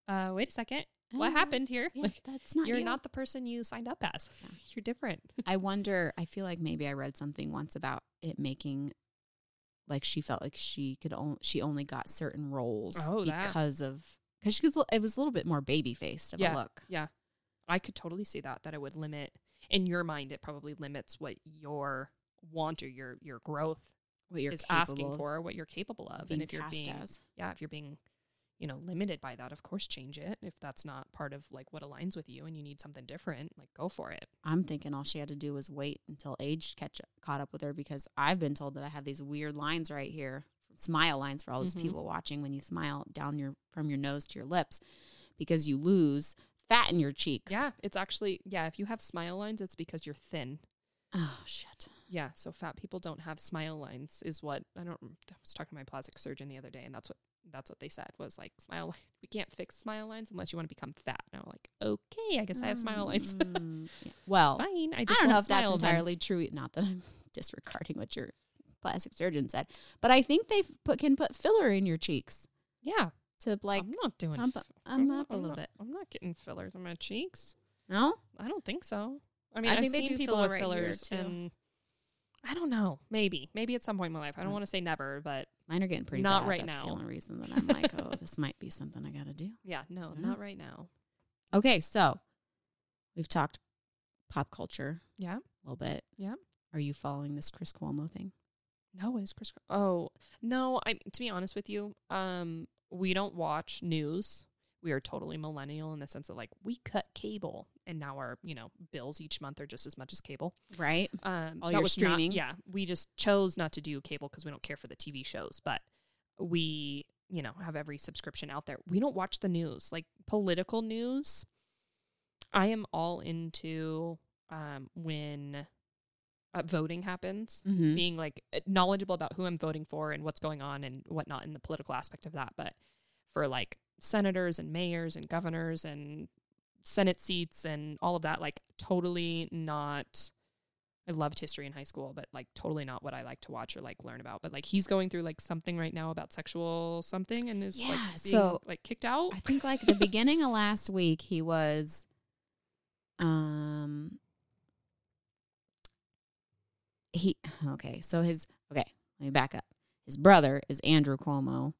"Uh, wait a second. What Uh, happened here?" Yeah, Like that's not you're you. not the person you signed up as. Yeah. You're different. I wonder. I feel like maybe I read something once about it making, like she felt like she could only she only got certain roles Oh, that. because of because she was it was a little bit more baby faced of Yeah. a look. Yeah. I could totally see that that it would limit in your mind it probably limits what your want or your your growth What you're is asking for, what you're capable of. And if you're being as. yeah, if you're being, you know, limited by that, of course change it. If that's not part of like what aligns with you and you need something different, like go for it. I'm thinking all she had to do was wait until age catch caught up with her because I've been told that I have these weird lines right here, smile lines for all those Mhm. people watching when you smile down your from your nose to your lips because you lose fat in your cheeks. Yeah, it's actually yeah, if you have smile lines, it's because you're thin. Oh shit. Yeah, so fat people don't have smile lines is what I don't I was talking to my plastic surgeon the other day and that's what that's what they said was like smile we can't fix smile lines unless you want to become fat. And I'm like, okay, I guess I have smile lines. Mm, yeah. Well, Fine. I I don't know if that's smile then. entirely true. Not that I'm disregarding what your plastic surgeon said, but I think they put can put filler in your cheeks Yeah. to like. I'm not doing pump f- them I'm up not- a I'm little not- bit. I'm not getting fillers on my cheeks. no, I don't think so. I mean, I have think they seen do people filler with right fillers, too. and I don't know. Maybe, maybe at some point in my life. I don't Mm. want to say never, but mine are getting pretty Not bad. right That's the only reason that I'm like, oh, this might be something I got to do. yeah, no, not right now. Okay, so we've talked pop culture Yeah, a little bit. Yeah. Are you following this Chris Cuomo thing? no, what is Chris? Oh, no. I to be honest with you, um, we don't watch news. We are totally millennial in the sense that like we cut cable, and now our you know bills each month are just as much as cable. Right. Um, All your was not- streaming. yeah, we just chose not to do cable because we don't care for the TV shows, but we, you know, have every subscription out there. We don't watch the news, like political news. I am all into um, when uh, voting happens, Mm-hmm. being like knowledgeable about who I'm voting for and what's going on and whatnot in the political aspect of that. But for like senators and mayors and governors and Senate seats and all of that, like totally not. I loved history in high school, but like totally not what I like to watch or like learn about. But like he's going through like something right now about sexual something and is like Yeah, being so like kicked out. I think like the beginning of last week he was um he okay, so his okay, let me back up. His brother is Andrew Cuomo,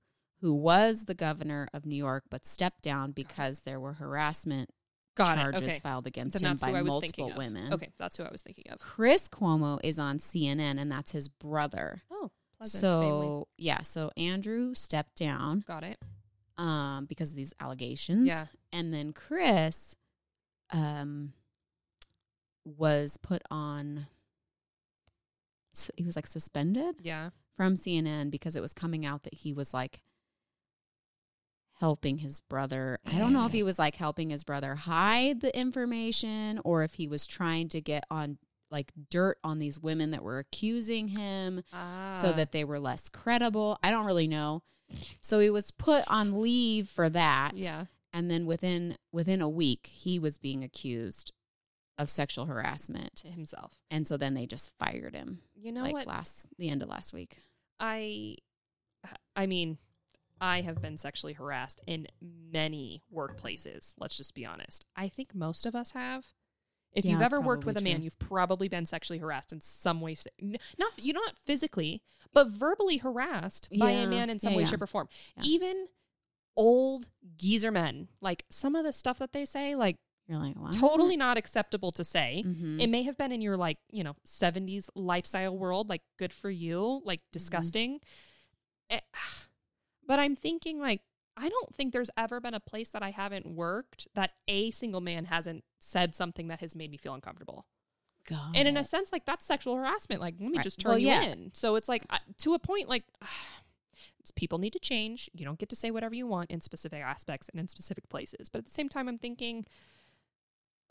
who was the governor of New York, but stepped down because there were harassment Got charges. Okay. filed against Then him by I was multiple women. Okay, that's who I was thinking of. Chris Cuomo is on CNN, and that's his brother. Oh, pleasant so family. yeah, so Andrew stepped down Got it. um, because of these allegations. Yeah. And then Chris um, was put on, he was like suspended Yeah. from CNN because it was coming out that he was like helping his brother. I don't know if he was like helping his brother hide the information or if he was trying to get on like dirt on these women that were accusing him so Ah. that they were less credible. I don't really know. So he was put on leave for that. Yeah. And then within within a week he was being accused of sexual harassment. himself. And so then they just fired him You know like what? last the end of last week. I I mean, I have been sexually harassed in many workplaces, let's just be honest. I think most of us have. If Yeah, you've ever worked with a man, true. you've probably been sexually harassed in some way. Not you know not physically, but verbally harassed by a man in some yeah, way, yeah. shape, or form. Yeah. Even old geezer men, like some of the stuff that they say, like You're like, what? totally not acceptable to say. Mhm. It may have been in your like, you know, 70s lifestyle world, like good for you, like Mm-hmm. disgusting. But I'm thinking like I don't think there's ever been a place that I haven't worked that a single man hasn't said something that has made me feel uncomfortable. God. And in a sense like that's sexual harassment. Like let me Right. just turn Well, you yeah. in. So it's like uh, to a point like it's- people need to change. You don't get to say whatever you want in specific aspects and in specific places. But at the same time I'm thinking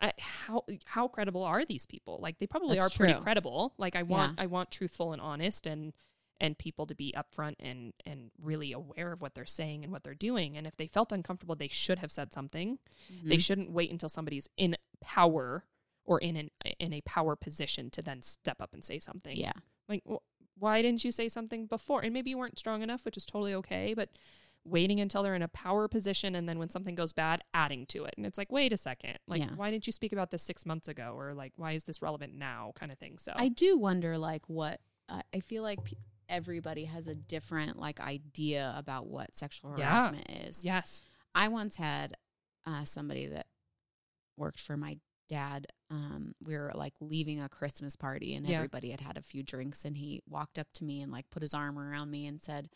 I, how how credible are these people? Like they probably That's are pretty credible. Like I want I want truthful and honest and and people to be upfront and and really aware of what they're saying and what they're doing. And if they felt uncomfortable, they should have said something. They Mhm. shouldn't wait until somebody's in power or in an in a power position to then step up and say something. yeah. Like wh- why didn't you say something before? And maybe you weren't strong enough, which is totally okay, but waiting until they're in a power position and then when something goes bad, adding to it. And it's like, wait a second. Like, Yeah. why didn't you speak about this six months ago? Or like, why is this relevant now? Kind of thing. So I do wonder, like, what uh, I feel like everybody has a different like idea about what sexual Yeah. harassment is. yes. I once had uh, somebody that worked for my dad. Um, we were like leaving a Christmas party, and Yeah. everybody had had a few drinks, and he walked up to me and like put his arm around me and said,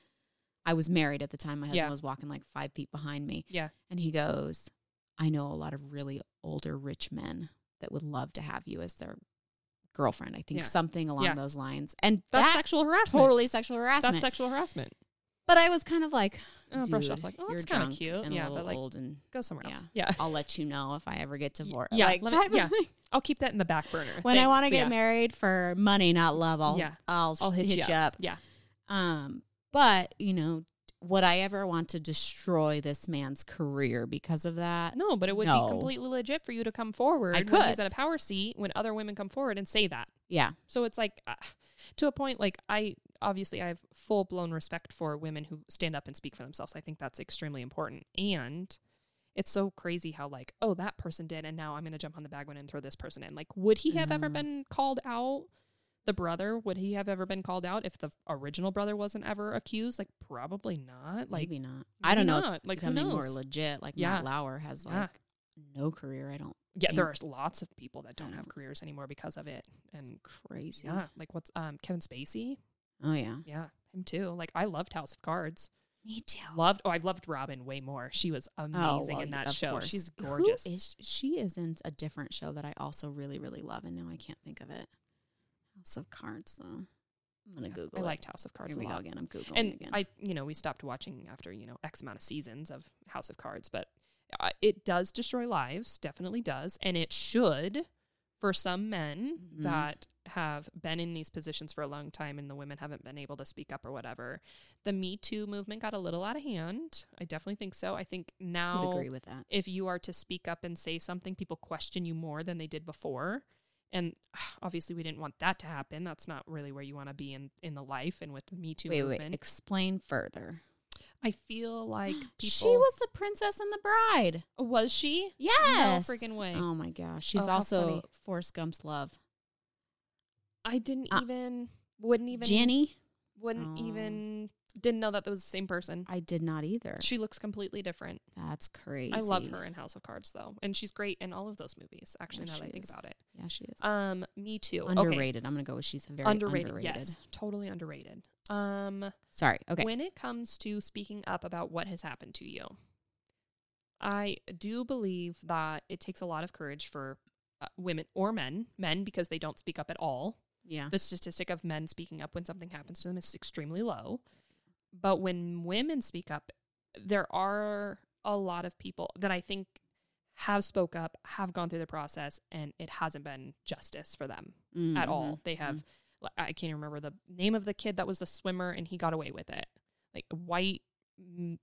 "I was married at the time. My husband Yeah. was walking like five feet behind me, Yeah. and he goes, "I know a lot of really older rich men that would love to have you as their." Girlfriend, I think Yeah. something along Yeah. those lines, and That's sexual harassment. Totally sexual harassment. That's sexual harassment. but I was kind of like, Oh, brush off like, oh, that's kind of cute. and Yeah. a little But like, old, and go somewhere yeah. else. Yeah. I'll let you know if I ever get divorced. yeah, like me- yeah. I'll keep that in the back burner. When I want to get Yeah. married for money, not love, I'll Yeah. I'll, I'll hit, you up. Yeah. Um, but you know, would I ever want to destroy this man's career because of that? No, but it would No. be completely legit for you to come forward I could. he's in a power seat when other women come forward and say that. Yeah, So it's like uh, to a point like I obviously I have full blown respect for women who stand up and speak for themselves. I think that's extremely important. And it's so crazy how like, oh, that person did and now I'm going to jump on the bandwagon and throw this person in. Like would he have ever Mhm. been called out? The brother, would he have ever been called out if the original brother wasn't ever accused? Like probably not. Like maybe not. I don't know. not. It's Like, becoming more legit. Like Yeah. Matt Lauer has like Yeah. no career. I don't. yeah, think- are lots of people that don't have careers anymore because of it. It's And crazy. yeah, like what's um Kevin Spacey? Oh yeah. Yeah, him too. Like I loved House of Cards. Me too. Loved. Oh, I loved Robin way more. She was amazing well, in that show. course. She's Who gorgeous. is she? Is in a different show that I also really, really love, and now I can't think of it. House of Cards, though. I'm gonna Yeah, Google. I it. liked House of Cards Here we go again. I'm googling And again. I, you know, we stopped watching after you know X amount of seasons of House of Cards, but uh, it does destroy lives, definitely does, and it should for some men Mhm. that have been in these positions for a long time and the women haven't been able to speak up or whatever. The Me Too movement got a little out of hand. I definitely think so. I think now agree with that. if you are to speak up and say something, people question you more than they did before. And obviously, we didn't want that to happen. That's not really where you want to be in, in the life and with the Me Too Wait, wait, movement. explain further. I feel like people. She was the princess and the bride. Was she? Yes. No freaking way. Oh my gosh, she's Oh, also. Forrest Gump's love. I didn't Uh, even. Wouldn't even. Jenny, Wouldn't Oh. even didn't know that that was the same person. I did not either. She looks completely different. That's crazy. I love her in House of Cards though, and she's great in all of those movies. Actually, Yeah, now that I she think is. about it, Yeah, she is. um, me too. Okay. underrated. I'm gonna go with she's very Underrated, underrated. yes, totally underrated. Um, Sorry. Okay. when it comes to speaking up about what has happened to you, I do believe that it takes a lot of courage for uh, women or men, men because they don't speak up at all. yeah. The statistic of men speaking up when something happens to them is extremely low. But when women speak up, there are a lot of people that I think have spoke up, have gone through the process, and it hasn't been justice for them at all. Mhm, They have, like, I can't even remember the name of the kid that was the swimmer, and he got away with it. Like white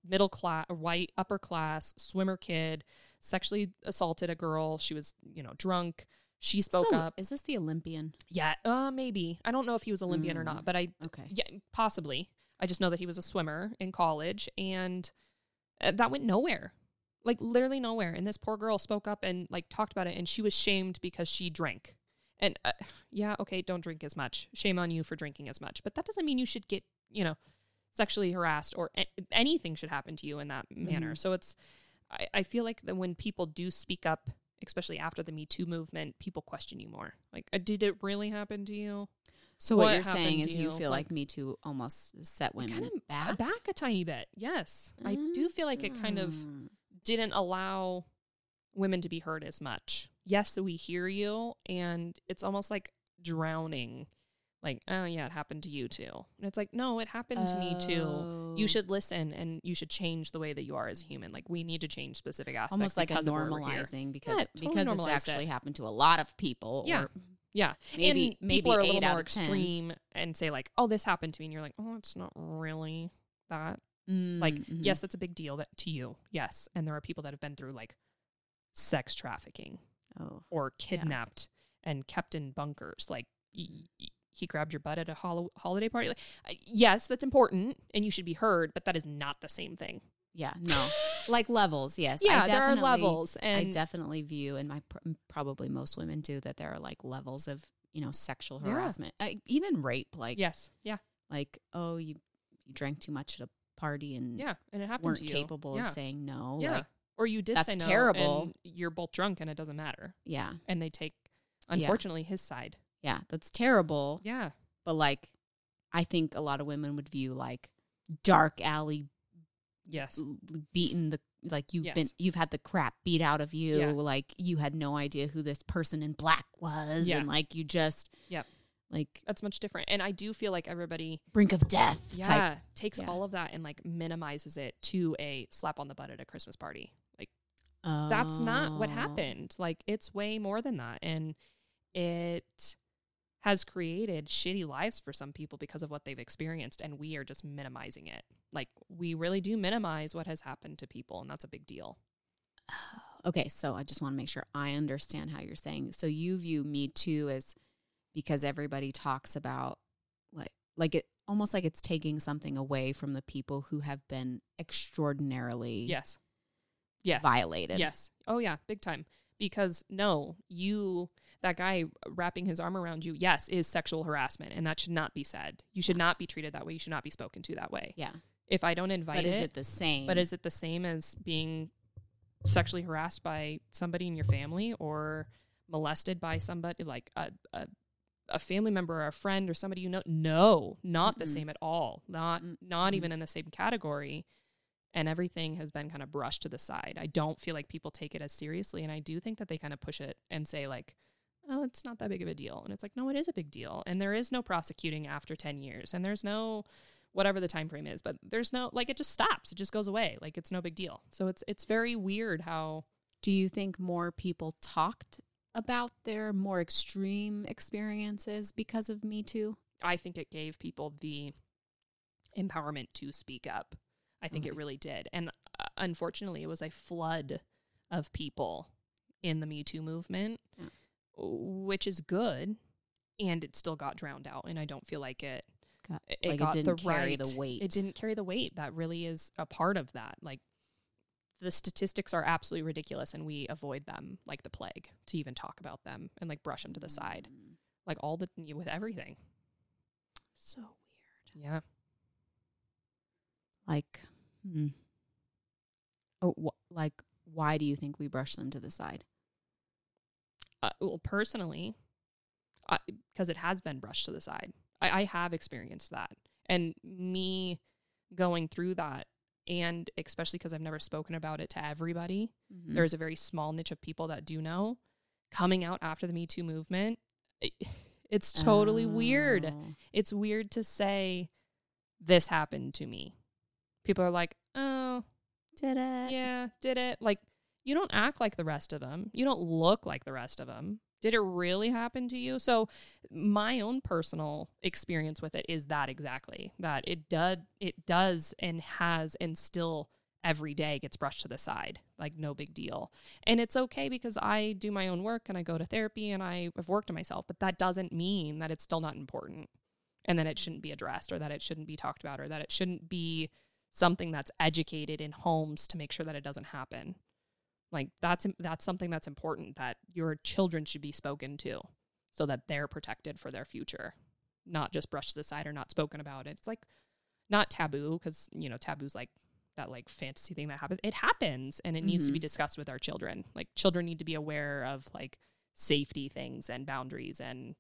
middle class, white upper class swimmer kid sexually assaulted a girl. She was, you know, drunk. She Is spoke the- up. Is this the Olympian? Yeah, uh, maybe. I don't know if he was Olympian or Mm. not, but I, Okay. yeah, possibly. I just know that he was a swimmer in college, and uh, that went nowhere, like literally nowhere. And this poor girl spoke up and like talked about it, and she was shamed because she drank. And uh, yeah, okay, don't drink as much. Shame on you for drinking as much, but that doesn't mean you should get, you know, sexually harassed or a- anything should happen to you in that manner. Mhm. So it's, I, I feel like that when people do speak up, especially after the Me Too movement, people question you more. Like, uh, did it really happen to you? So what, What you're saying is you you? feel Like- like Me Too almost set women kind of back. back a tiny bit. Yes, I do feel like it kind of Mm. didn't allow women to be heard as much. Yes, we hear you, and it's almost like drowning. Like, oh yeah, it happened to you too. And it's like, no, it happened to me too. Oh. You should listen and you should change the way that you are as a human. Like we need to change specific aspects. almost like a because of where we're here. normalizing because Yeah, totally because it's normalized it. actually happened to a lot of people. Yeah. or Yeah, maybe and maybe people are a little more of 10. extreme and say like, "Oh, this happened to me," and you're like, "Oh, it's not really that." Mm, Like, mhm. yes, that's a big deal that to you. Yes, and there are people that have been through like sex trafficking Oh, or kidnapped and kept in bunkers. Like, y- he grabbed your butt at a hol- holiday party. Like, uh, yes, that's important and you should be heard, but that is not the same thing. Yeah, no, like levels. Yes, yeah, I there are levels, I definitely view, and my pr- probably most women do that. There are like levels of you know sexual Yeah. harassment, uh, even rape. Like yes, yeah, like oh you you drank too much at a party and yeah, and it happened weren't to you. capable yeah. of saying no. yeah. Like or you did that's say no, terrible. and you're both drunk, and it doesn't matter, yeah, and they take, unfortunately, his side. yeah, that's terrible. Yeah, But like, I think a lot of women would view like dark alley yes, beaten the like you've been you've had the crap beat out of you Yeah. like you had no idea who this person in black was Yeah. and like you just Yep. like that's much different. And I do feel like everybody brink of death yeah type takes yeah. all of that and like minimizes it to a slap on the butt at a christmas party like that's not what Oh. happened like it's way more than that and it has created shitty lives for some people because of what they've experienced and we are just minimizing it. Like we really do minimize what has happened to people and that's a big deal. Okay so i just want to make sure i understand how you're saying so you view me too as because everybody talks about like like it almost like it's taking something away from the people who have been extraordinarily yes. Yes. violated. Yes. Oh yeah, big time. Because no, you that guy wrapping his arm around you, yes, is sexual harassment and that should not be said. You should not be treated that way. You should not be spoken to that way. yeah If I don't invite but is it, it the same but is it the same as being sexually harassed by somebody in your family or molested by somebody like a a, a family member or a friend or somebody you know? No, not the Mm-mm. same at all. Not not Mm-mm. even in the same category. And everything has been kind of brushed to the side. I don't feel like people take it as seriously, and I do think that they kind of push it and say like, "Oh, it's not that big of a deal," and it's like, no, it is a big deal, and there is no prosecuting after ten years, and there's no whatever the time frame is but there's no like it just stops. It just goes away. Like it's no big deal. So it's it's very weird how Do you think more people talked about their more extreme experiences because of Me Too? i think it gave people the empowerment to speak up. I think it really did. And uh, unfortunately it was a flood of people in the me too movement. Yeah. Which is good and it still got drowned out and i don't feel like it Got- it, like it got didn't the carry right the weight. it didn't carry the weight that really is a part of that like the statistics are absolutely ridiculous and we avoid them like the plague to even talk about them and like brush them to the side Mm, like all the with everything So weird. Yeah. Like, hmm. Oh, wh- like, why do you think we brush them to the side? Uh, well, personally, because it has been brushed to the side. I, I have experienced that. And me going through that, and especially because I've never spoken about it to everybody, Mhm. there's a very small niche of people that do know. Coming out after the Me Too movement, it, it's totally weird. Oh. It's weird to say, this happened to me. People are like, oh, Did it? yeah, did it? Like, you don't act like the rest of them. You don't look like the rest of them. Did it really happen to you? So, my own personal experience with it is that exactly that it does, it does, and has, and still every day gets brushed to the side, like no big deal. And it's okay because I do my own work and I go to therapy and I have worked on myself, but that doesn't mean that it's still not important and that it shouldn't be addressed or that it shouldn't be talked about or that it shouldn't be something that's educated in homes to make sure that it doesn't happen. Like that's that's something that's important that your children should be spoken to so that they're protected for their future, not just brushed to the side or not spoken about. It's like not taboo because you know taboo's like that like fantasy thing that happens. It happens and it needs to be mm-hmm. discussed with our children. Like children need to be aware of like safety things and boundaries and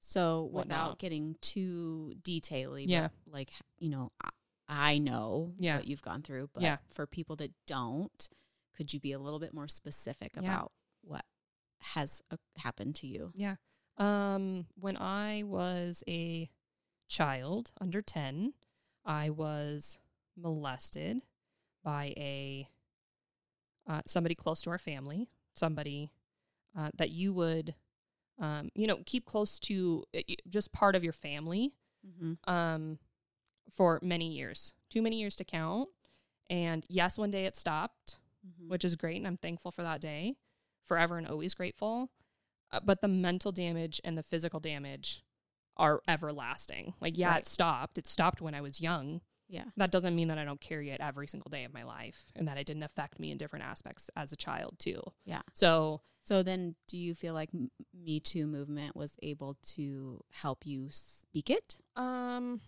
So whatnot. without getting too detaily, Yeah. like you know, I, I know Yeah. what you've gone through, but Yeah. for people that don't, could you be a little bit more specific Yeah. about what has uh, happened to you? Yeah. Um, when I was a child under 10, I was molested by a uh, somebody close to our family, somebody uh, that you would, um, you know, keep close to, uh, just part of your family Mm-hmm. um, for many years, too many years to count. And yes, one day it stopped Mm-hmm. which is great. And I'm thankful for that day, forever and always grateful. Uh, but the mental damage and the physical damage are everlasting. Like, yeah, Right. it stopped. It stopped when I was young. Yeah. That doesn't mean that I don't carry it every single day of my life and that it didn't affect me in different aspects as a child, too. Yeah. So, So then, do you feel like Me Too movement was able to help you speak it? Um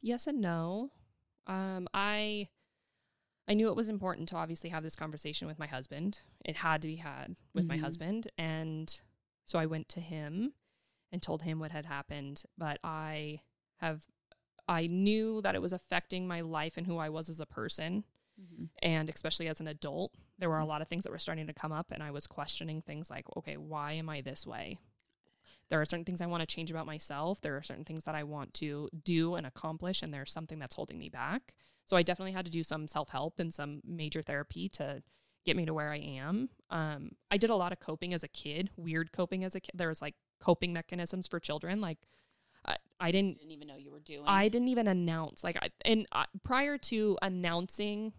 yes and no. Um I I knew it was important to obviously have this conversation with my husband. It had to be had with my Mhm. husband and so I went to him and told him what had happened, but I have I knew that it was affecting my life and who I was as a person Mm-hmm. and especially as an adult there were a lot of things that were starting to come up and i was questioning things like okay why am i this way there are certain things i want to change about myself there are certain things that i want to do and accomplish and there's something that's holding me back so i definitely had to do some self-help and some major therapy to get me to where i am um, i did a lot of coping as a kid weird coping as a kid there was like coping mechanisms for children like I, I didn't didn't even know you were doing. I didn't even announce like I, and prior to announcing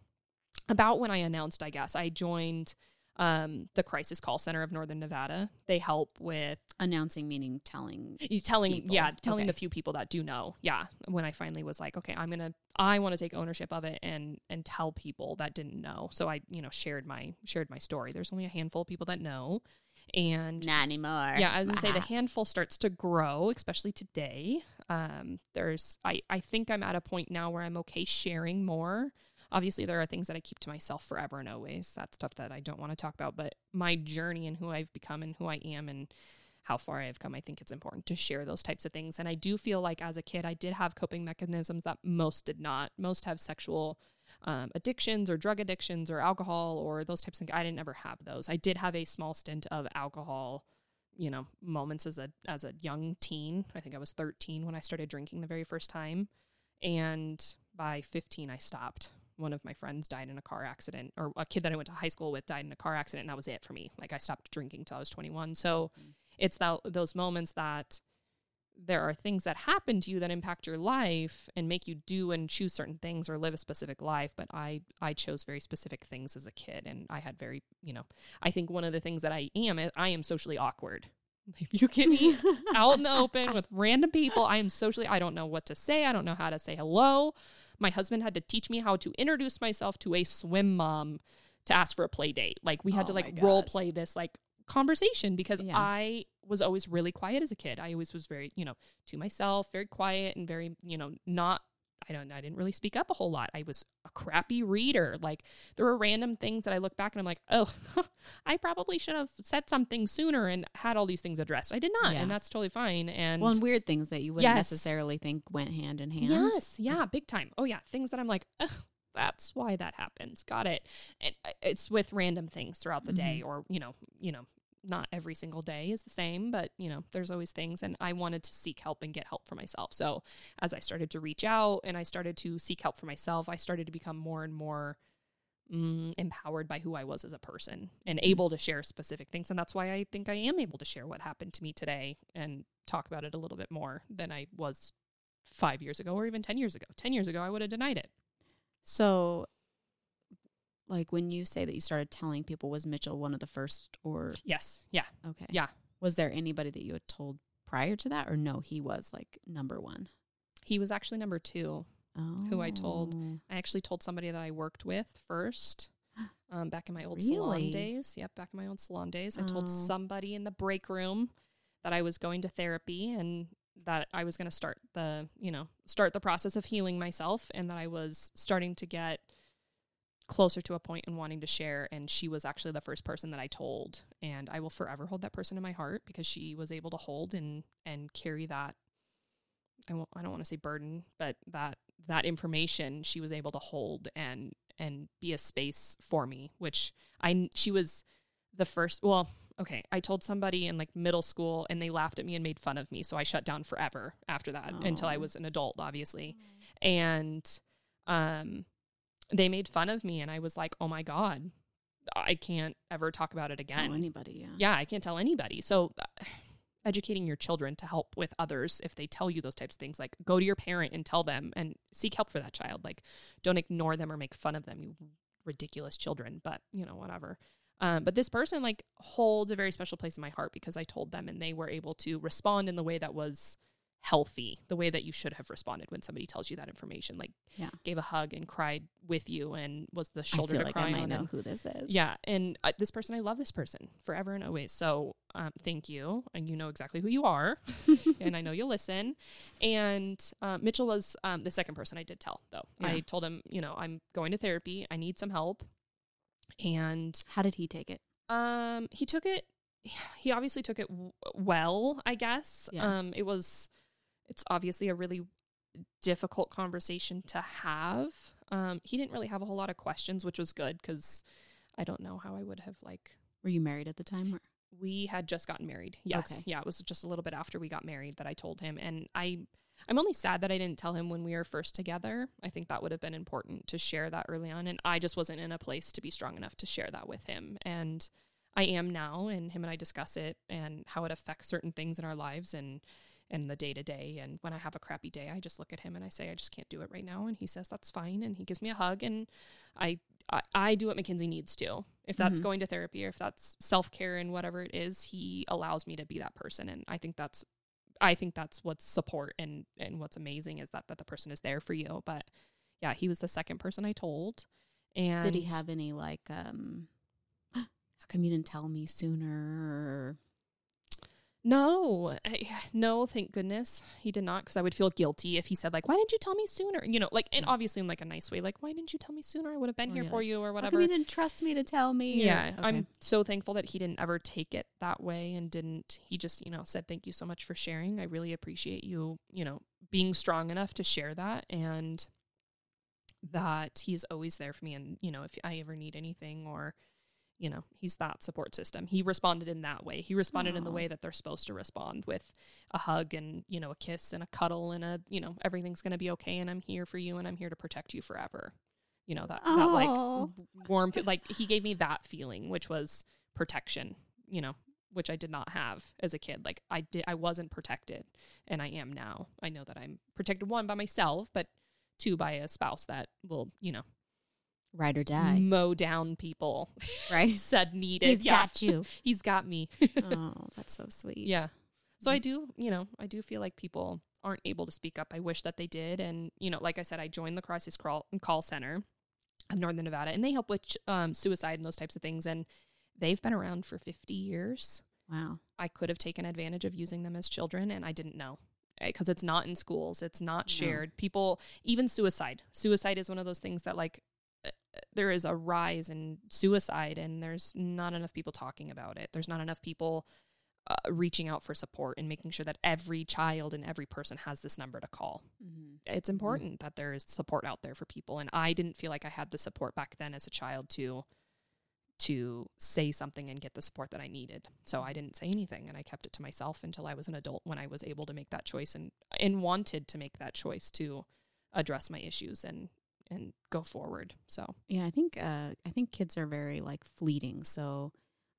about when I announced I guess I joined um the crisis call center of Northern Nevada. They help with announcing meaning telling. telling people. yeah, telling Okay. the few people that do know. Yeah, when I finally was like, okay, I'm going to I want to take ownership of it and and tell people that didn't know. So I, you know, shared my shared my story. There's only a handful of people that know and Not anymore. yeah, I was gonna say the handful starts to grow, especially today. Um, there's I I think I'm at a point now where I'm okay sharing more. Obviously, there are things that I keep to myself forever and always. That's stuff that I don't want to talk about. But my journey and who I've become and who I am and how far I have come, I think it's important to share those types of things. And I do feel like as a kid, I did have coping mechanisms that most did not. Most have sexual um, addictions or drug addictions or alcohol or those types of things. I didn't ever have those. I did have a small stint of alcohol, you know, moments as a as a young teen. I think I was 13 when I started drinking the very first time, and by 15 I stopped. One of my friends died in a car accident, or a kid that I went to high school with died in a car accident, and that was it for me. Like I stopped drinking till I was 21. So mm. it's that those moments that there are things that happen to you that impact your life and make you do and choose certain things or live a specific life but i i chose very specific things as a kid and i had very you know i think one of the things that i am is i am socially awkward if you get me out in the open with random people i am socially i don't know what to say i don't know how to say hello my husband had to teach me how to introduce myself to a swim mom to ask for a play date like we had Oh to like role play this like conversation because Yeah. i was always really quiet as a kid. I always was very, you know, to myself, very quiet and very, you know, not I don't I didn't really speak up a whole lot. I was a crappy reader. Like there were random things that I look back and I'm like, "Oh, I probably should have said something sooner and had all these things addressed." I did not, Yeah. and that's totally fine. And Well, and weird things that you wouldn't Yes. necessarily think went hand in hand. Yes, yeah, big time. Oh yeah, things that I'm like, Ugh, that's why that happens. Got it. And uh, it's with random things throughout the day, or you know, you know, not every single day is the same, but you know, there's always things. And I wanted to seek help and get help for myself. So as I started to reach out and I started to seek help for myself, I started to become more and more. Mm, empowered by who I was as a person and able to share specific things. And that's why I think I am able to share what happened to me today and talk about it a little bit more than I was five years ago or even 10 years ago. 10 years ago, I would have denied it. So, like when you say that you started telling people, was Mitchell one of the first, or Yes. Yeah. okay, Yeah. Was there anybody that you had told prior to that, or no? He was like number one. He was actually number two. Oh, Who I told. I actually told somebody that I worked with first. Um, back in my old salon days. Yep, back in my old salon days. I told Oh. somebody in the break room that I was going to therapy and that I was going to start the, you know, start the process of healing myself and that I was starting to get closer to a point in wanting to share and she was actually the first person that I told and I will forever hold that person in my heart because she was able to hold and and carry that I won't I don't want to say burden but that that information she was able to hold and and be a space for me which I she was the first well okay I told somebody in like middle school and they laughed at me and made fun of me so I shut down forever after that until I was an adult obviously. And um they made fun of me and I was like oh my god I can't ever talk about it again tell anybody. Yeah. yeah, I can't tell anybody. So uh, educating your children to help with others if they tell you those types of things like go to your parent and tell them and seek help for that child. Like don't ignore them or make fun of them, you ridiculous children, but you know, whatever. Um, but this person like holds a very special place in my heart because I told them and they were able to respond in the way that was healthy, the way that you should have responded when somebody tells you that information. Like Yeah. gave a hug and cried with you and was the I shoulder feel to like cry I on know and- who this is. yeah, and uh, this person, I love this person forever and always. So, um, thank you, and you know exactly who you are, and I know you'll listen. And uh, Mitchell was um, the second person I did tell, though. I told him, you know, I'm going to therapy. I need some help, and How did he take it? um, he took it. He obviously took it w- well, I guess. Yeah. Um, it was. It's obviously a really difficult conversation to have. Um, he didn't really have a whole lot of questions, which was good because I don't know how I would have like. Were you married at the time? Or? We had just gotten married. Yes, Okay. yeah, it was just a little bit after we got married that I told him, and I. I'm only sad that I didn't tell him when we were first together. I think that would have been important to share that early on. And I just wasn't in a place to be strong enough to share that with him. And I am now, and him and I discuss it and how it affects certain things in our lives and and the day to day. And when I have a crappy day, I just look at him and I say, I just can't do it right now. And he says that's fine, and he gives me a hug. And I I, I do what Mackenzie needs to. If that's Mhm. going to therapy or if that's self care and whatever it is, he allows me to be that person. And I think that's I think that's what's support and and what's amazing is that that the person is there for you. But yeah, he was the second person I told. And Did he have any like um how come you didn't tell me sooner? No, I- no, thank goodness he did not, because I would feel guilty if he said like, "Why didn't you tell me sooner?" You know, like, and mm. obviously in like a nice way, like, "Why didn't you tell me sooner? I would have been Or here you're for you," or How whatever. come you didn't trust me to tell me? Yeah, okay. I'm so thankful that he didn't ever take it that way and didn't. He just, you know, said thank you so much for sharing. I really appreciate you, you know, being strong enough to share that and that he's always there for me. And you know, if I ever need anything or you know, he's that support system. He responded in that way. He responded in the way that they're supposed to respond with a hug and, you know, a kiss and a cuddle and a, you know, everything's going to be okay and I'm here for you and I'm here to protect you forever. You know, that, that like warm, like he gave me that feeling, which was protection, you know, which I did not have as a kid. Like I did, I wasn't protected and I am now. I know that I'm protected one by myself, but two by a spouse that will, you know, ride or die, mow down people right? said needed. He's yeah. got you. He's got me. oh, that's so sweet. yeah. So I do, you know, I do feel like people aren't able to speak up. I wish that they did. And, you know, like I said, I joined the crisis call, call center of Northern Nevada and they help with um, suicide and those types of things. And they've been around for 50 years. Wow. I could have taken advantage of using them as children and I didn't know because it's not in schools, it's not No. shared. People, even suicide. Suicide is one of those things that, like, there is a rise in suicide and there's not enough people talking about it. There's not enough people uh, reaching out for support and making sure that every child and every person has this number to call. Mm-hmm. It's important that there is support out there for people. And I didn't feel like I had the support back then as a child to to say something and get the support that I needed. So I didn't say anything and I kept it to myself until I was an adult when I was able to make that choice and and wanted to make that choice to address my issues and and go forward. So Yeah, I think uh, I think kids are very like fleeting. So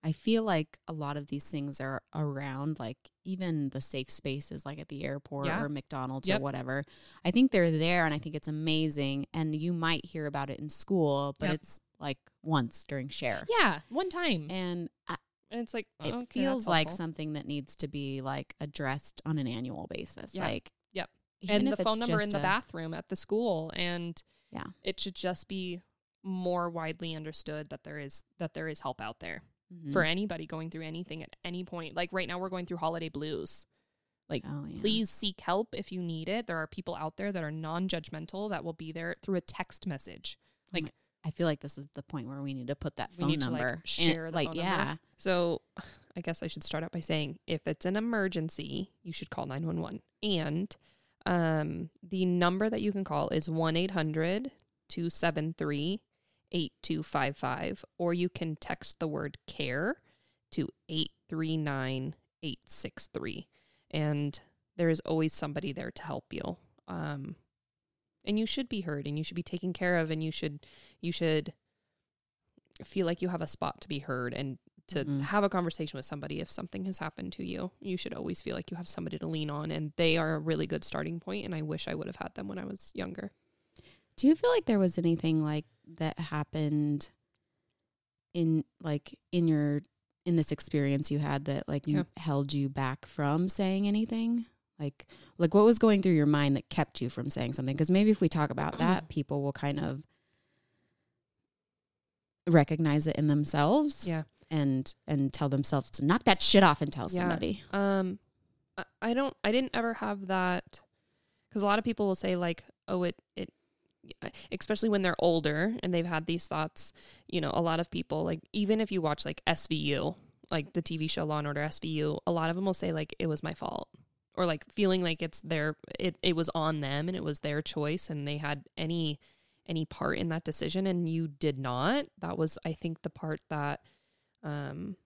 I feel like a lot of these things are around, like even the safe spaces, like at the airport Yeah. or McDonald's Yep. or whatever. I think they're there, and I think it's amazing. And you might hear about it in school, but Yep. it's like once during share, yeah, one time. and I, And it's like it okay, feels like something that needs to be like addressed on an annual basis. Yeah. Like, Yep. and the phone number in the a- bathroom at the school and Yeah. it should just be more widely understood that there is that there is help out there Mhm. for anybody going through anything at any point like right now we're going through holiday blues like Oh, yeah. please seek help if you need it there are people out there that are non-judgmental that will be there through a text message Oh like- I feel like this is the point where we need to put that phone like, number. And, share the like, phone number. yeah. So I guess I should start out by saying if it's an emergency, you should call 911. And um, the number that you can call is 1 800 273 8255, or you can text the word care to 839 863. And there is always somebody there to help you. Um, and you should be heard and you should be taken care of and you should you should feel like you have a spot to be heard and to Mhm. have a conversation with somebody if something has happened to you. You should always feel like you have somebody to lean on and they are a really good starting point and I wish I would have had them when I was younger. Do you feel like there was anything like that happened in like in your in this experience you had that like Yeah. held you back from saying anything? Like like what was going through your mind that kept you from saying something? Because maybe if we talk about that, people will kind of recognize it in themselves Yeah. And and tell themselves to knock that shit off and tell Yeah. somebody. Um I- don't I didn't ever have that cuz a lot of people will say like oh it it especially when they're older and they've had these thoughts, you know, a lot of people like even if you watch like SVU, like the TV show Law and Order SVU, a lot of them will say like it was my fault or like feeling like it's their it it was on them and it was their choice and they had any any part in that decision and you did not. That was I think the part that um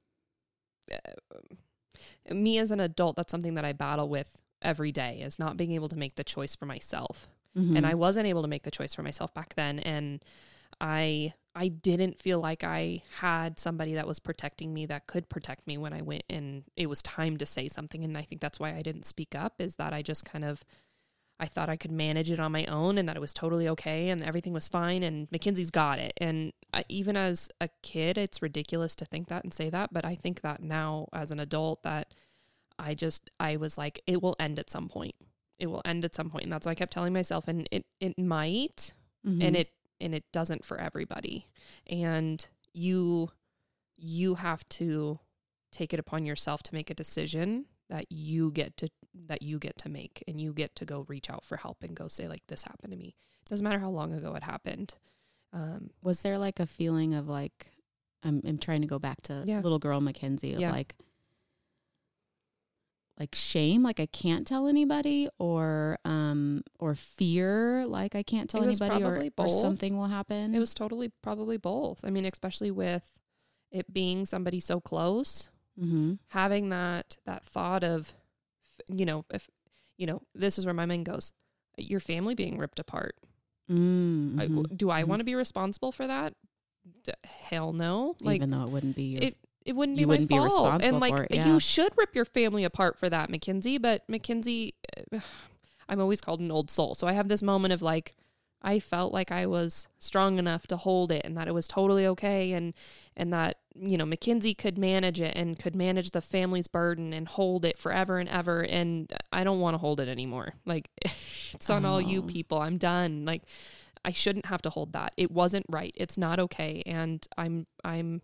uh, me as an adult that's something that I battle with every day is not being able to make the choice for myself and Mm-hmm. I wasn't able to make the choice for myself back then and I I didn't feel like I had somebody that was protecting me that could protect me when I went and it was time to say something and I think that's why I didn't speak up is that I just kind of I thought I could manage it on my own and that it was totally okay and everything was fine and Mackenzie's got it. And I, even as a kid it's ridiculous to think that and say that but I think that now as an adult that I just I was like it will end at some point. It will end at some point. And that's what I kept telling myself and it it might Mm-hmm. and it and it doesn't for everybody. And you you have to take it upon yourself to make a decision that you get to that you get to make and you get to go reach out for help and go say like this happened to me doesn't matter how long ago it happened um was there like a feeling of like I'm, I'm trying to go back to Yeah. little girl Mackenzie of Yeah. like like shame like I can't tell anybody or um or fear like I can't tell anybody or, or something will happen it was totally probably both i mean especially with it being somebody so close mm-hmm. having that that thought of you know if you know this is where my mind goes your family being ripped apart. Mm I- do i mhm. want to be responsible for that? D- hell no. Like even though it wouldn't be your it it wouldn't be you my wouldn't be fault. Responsible and like for it, yeah. you should rip your family apart for that mackenzie but mackenzie uh, i'm always called an old soul. So i have this moment of like i felt like i was strong enough to hold it and that it was totally okay and and that you know mackenzie could manage it and could manage the family's burden and hold it forever and ever. And i don't want to hold it anymore. Like it's on all you Oh. people. I'm done. Like i shouldn't have to hold that. It wasn't right. It's not okay. And i'm i'm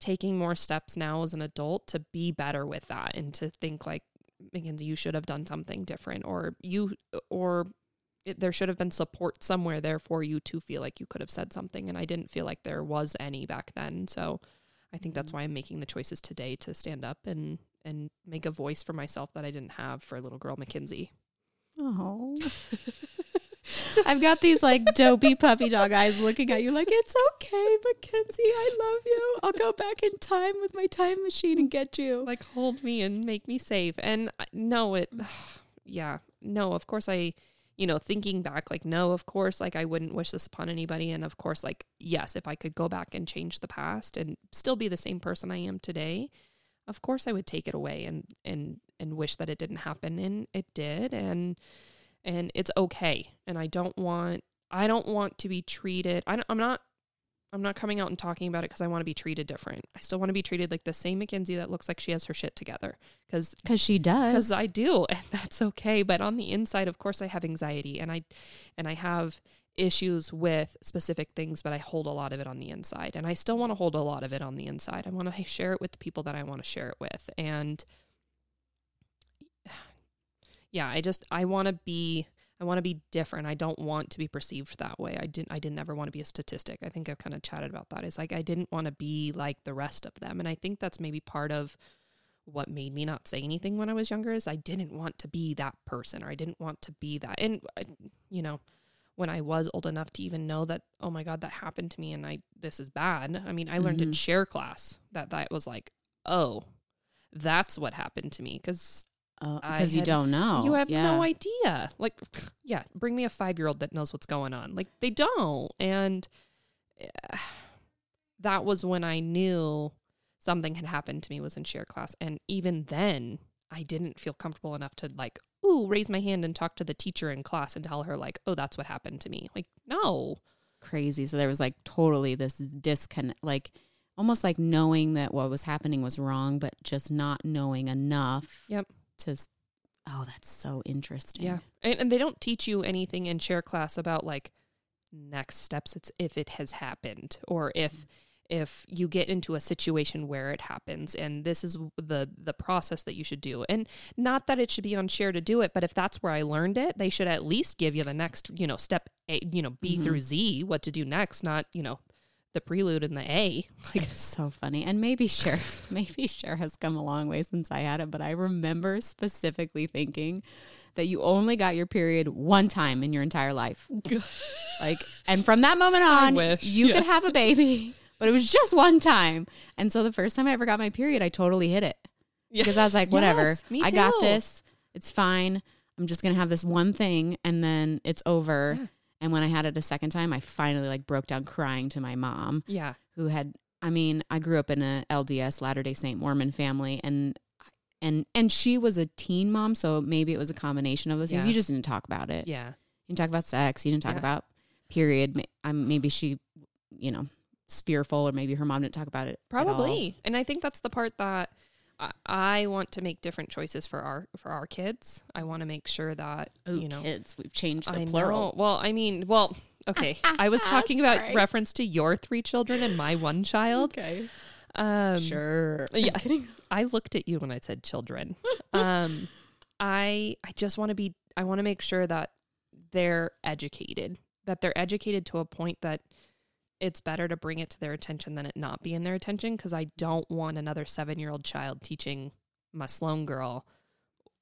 taking more steps now as an adult to be better with that and to think like Mackenzie, you should have done something different, or you, or it, there should have been support somewhere there for you to feel like you could have said something. And I didn't feel like there was any back then. So I think that's Mhm. why I'm making the choices today to stand up and and make a voice for myself that I didn't have for little girl Mackenzie. Oh. I've got these like dopey puppy dog eyes looking at you like, it's okay, Mackenzie. I love you. I'll go back in time with my time machine and get you. like hold me and make me safe and I- no it yeah no of course i you know thinking back like no of course like i wouldn't wish this upon anybody. And of course like yes if i could go back and change the past and still be the same person i am today of course i would take it away and and and wish that it didn't happen. And it did. And and it's okay. And i don't want i don't want to be treated I i'm not I'm not coming out and talking about it because I want to be treated different. I still want to be treated like the same Mackenzie that looks like she has her shit together. Because Because she does. because I do, and that's okay. But on the inside, of course, I have anxiety, and I and I have issues with specific things, but I hold a lot of it on the inside, and I still want to hold a lot of it on the inside. I want to share it with the people that I want to share it with, and yeah, I just I want to be I want to be different. I don't want to be perceived that way. I didn't I didn't ever want to be a statistic. I think I've kind of chatted about that. It's like I didn't want to be like the rest of them. And I think that's maybe part of what made me not say anything when I was younger is I didn't want to be that person or I didn't want to be that. And uh, you know, when I was old enough to even know that oh my god that happened to me and I this is bad. I mean, I learned in Mhm. share class that that was like, "Oh, that's what happened to me." Cuz I Because you don't know. you have Yeah. no idea. Like, yeah, bring me a five year old that knows what's going on. Like, they don't. And eh, that was when I knew something had happened to me was in share class. And even then, I didn't feel comfortable enough to like, ooh, raise my hand and talk to the teacher in class and tell her like, oh, that's what happened to me. Like, no. Crazy. So there was like totally this disconnect, like almost like knowing that what was happening was wrong, but just not knowing enough. Yep. To, oh, that's so interesting. Yeah. And, and they don't teach you anything in share class about like next steps. It's if it has happened or if if you get into a situation where it happens and this is the the process that you should do and not that it should be on share to do it but if that's where i learned it they should at least give you the next you know step a you know b Mhm. through z what to do next not you know the prelude and the a like It's so funny. And maybe Cher, maybe Cher has come a long way since I had it, but I remember specifically thinking that you only got your period one time in your entire life. Like, and from that moment on, wish, you yeah. could have a baby, but it was just one time. And so the first time I ever got my period, I totally hit it because I was like, whatever, Yes, I got this. It's fine. I'm just gonna have this one thing, and then it's over. Yeah. And when I had it a second time, I finally like broke down crying to my mom yeah who had I mean, I grew up in a LDS Latter Day Saint Mormon family and and and she was a teen mom, so maybe it was a combination of those things. You just didn't talk about it. yeah You didn't talk about sex. You didn't talk Yeah. about period. Um, maybe she, you know, fearful, or maybe her mom didn't talk about it. Probably. And I think that's the part that I, want to make different choices for our for our kids. I want to make sure that Oh, you know kids, we've changed the I plural. know. Well, I mean, well, okay. I was talking about reference to your three children and my one child. Okay, Um, sure. yeah. I looked at you when I said children. um, I I just want to be. I want to make sure that they're educated. That they're educated to a point that it's better to bring it to their attention than it not be in their attention. Because I don't want another seven year old child teaching my Sloan girl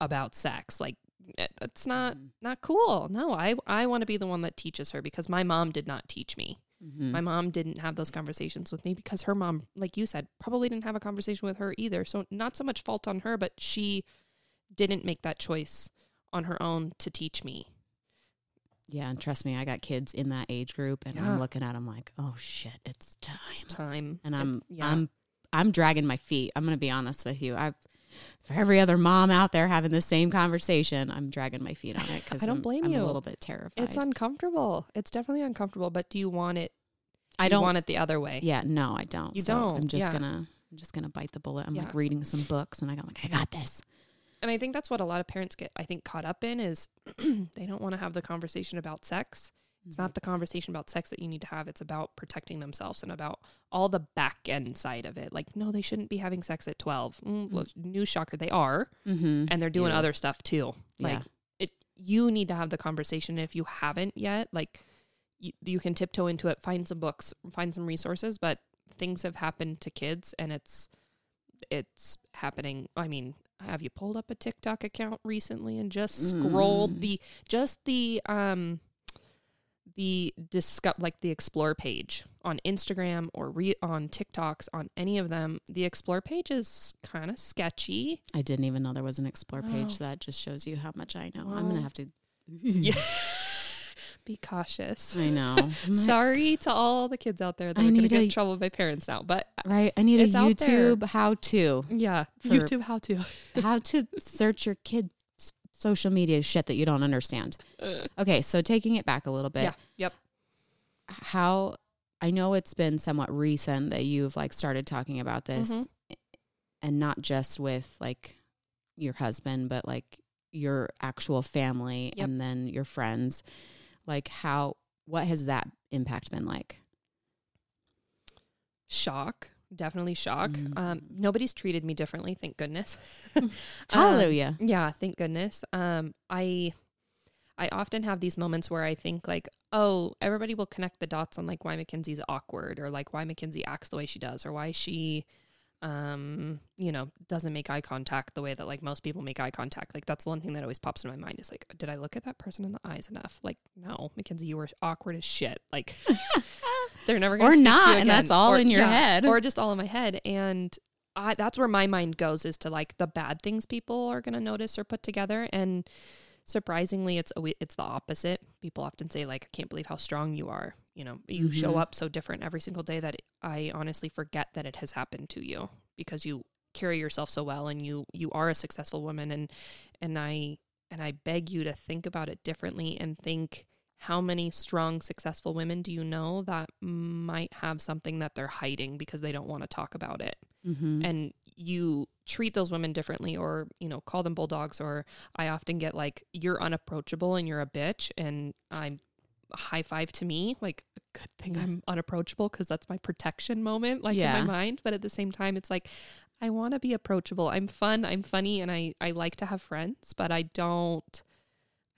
about sex. Like it- that's not Mm. not cool. No, I I want to be the one that teaches her because my mom did not teach me. Mhm. My mom didn't have those conversations with me because her mom, like you said, probably didn't have a conversation with her either. So not so much fault on her, but she didn't make that choice on her own to teach me. Yeah, and trust me, I got kids in that age group, and Yeah. I'm looking at them like, oh shit, it's time. It's time. and I'm yeah. I'm I'm dragging my feet. I'm gonna be honest with you. I've for every other mom out there having the same conversation, I'm dragging my feet on it because I don't I'm, blame I'm you. a little bit terrified. it's uncomfortable. It's definitely uncomfortable, but do you want it? I don't want it the other way. Yeah, no, I don't. You So I'm just yeah. gonna I'm just gonna bite the bullet. I'm like reading some books, and I got like I got this. And I think that's what a lot of parents get, I think, caught up in is they don't want to have the conversation about sex It's not the conversation about sex that you need to have. It's about protecting themselves and about all the back end side of it. Like, no, they shouldn't be having sex at 12. Mm, well, news shocker, they are. Mm-hmm. And they're doing Yeah. other stuff too. Like, Yeah. it, you need to have the conversation. If you haven't yet, like, you, you can tiptoe into it, find some books, find some resources, but things have happened to kids and it's, it's happening. I mean, have you pulled up a TikTok account recently and just scrolled Mm. the, just the, um, the discuss like the explore page on Instagram or re- on TikToks on any of them, the explore page is kind of sketchy. I didn't even know there was an explore page. Oh. That just shows you how much I know. I'm gonna have to. Yeah. Be cautious. I know. Sorry to all the kids out there that I are going to get a- in trouble with my parents now, but Right. I need a. YouTube how to yeah, YouTube how to. how to search your kid's social media shit that you don't understand. Okay, so taking it back a little bit. yeah, yep. How I know it's been somewhat recent that you've like started talking about this Mhm. and not just with like your husband but like your actual family Yep. and then your friends. Like how what has that impact been like? Shock, definitely shock. Mm. Um, nobody's treated me differently, thank goodness. Um, Hallelujah. Yeah, thank goodness. Um, I I often have these moments where I think like, oh, everybody will connect the dots on like why Mackenzie's awkward or like why Mackenzie acts the way she does or why she um, you know, doesn't make eye contact the way that like most people make eye contact. Like that's the one thing that always pops in my mind is like, did I look at that person in the eyes enough? Like, no, Mackenzie, you were awkward as shit. Like they're never gonna Or speak to not, and that's all Or- in your yeah, head. or just all in my head. And I, that's where my mind goes is to like the bad things people are going to notice or put together. And surprisingly, it's a, it's the opposite. People often say like, I can't believe how strong you are. You know, you show Mhm. up so different every single day that I honestly forget that it has happened to you because you carry yourself so well and you you are a successful woman and and I and I beg you to think about it differently and think how many strong successful women do you know that might have something that they're hiding because they don't want to talk about it Mm-hmm. and you treat those women differently or you know call them bulldogs or i often get like you're unapproachable and you're a bitch and i'm high five to me like a good thing mm. i'm unapproachable because that's my protection moment like Yeah. in my mind. But at the same time it's like i want to be approachable. I'm fun i'm funny and i i like to have friends but i don't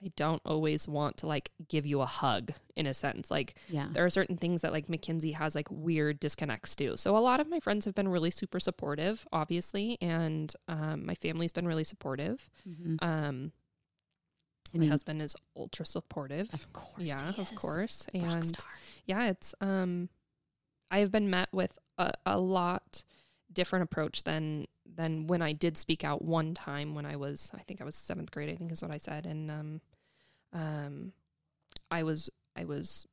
i don't always want to like give you a hug in a sense like yeah. there are certain things that like Mackenzie has like weird disconnects to. So a lot of my friends have been really super supportive, obviously, and um, my family's been really supportive. Mhm. Um, And my husband is ultra supportive. Of course. yeah, of course, and yeah, it's um, I have been met with a, a lot different approach than than when I did speak out one time when I was I think I was seventh grade I think is what I said and um um I was I was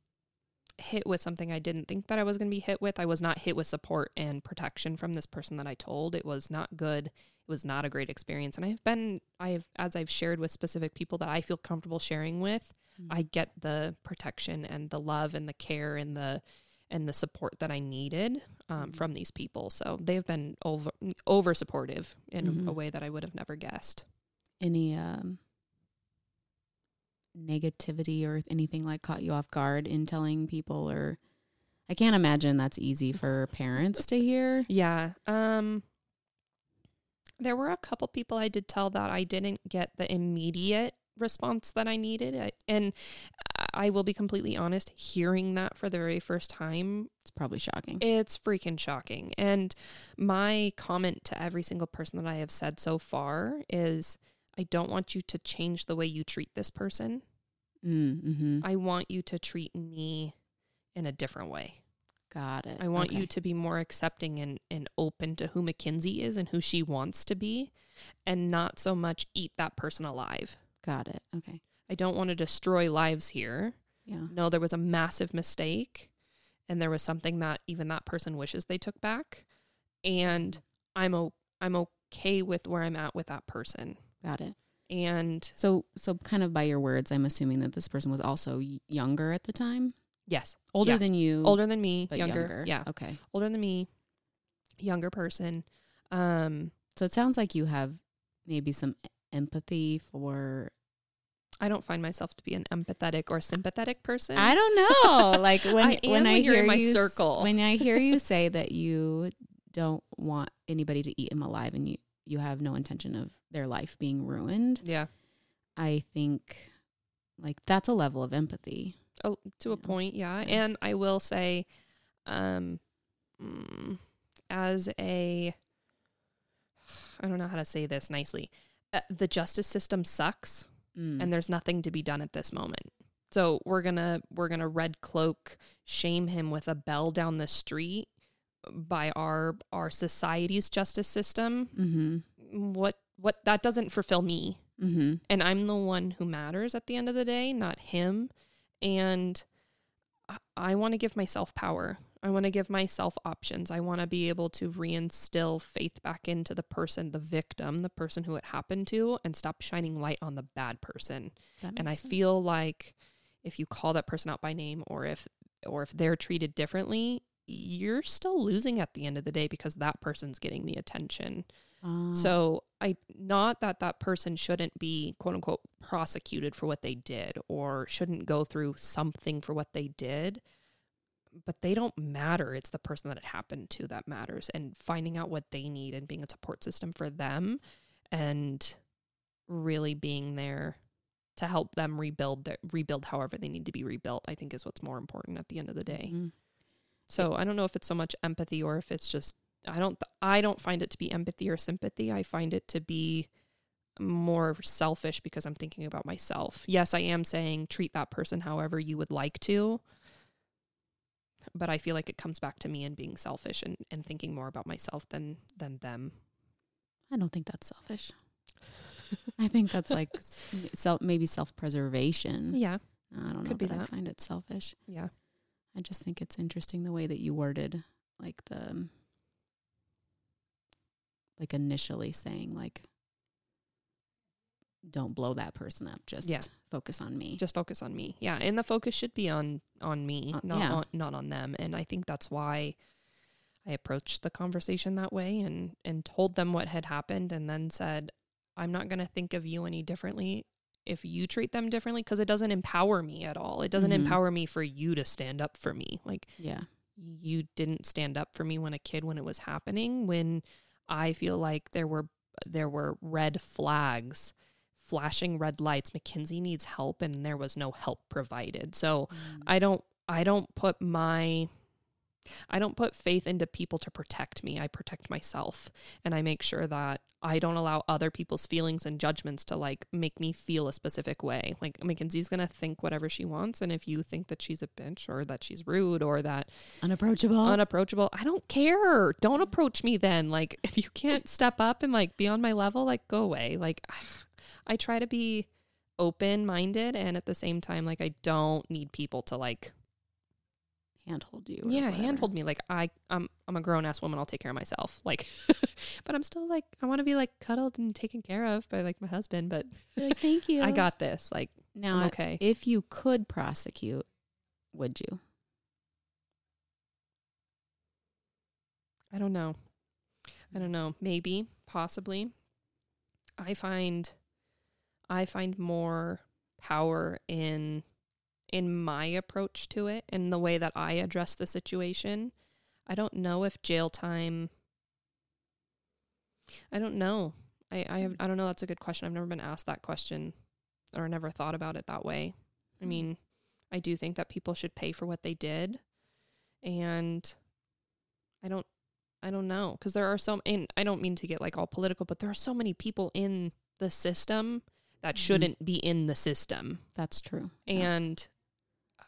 hit with something I didn't think that I was going to be hit with. I was not hit with support and protection from this person that I told. It was not good. It was not a great experience. And I've been I have as I've shared with specific people that I feel comfortable sharing with, I get the protection and the love and the care and the and the support that I needed um, Mhm. from these people. So they've been over over supportive in a- a way that I would have never guessed. any um negativity or anything like caught you off guard in telling people or I can't imagine that's easy for parents to hear. Yeah. Um there were a couple people I did tell that I didn't get the immediate response that I needed. I, and I will be completely honest, hearing that for the very first time It's probably shocking. It's freaking shocking. And my comment to every single person that I have said so far is I don't want you to change the way you treat this person. Mm, mm-hmm. I want you to treat me in a different way. Got it. I want Okay. you to be more accepting and, and open to who Mackenzie is and who she wants to be and not so much eat that person alive. Got it. Okay. I don't want to destroy lives here. Yeah. No, there was a massive mistake and there was something that even that person wishes they took back and I'm o- I'm okay with where I'm at with that person. Got it. And So so kind of by your words, I'm assuming that this person was also younger at the time, yes, older Yeah. than you, older than me, but younger. younger. Yeah, Okay. older than me, younger person. Um So it sounds like you have maybe some empathy for I don't find myself to be an empathetic or sympathetic person. I don't know. Like when I when I when you're hear my you circle. when I hear you say that you don't want anybody to eat him alive and you you have no intention of their life being ruined, yeah. I think like that's a level of empathy. Oh, to a Yeah. point, yeah. And I will say, um, mm, as a, I don't know how to say this nicely. Uh, the justice system sucks, Mm. and there's nothing to be done at this moment. So we're gonna we're gonna red cloak shame him with a bell down the street by our our society's justice system. mm-hmm. What what that doesn't fulfill me Mm-hmm. and I'm the one who matters at the end of the day, not him. And I, I want to give myself power. I want to give myself options. I want to be able to reinstill faith back into the person, the victim, the person who it happened to, and stop shining light on the bad person. And I feel like if you call that person out by name or if or if they're treated differently, you're still losing at the end of the day because that person's getting the attention. Uh, So I not that that person shouldn't be quote unquote prosecuted for what they did or shouldn't go through something for what they did, but they don't matter. It's the person that it happened to that matters and finding out what they need and being a support system for them and really being there to help them rebuild their, rebuild however they need to be rebuilt, I think is what's more important at the end of the day. Mhm. So I don't know if it's so much empathy or if it's just I don't th- I don't find it to be empathy or sympathy. I find it to be more selfish because I'm thinking about myself. Yes, I am saying treat that person however you would like to. But I feel like it comes back to me and being selfish and, and thinking more about myself than than them. I don't think that's selfish. I think that's like self, maybe self preservation. Yeah. I don't know Could be that, I find it selfish. Yeah. I just think it's interesting the way that you worded like the like initially saying like don't blow that person up just Yeah. focus on me. just focus on me yeah and the focus should be on on me Uh, not yeah. on not on them and i think that's why i approached the conversation that way and and told them what had happened and then said i'm not going to think of you any differently if you treat them differently because it doesn't empower me at all it doesn't Mhm. empower me for you to stand up for me like yeah. you didn't stand up for me when a kid when it was happening when i feel like there were there were red flags flashing red lights Mackenzie needs help and there was no help provided so Mm. i don't i don't put my i don't put faith into people to protect me i protect myself and i make sure that i don't allow other people's feelings and judgments to like make me feel a specific way like Mackenzie's gonna think whatever she wants and if you think that she's a bitch or that she's rude or that Unapproachable. unapproachable. I don't care. Don't approach me then. Like if you can't step up and like be on my level, like go away. Like I try to be open minded and at the same time like I don't need people to like handhold you. yeah, whatever. handhold me like I I'm I'm a grown ass woman, I'll take care of myself. Like but I'm still like I want to be like cuddled and taken care of by like my husband, but like, thank you. I got this. Like now. I'm okay. If you could prosecute, would you? I don't know. I don't know. Maybe, possibly. I find I find more power in in my approach to it and the way that I address the situation. I don't know if jail time I don't know. I I, have, I don't know that's a good question. I've never been asked that question or never thought about it that way. I mean, I do think that people should pay for what they did. And I don't I don't know because there are so and I don't mean to get like all political, but there are so many people in the system that Mhm. shouldn't be in the system. That's true. And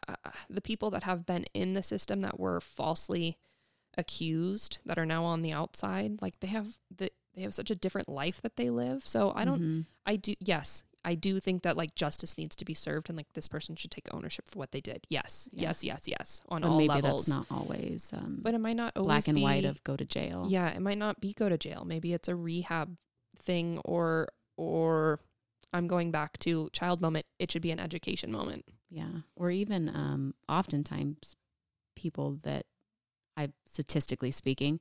uh, the people that have been in the system that were falsely accused that are now on the outside, like they have the they have such a different life that they live. So I don't Mhm. I do yes, I do think that like justice needs to be served and like this person should take ownership for what they did. Yes. Yeah. Yes, yes, yes. On But all maybe levels. that's not always um, but it might not always black and white of go to jail. yeah, it might not be go to jail. Maybe it's a rehab thing or or I'm going back to child moment. It should be an education moment. Yeah. Or even um, oftentimes people that I statistically speaking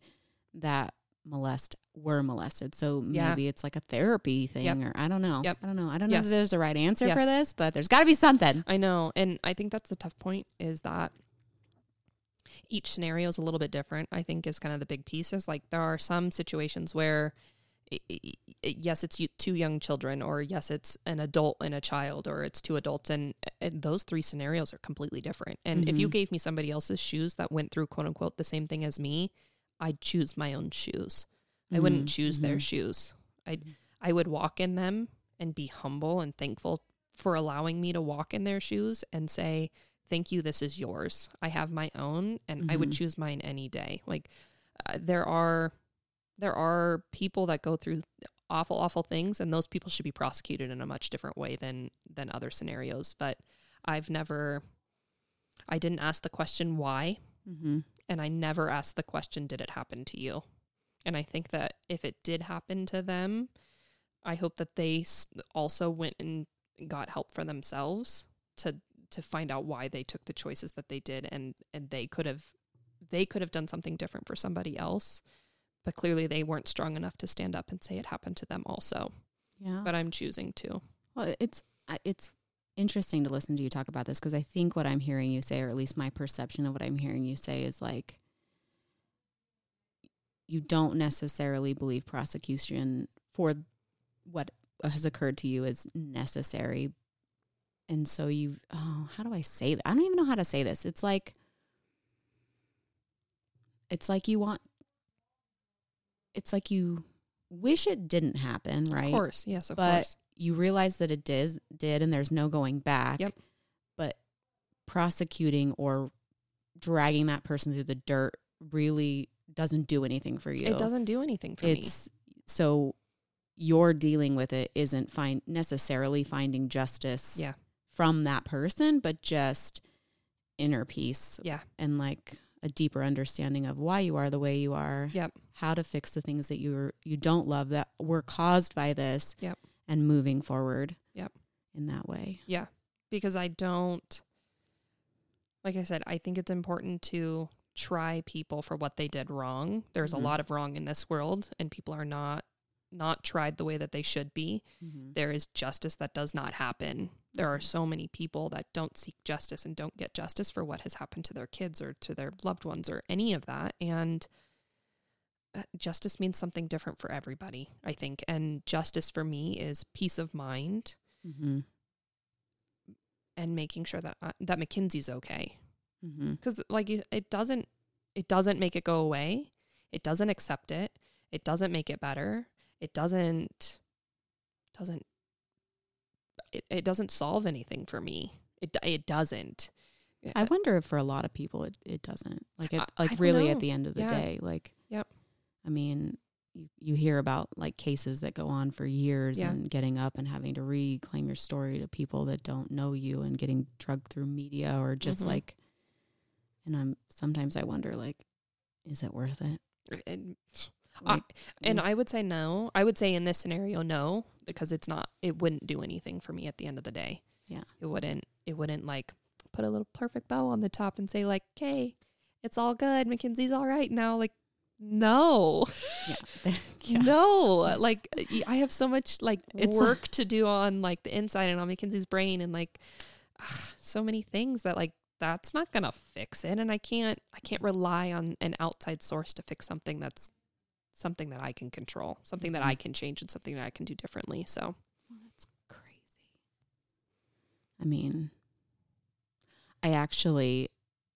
that molest were molested. So Yeah. maybe it's like a therapy thing Yep. or I don't know. Yep. I don't know. I don't know if there's a right answer for this, but there's got to be something. I know. And I think that's the tough point is that each scenario is a little bit different. I think is kind of the big piece is like there are some situations where yes, it's two young children or yes, it's an adult and a child or it's two adults and, and those three scenarios are completely different. And if you Mhm. gave me somebody else's shoes that went through quote unquote the same thing as me, I'd choose my own shoes. I wouldn't Mhm. choose their Mhm. shoes. I I would walk in them and be humble and thankful for allowing me to walk in their shoes and say, "Thank you, this is yours. I have my own and I would choose mine any day." Like uh, there are there are people that go through awful awful things and those people should be prosecuted in a much different way than than other scenarios, but I've never I didn't ask the question why Mm-hmm. and I never asked the question, did it happen to you? And I think that if it did happen to them, I hope that they also went and got help for themselves to to find out why they took the choices that they did and and they could have they could have done something different for somebody else but clearly they weren't strong enough to stand up and say it happened to them also Yeah. but i'm choosing to Well, it's it's interesting to listen to you talk about this because I think what I'm hearing you say, or at least my perception of what I'm hearing you say, is like you don't necessarily believe prosecution for what has occurred to you is necessary, and so you. Oh, how do I say that? I don't even know how to say this. It's like it's like you want. It's like you wish it didn't happen, right? of course yes of But course you realize that it did did and there's no going back. Yep. But prosecuting or dragging that person through the dirt really doesn't do anything for you. it doesn't do anything for me it's so your dealing with it isn't find necessarily finding justice Yeah. from that person, but just inner peace yeah and like a deeper understanding of why you are the way you are. Yep. How to fix the things that you you don't love that were caused by this. Yep. And moving forward. Yep. In that way. Yeah, because I don't, like I said, I think it's important to try people for what they did wrong. There's Mhm. a lot of wrong in this world, and people are not not tried the way that they should be. Mm-hmm. There is justice that does not happen. There are so many people that don't seek justice and don't get justice for what has happened to their kids or to their loved ones or any of that. And uh, justice means something different for everybody, I think. And justice for me is peace of mind Mm-hmm. and making sure that I, that Mackenzie's okay. Mm-hmm. because like it it doesn't it doesn't make it go away it doesn't accept it it doesn't make it better it doesn't doesn't it, it doesn't solve anything for me it it doesn't I wonder if for a lot of people it, it doesn't. Like it I- I like really know. at the end of the Yeah. day. Like Yep. I mean, you, you hear about like cases that go on for years Yeah. and getting up and having to reclaim your story to people that don't know you and getting drugged through media or just Mhm. like and I'm sometimes I wonder like is it worth it? and, I- and mm, I would say no. I would say in this scenario no because it's not it wouldn't do anything for me at the end of the day. Yeah. it wouldn't it wouldn't like put a little perfect bow on the top and say like okay it's all good. Mackenzie's all right now. Like no. Yeah. yeah. No, like I have so much like It's- work to do on like the inside and on Mackenzie's brain and like ah, so many things that like that's not gonna fix it, and I can't I can't rely on an outside source to fix something that's something that I can control, something that I Mhm. can change, and something that I can do differently. So Well, that's crazy. I mean, I actually,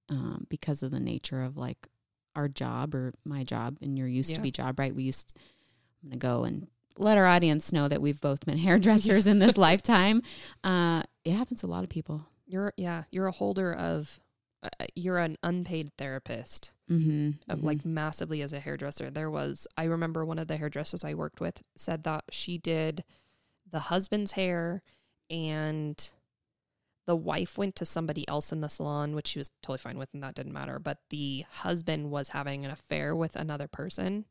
um, because of the nature of like our job or my job and your used Yeah. to be job, right? We used, I'm going to go and let our audience know that we've both been hairdressers in this lifetime. Uh, it happens to a lot of people. you're yeah you're a holder of you're an unpaid therapist. Mm-hmm. uh, like massively as a hairdresser. There was, I remember one of the hairdressers I worked with said that she did the husband's hair and the wife went to somebody else in the salon, which she was totally fine with, and that didn't matter. But the husband was having an affair with another person,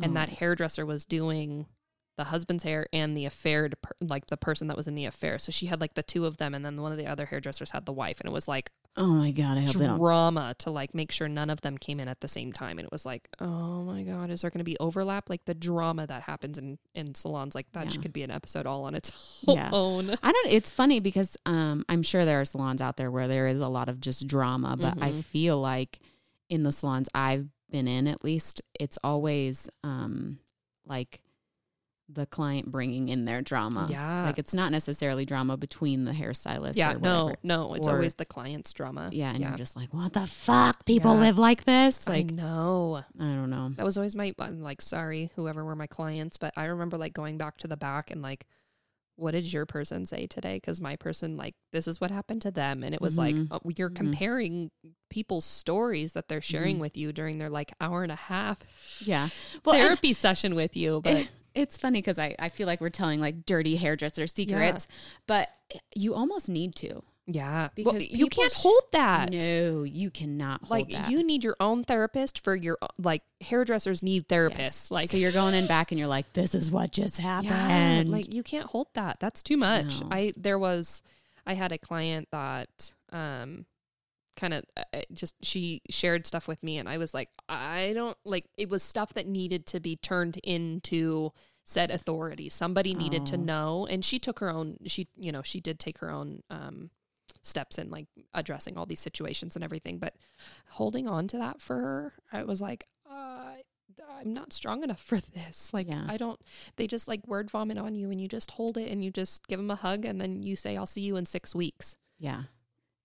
and that hairdresser was doing the husband's hair and the affair, per- like the person that was in the affair. So she had like the two of them, and then one of the other hairdressers had the wife, and it was like Oh my god, I hope drama to like make sure none of them came in at the same time. And it was like, oh my god, is there going to be overlap? Like the drama that happens in in salons, like that Yeah. could be an episode all on its Yeah. own. I don't. It's funny because um, I'm sure there are salons out there where there is a lot of just drama, but I Mhm. feel like in the salons I've been in, at least, it's always um, like the client bringing in their drama. Yeah. like it's not necessarily drama between the hairstylist. yeah, or no, no, it's Or- always the client's drama. Yeah, and yeah. you're just like, what the fuck? People Yeah. live like this? Like, no. I don't know. That was always my I'm like sorry whoever were my clients, but I remember like going back to the back and like what did your person say today cuz my person like this is what happened to them and it was like Mhm. uh, you're Mhm. comparing people's stories that they're sharing Mhm. with you during their like hour and a half Yeah. Well, and- therapy session with you, but it's funny because I, I feel like we're telling like dirty hairdresser secrets, but you almost need to. yeah, Because well, you can't sh- hold that. No, you cannot hold like that. you need your own therapist for your like hairdressers need therapists. Yes. Like so you're going in back and you're like, this is what just happened. Yeah, like you can't hold that. That's too much. No. I there was I had a client that um kind of uh, just she shared stuff with me and I was like I don't like it was stuff that needed to be turned into said authority. Somebody needed to Oh. know and she took her own she you know, she did take her own um steps in like addressing all these situations and everything, but holding on to that for her, I was like uh I'm not strong enough for this. Like Yeah. I don't they just like word vomit on you and you just hold it and you just give them a hug and then you say I'll see you in 6 weeks. yeah.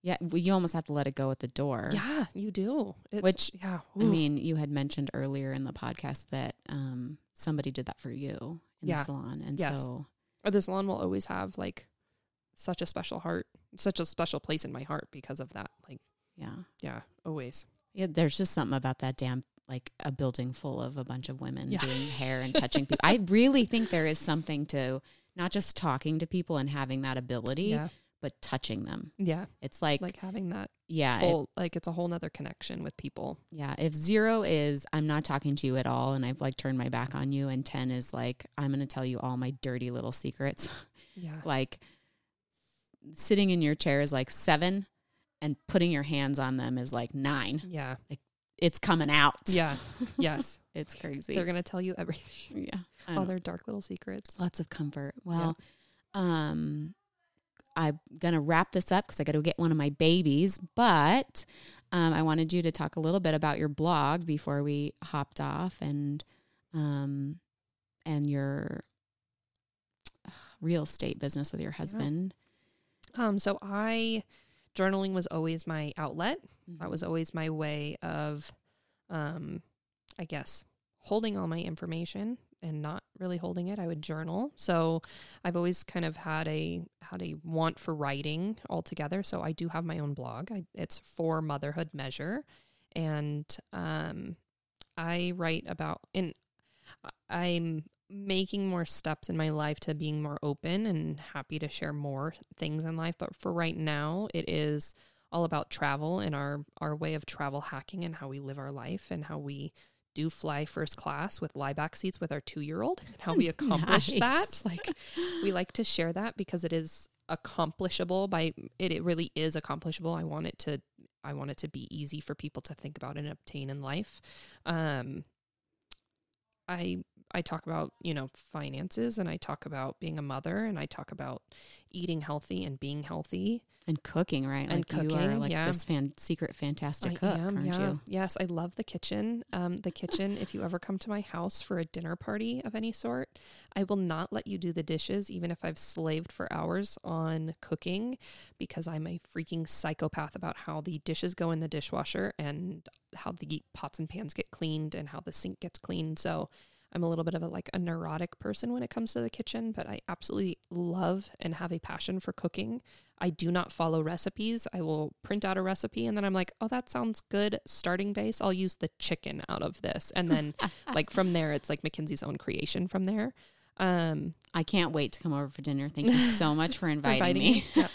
Yeah. You almost have to let it go at the door. Yeah, you do. It- Which, yeah. I mean, you had mentioned earlier in the podcast that um, somebody did that for you in Yeah. the salon. And Yes. so, Or the salon will always have like such a special heart, such a special place in my heart because of that. Like, yeah. yeah, always. Yeah, there's just something about that damn like a building full of a bunch of women Yeah. doing hair and touching people. I really think there is something to not just talking to people and having that ability, Yeah. But touching them. Yeah. It's like, Like having that yeah, it- full like it's a whole nother connection with people. yeah. If zero is I'm not talking to you at all and I've like turned my back on you, and ten is like I'm going to tell you all my dirty little secrets. Yeah. like sitting in your chair is like seven, and putting your hands on them is like nine. Yeah. Like It's coming out. Yeah. yes. it's crazy. They're going to tell you everything. yeah, All know. their dark little secrets. lots of comfort. Well, um, I'm gonna wrap this up because I got to get one of my babies. But um, I wanted you to talk a little bit about your blog before we hopped off, and um, and your uh, real estate business with your husband. Um, so I journaling was always my outlet. Mm-hmm. That was always my way of, um, I guess, holding all my information and not really holding it. I would journal. So I've always kind of had a had a want for writing altogether. So I do have my own blog. I, it's for Motherhood Measure, and um, I write about and I'm making more steps in my life to being more open and happy to share more things in life. But for right now, it is all about travel and our our way of travel hacking and how we live our life and how we do fly first class with lie back seats with our two year old and how we accomplish that. Like we like to share that because it is accomplishable by it, it really is accomplishable. I want it to I want it to be easy for people to think about and obtain in life. Um I I talk about, you know, finances and I talk about being a mother and I talk about eating healthy and being healthy. and cooking, right? And like you are cooking, like yeah. this fan secret fantastic I cook, am, aren't yeah. you? Yes, I love the kitchen. Um, the kitchen, if you ever come to my house for a dinner party of any sort, I will not let you do the dishes, even if I've slaved for hours on cooking, because I'm a freaking psychopath about how the dishes go in the dishwasher and how the pots and pans get cleaned and how the sink gets cleaned. So I'm a little bit of a like a neurotic person when it comes to the kitchen, but I absolutely love and have a passion for cooking. I do not follow recipes. I will print out a recipe and then I'm like, oh, that sounds good. Starting base, I'll use the chicken out of this. And then like from there, it's like Mackenzie's own creation from there. Um, I can't wait to come over for dinner. Thank you so much for for inviting, me. Yeah.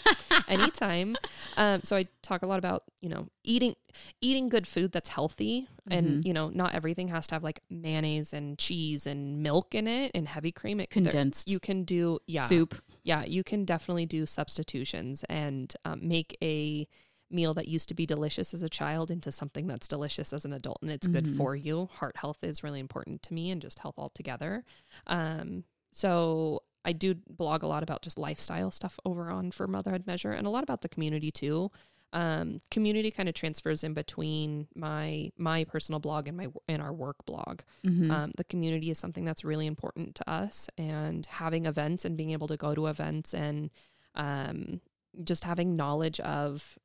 Anytime. Um, so I talk a lot about you know eating eating good food that's healthy, and Mhm. you know not everything has to have like mayonnaise and cheese and milk in it and heavy cream. It there- Condensed you can do yeah soup. yeah you can definitely do substitutions and um, make a meal that used to be delicious as a child into something that's delicious as an adult and it's good Mhm. for you heart health is really important to me and just health altogether um, so i do blog a lot about just lifestyle stuff over on for motherhood measure and a lot about the community too. Um, community kind of transfers in between my my personal blog and my and our work blog. Mhm. um, the community is something that's really important to us, and having events and being able to go to events and um, just having knowledge of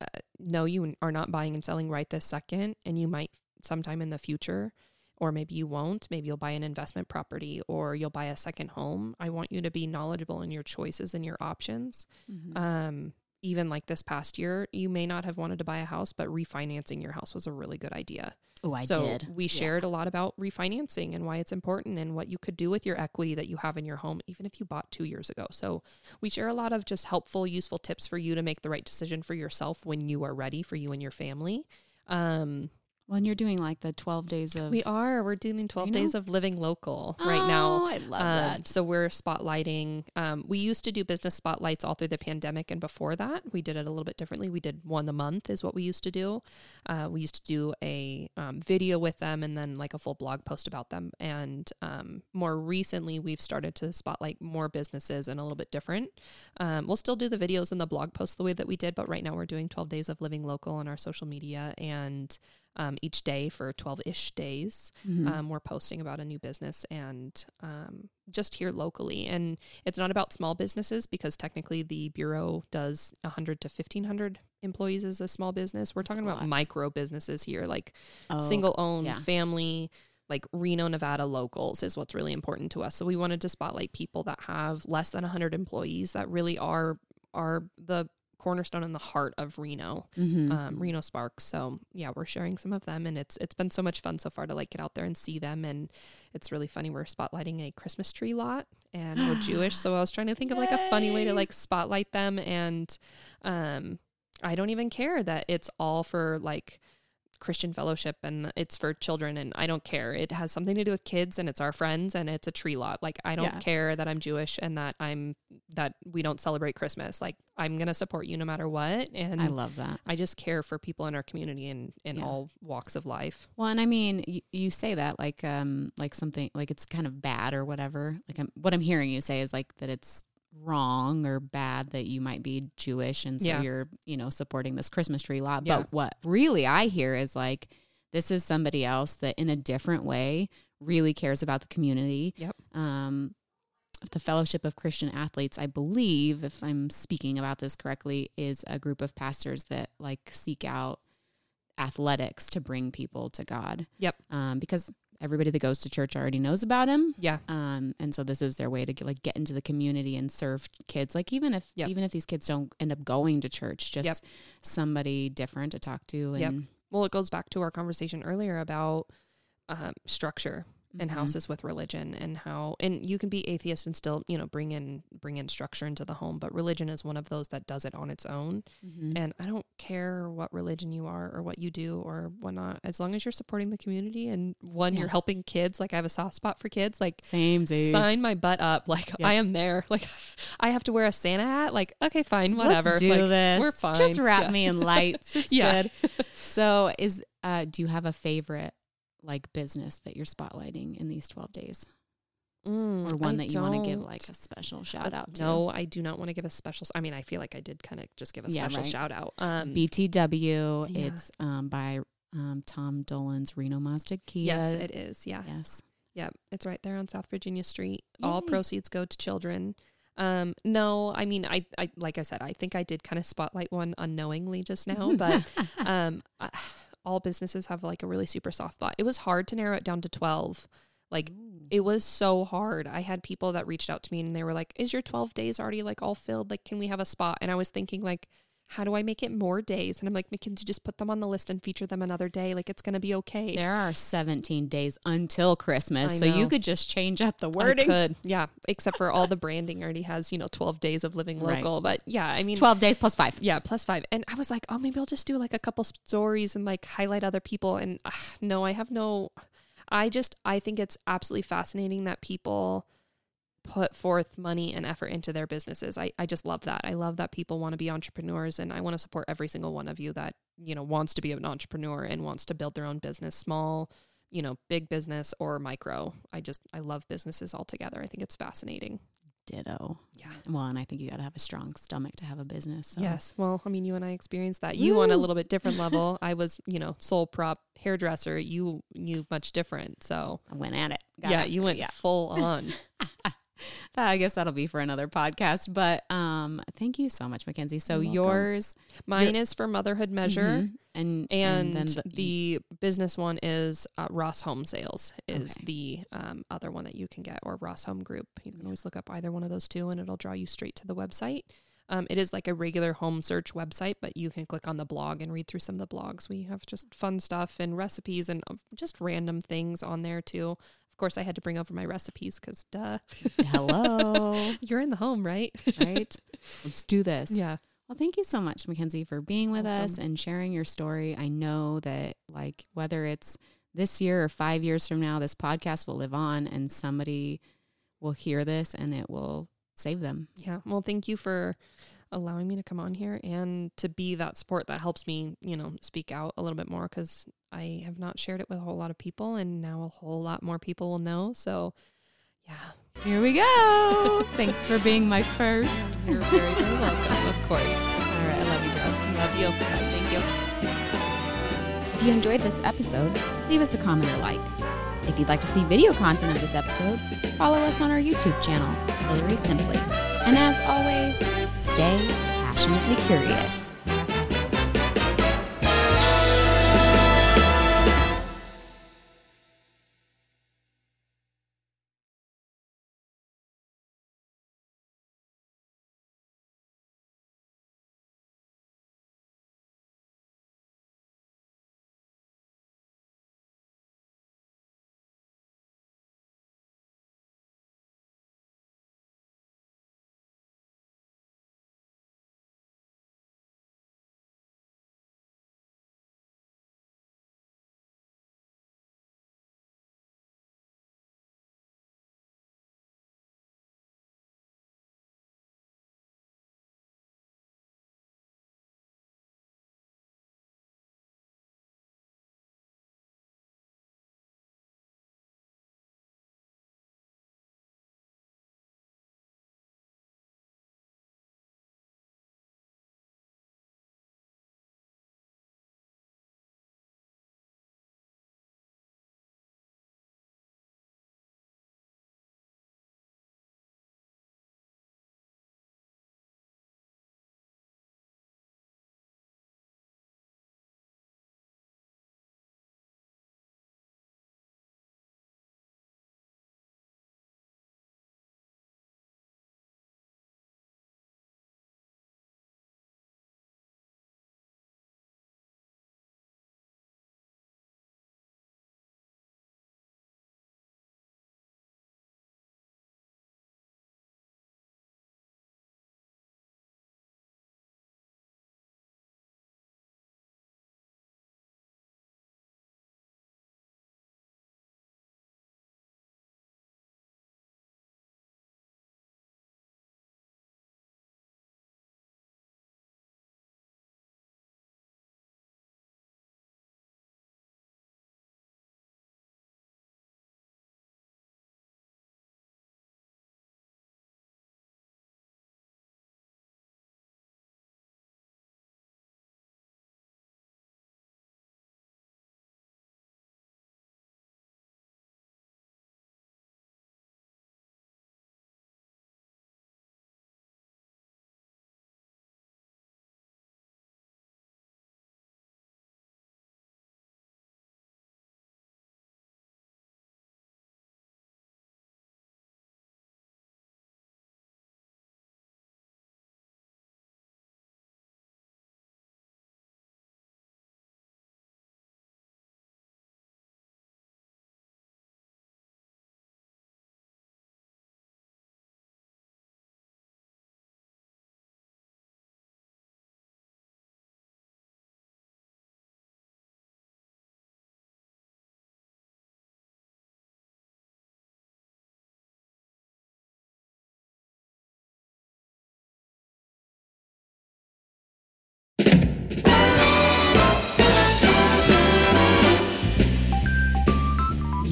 uh, no, you are not buying and selling right this second, and you might sometime in the future, or maybe you won't. Maybe you'll buy an investment property or you'll buy a second home. I want you to be knowledgeable in your choices and your options. Mhm. Um, even like this past year, you may not have wanted to buy a house, but refinancing your house was a really good idea oh, I so did. we Yeah. shared a lot about refinancing and why it's important and what you could do with your equity that you have in your home, even if you bought two years ago. So we share a lot of just helpful, useful tips for you to make the right decision for yourself when you are ready for you and your family. Um, Well, and you're doing like the 12 days of. we are. We're doing 12 Reno? days of living local right now. Oh, I love Um, that. so we're spotlighting. Um, we used to do business spotlights all through the pandemic, and before that, we did it a little bit differently. We did one a month, is what we used to do. Uh, we used to do a um, video with them, and then like a full blog post about them. And um, more recently, we've started to spotlight more businesses and a little bit different. Um, we'll still do the videos and the blog posts the way that we did, but right now we're doing 12 days of living local on our social media and. Um, each day for 12 ish days Mhm. um, we're posting about a new business and um, just here locally and it's not about small businesses because technically the bureau does 100 to 1500 employees as a small business we're That's talking about lot. micro businesses here like Oh, single owned yeah. family like reno nevada locals is what's really important to us so we wanted to spotlight people that have less than 100 employees that really are are the cornerstone and the heart of reno mhm. um, Reno Sparks. So yeah, we're sharing some of them, and it's it's been so much fun so far to like get out there and see them, and it's really funny. We're spotlighting a Christmas tree lot, and we're Jewish, so I was trying to think of like a funny way to like spotlight them, and um, I don't even care that it's all for like Christian fellowship and it's for children and I don't care. It has something to do with kids and it's our friends and it's a tree lot. Like I don't Yeah. care that I'm Jewish and that I'm that we don't celebrate Christmas. Like I'm going to support you no matter what and I love that. I just care for people in our community and in Yeah. all walks of life. Well, and I mean, you, you say that like um like something like it's kind of bad or whatever. Like I'm, what I'm hearing you say is like that it's wrong or bad that you might be Jewish and so Yeah. you're you know supporting this Christmas tree lot. Yeah. But what really I hear is like this is somebody else that in a different way really cares about the community. Yep. Um, the Fellowship of Christian Athletes, I believe, if I'm speaking about this correctly, is a group of pastors that like seek out athletics to bring people to God. Yep. Um, because everybody that goes to church already knows about him. Yeah. Um, and so this is their way to get, like get into the community and serve kids. Like even if Yep. even if these kids don't end up going to church, just Yep. somebody different to talk to. Yep. And Well, it goes back to our conversation earlier about um, structure and Mhm. houses with religion and how and you can be atheist and still you know bring in bring in structure into the home but religion is one of those that does it on its own Mhm. and i don't care what religion you are or what you do or whatnot as long as you're supporting the community and one Yeah. you're helping kids like i have a soft spot for kids like same days. sign my butt up like Yeah. i am there like i have to wear a santa hat like okay fine whatever Let's do like, this. we're fine Just wrap Yeah. me in lights. It's Yeah. good. So is uh do you have a favorite like business that you're spotlighting in these 12 days Mm, or one I that you want to give like a special shout Uh, out to? No, I do not want to give a special. I mean, I feel like I did kind of just give a Yeah, special right. shout out. Um, BTW. Yeah. It's um by um Tom Dolan's Reno Mazda Kia. yes, it is. Yeah, Yes. yeah, it's right there on South Virginia Street. All proceeds go to children. Um, no, I mean, I, I, like I said, I think I did kind of spotlight one unknowingly just now, but um, I, all businesses have like a really super soft spot. It was hard to narrow it down to twelve. Like Ooh. it was so hard. I had people that reached out to me and they were like, "Is your 12 days already like all filled? Like can we have a spot?" And I was thinking like how do I make it more days? And I'm like, Mackenzie, just put them on the list and feature them another day. Like it's gonna be okay. There are 17 days until Christmas, so you could just change up the I wording. could, yeah. Except for all the branding already has, you know, 12 days of living Right. local. But yeah, I mean, 12 days plus five. yeah, plus five. And I was like, oh, maybe I'll just do like a couple stories and like highlight other people. And uh, no, I have no, I just, I think it's absolutely fascinating that people put forth money and effort into their businesses. I, I just love that. I love that people want to be entrepreneurs and I want to support every single one of you that, you know, wants to be an entrepreneur and wants to build their own business, small, you know, big business or micro. I just, I love businesses altogether. I think it's fascinating. Ditto. Yeah. Well, and I think you got to have a strong stomach to have a business. So. Yes. Well, I mean, you and I experienced that. You on a little bit different level. I was, you know, sole prop hairdresser. You, you much different. So I went at it. Got yeah, after you went Yeah. full on. I guess that'll be for another podcast. But um, thank you so much, Mackenzie. So yours Mine is for motherhood measure. Mhm. and And, then the, business one is uh, Ross Home Sales is Okay. the um, other one that you can get, or Ross Home Group. You can always look up either one of those two, and it'll draw you straight to the website. Um, it is like a regular home search website, but you can click on the blog and read through some of the blogs. We have just fun stuff and recipes and uh, just random things on there too. Of course, I had to bring over my recipes because, duh, hello, you're in the home, right? right? Let's do this. yeah. Well, thank you so much, Mackenzie, for being with us and sharing your story. I know that, like, whether it's this year or five years from now, this podcast will live on and somebody will hear this and it will save them. Yeah. Well, thank you for allowing me to come on here and to be that support that helps me, you know, speak out a little bit more because I have not shared it with a whole lot of people and now a whole lot more people will know. So, yeah, Here we go. Thanks for being my first. you're very, very welcome, of course. All right. I love you, bro. Love you. Thank you. If you enjoyed this episode, leave us a comment or like. If you'd like to see video content of this episode, follow us on our YouTube channel, Hillary Simply. And as always, stay passionately curious.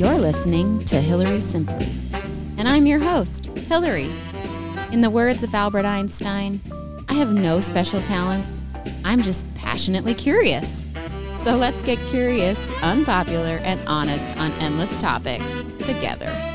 You're listening to Hillary Simply, and I'm your host, Hillary. In the words of Albert Einstein, I have no special talents. I'm just passionately curious. So let's get curious, unpopular, and honest on endless topics together.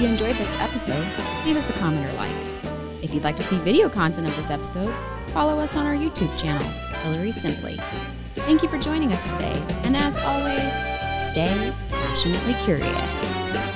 You enjoyed this episode, leave us a comment or like. If you'd like to see video content of this episode, follow us on our YouTube channel, Hillary Simply. Thank you for joining us today, and as always, stay passionately curious.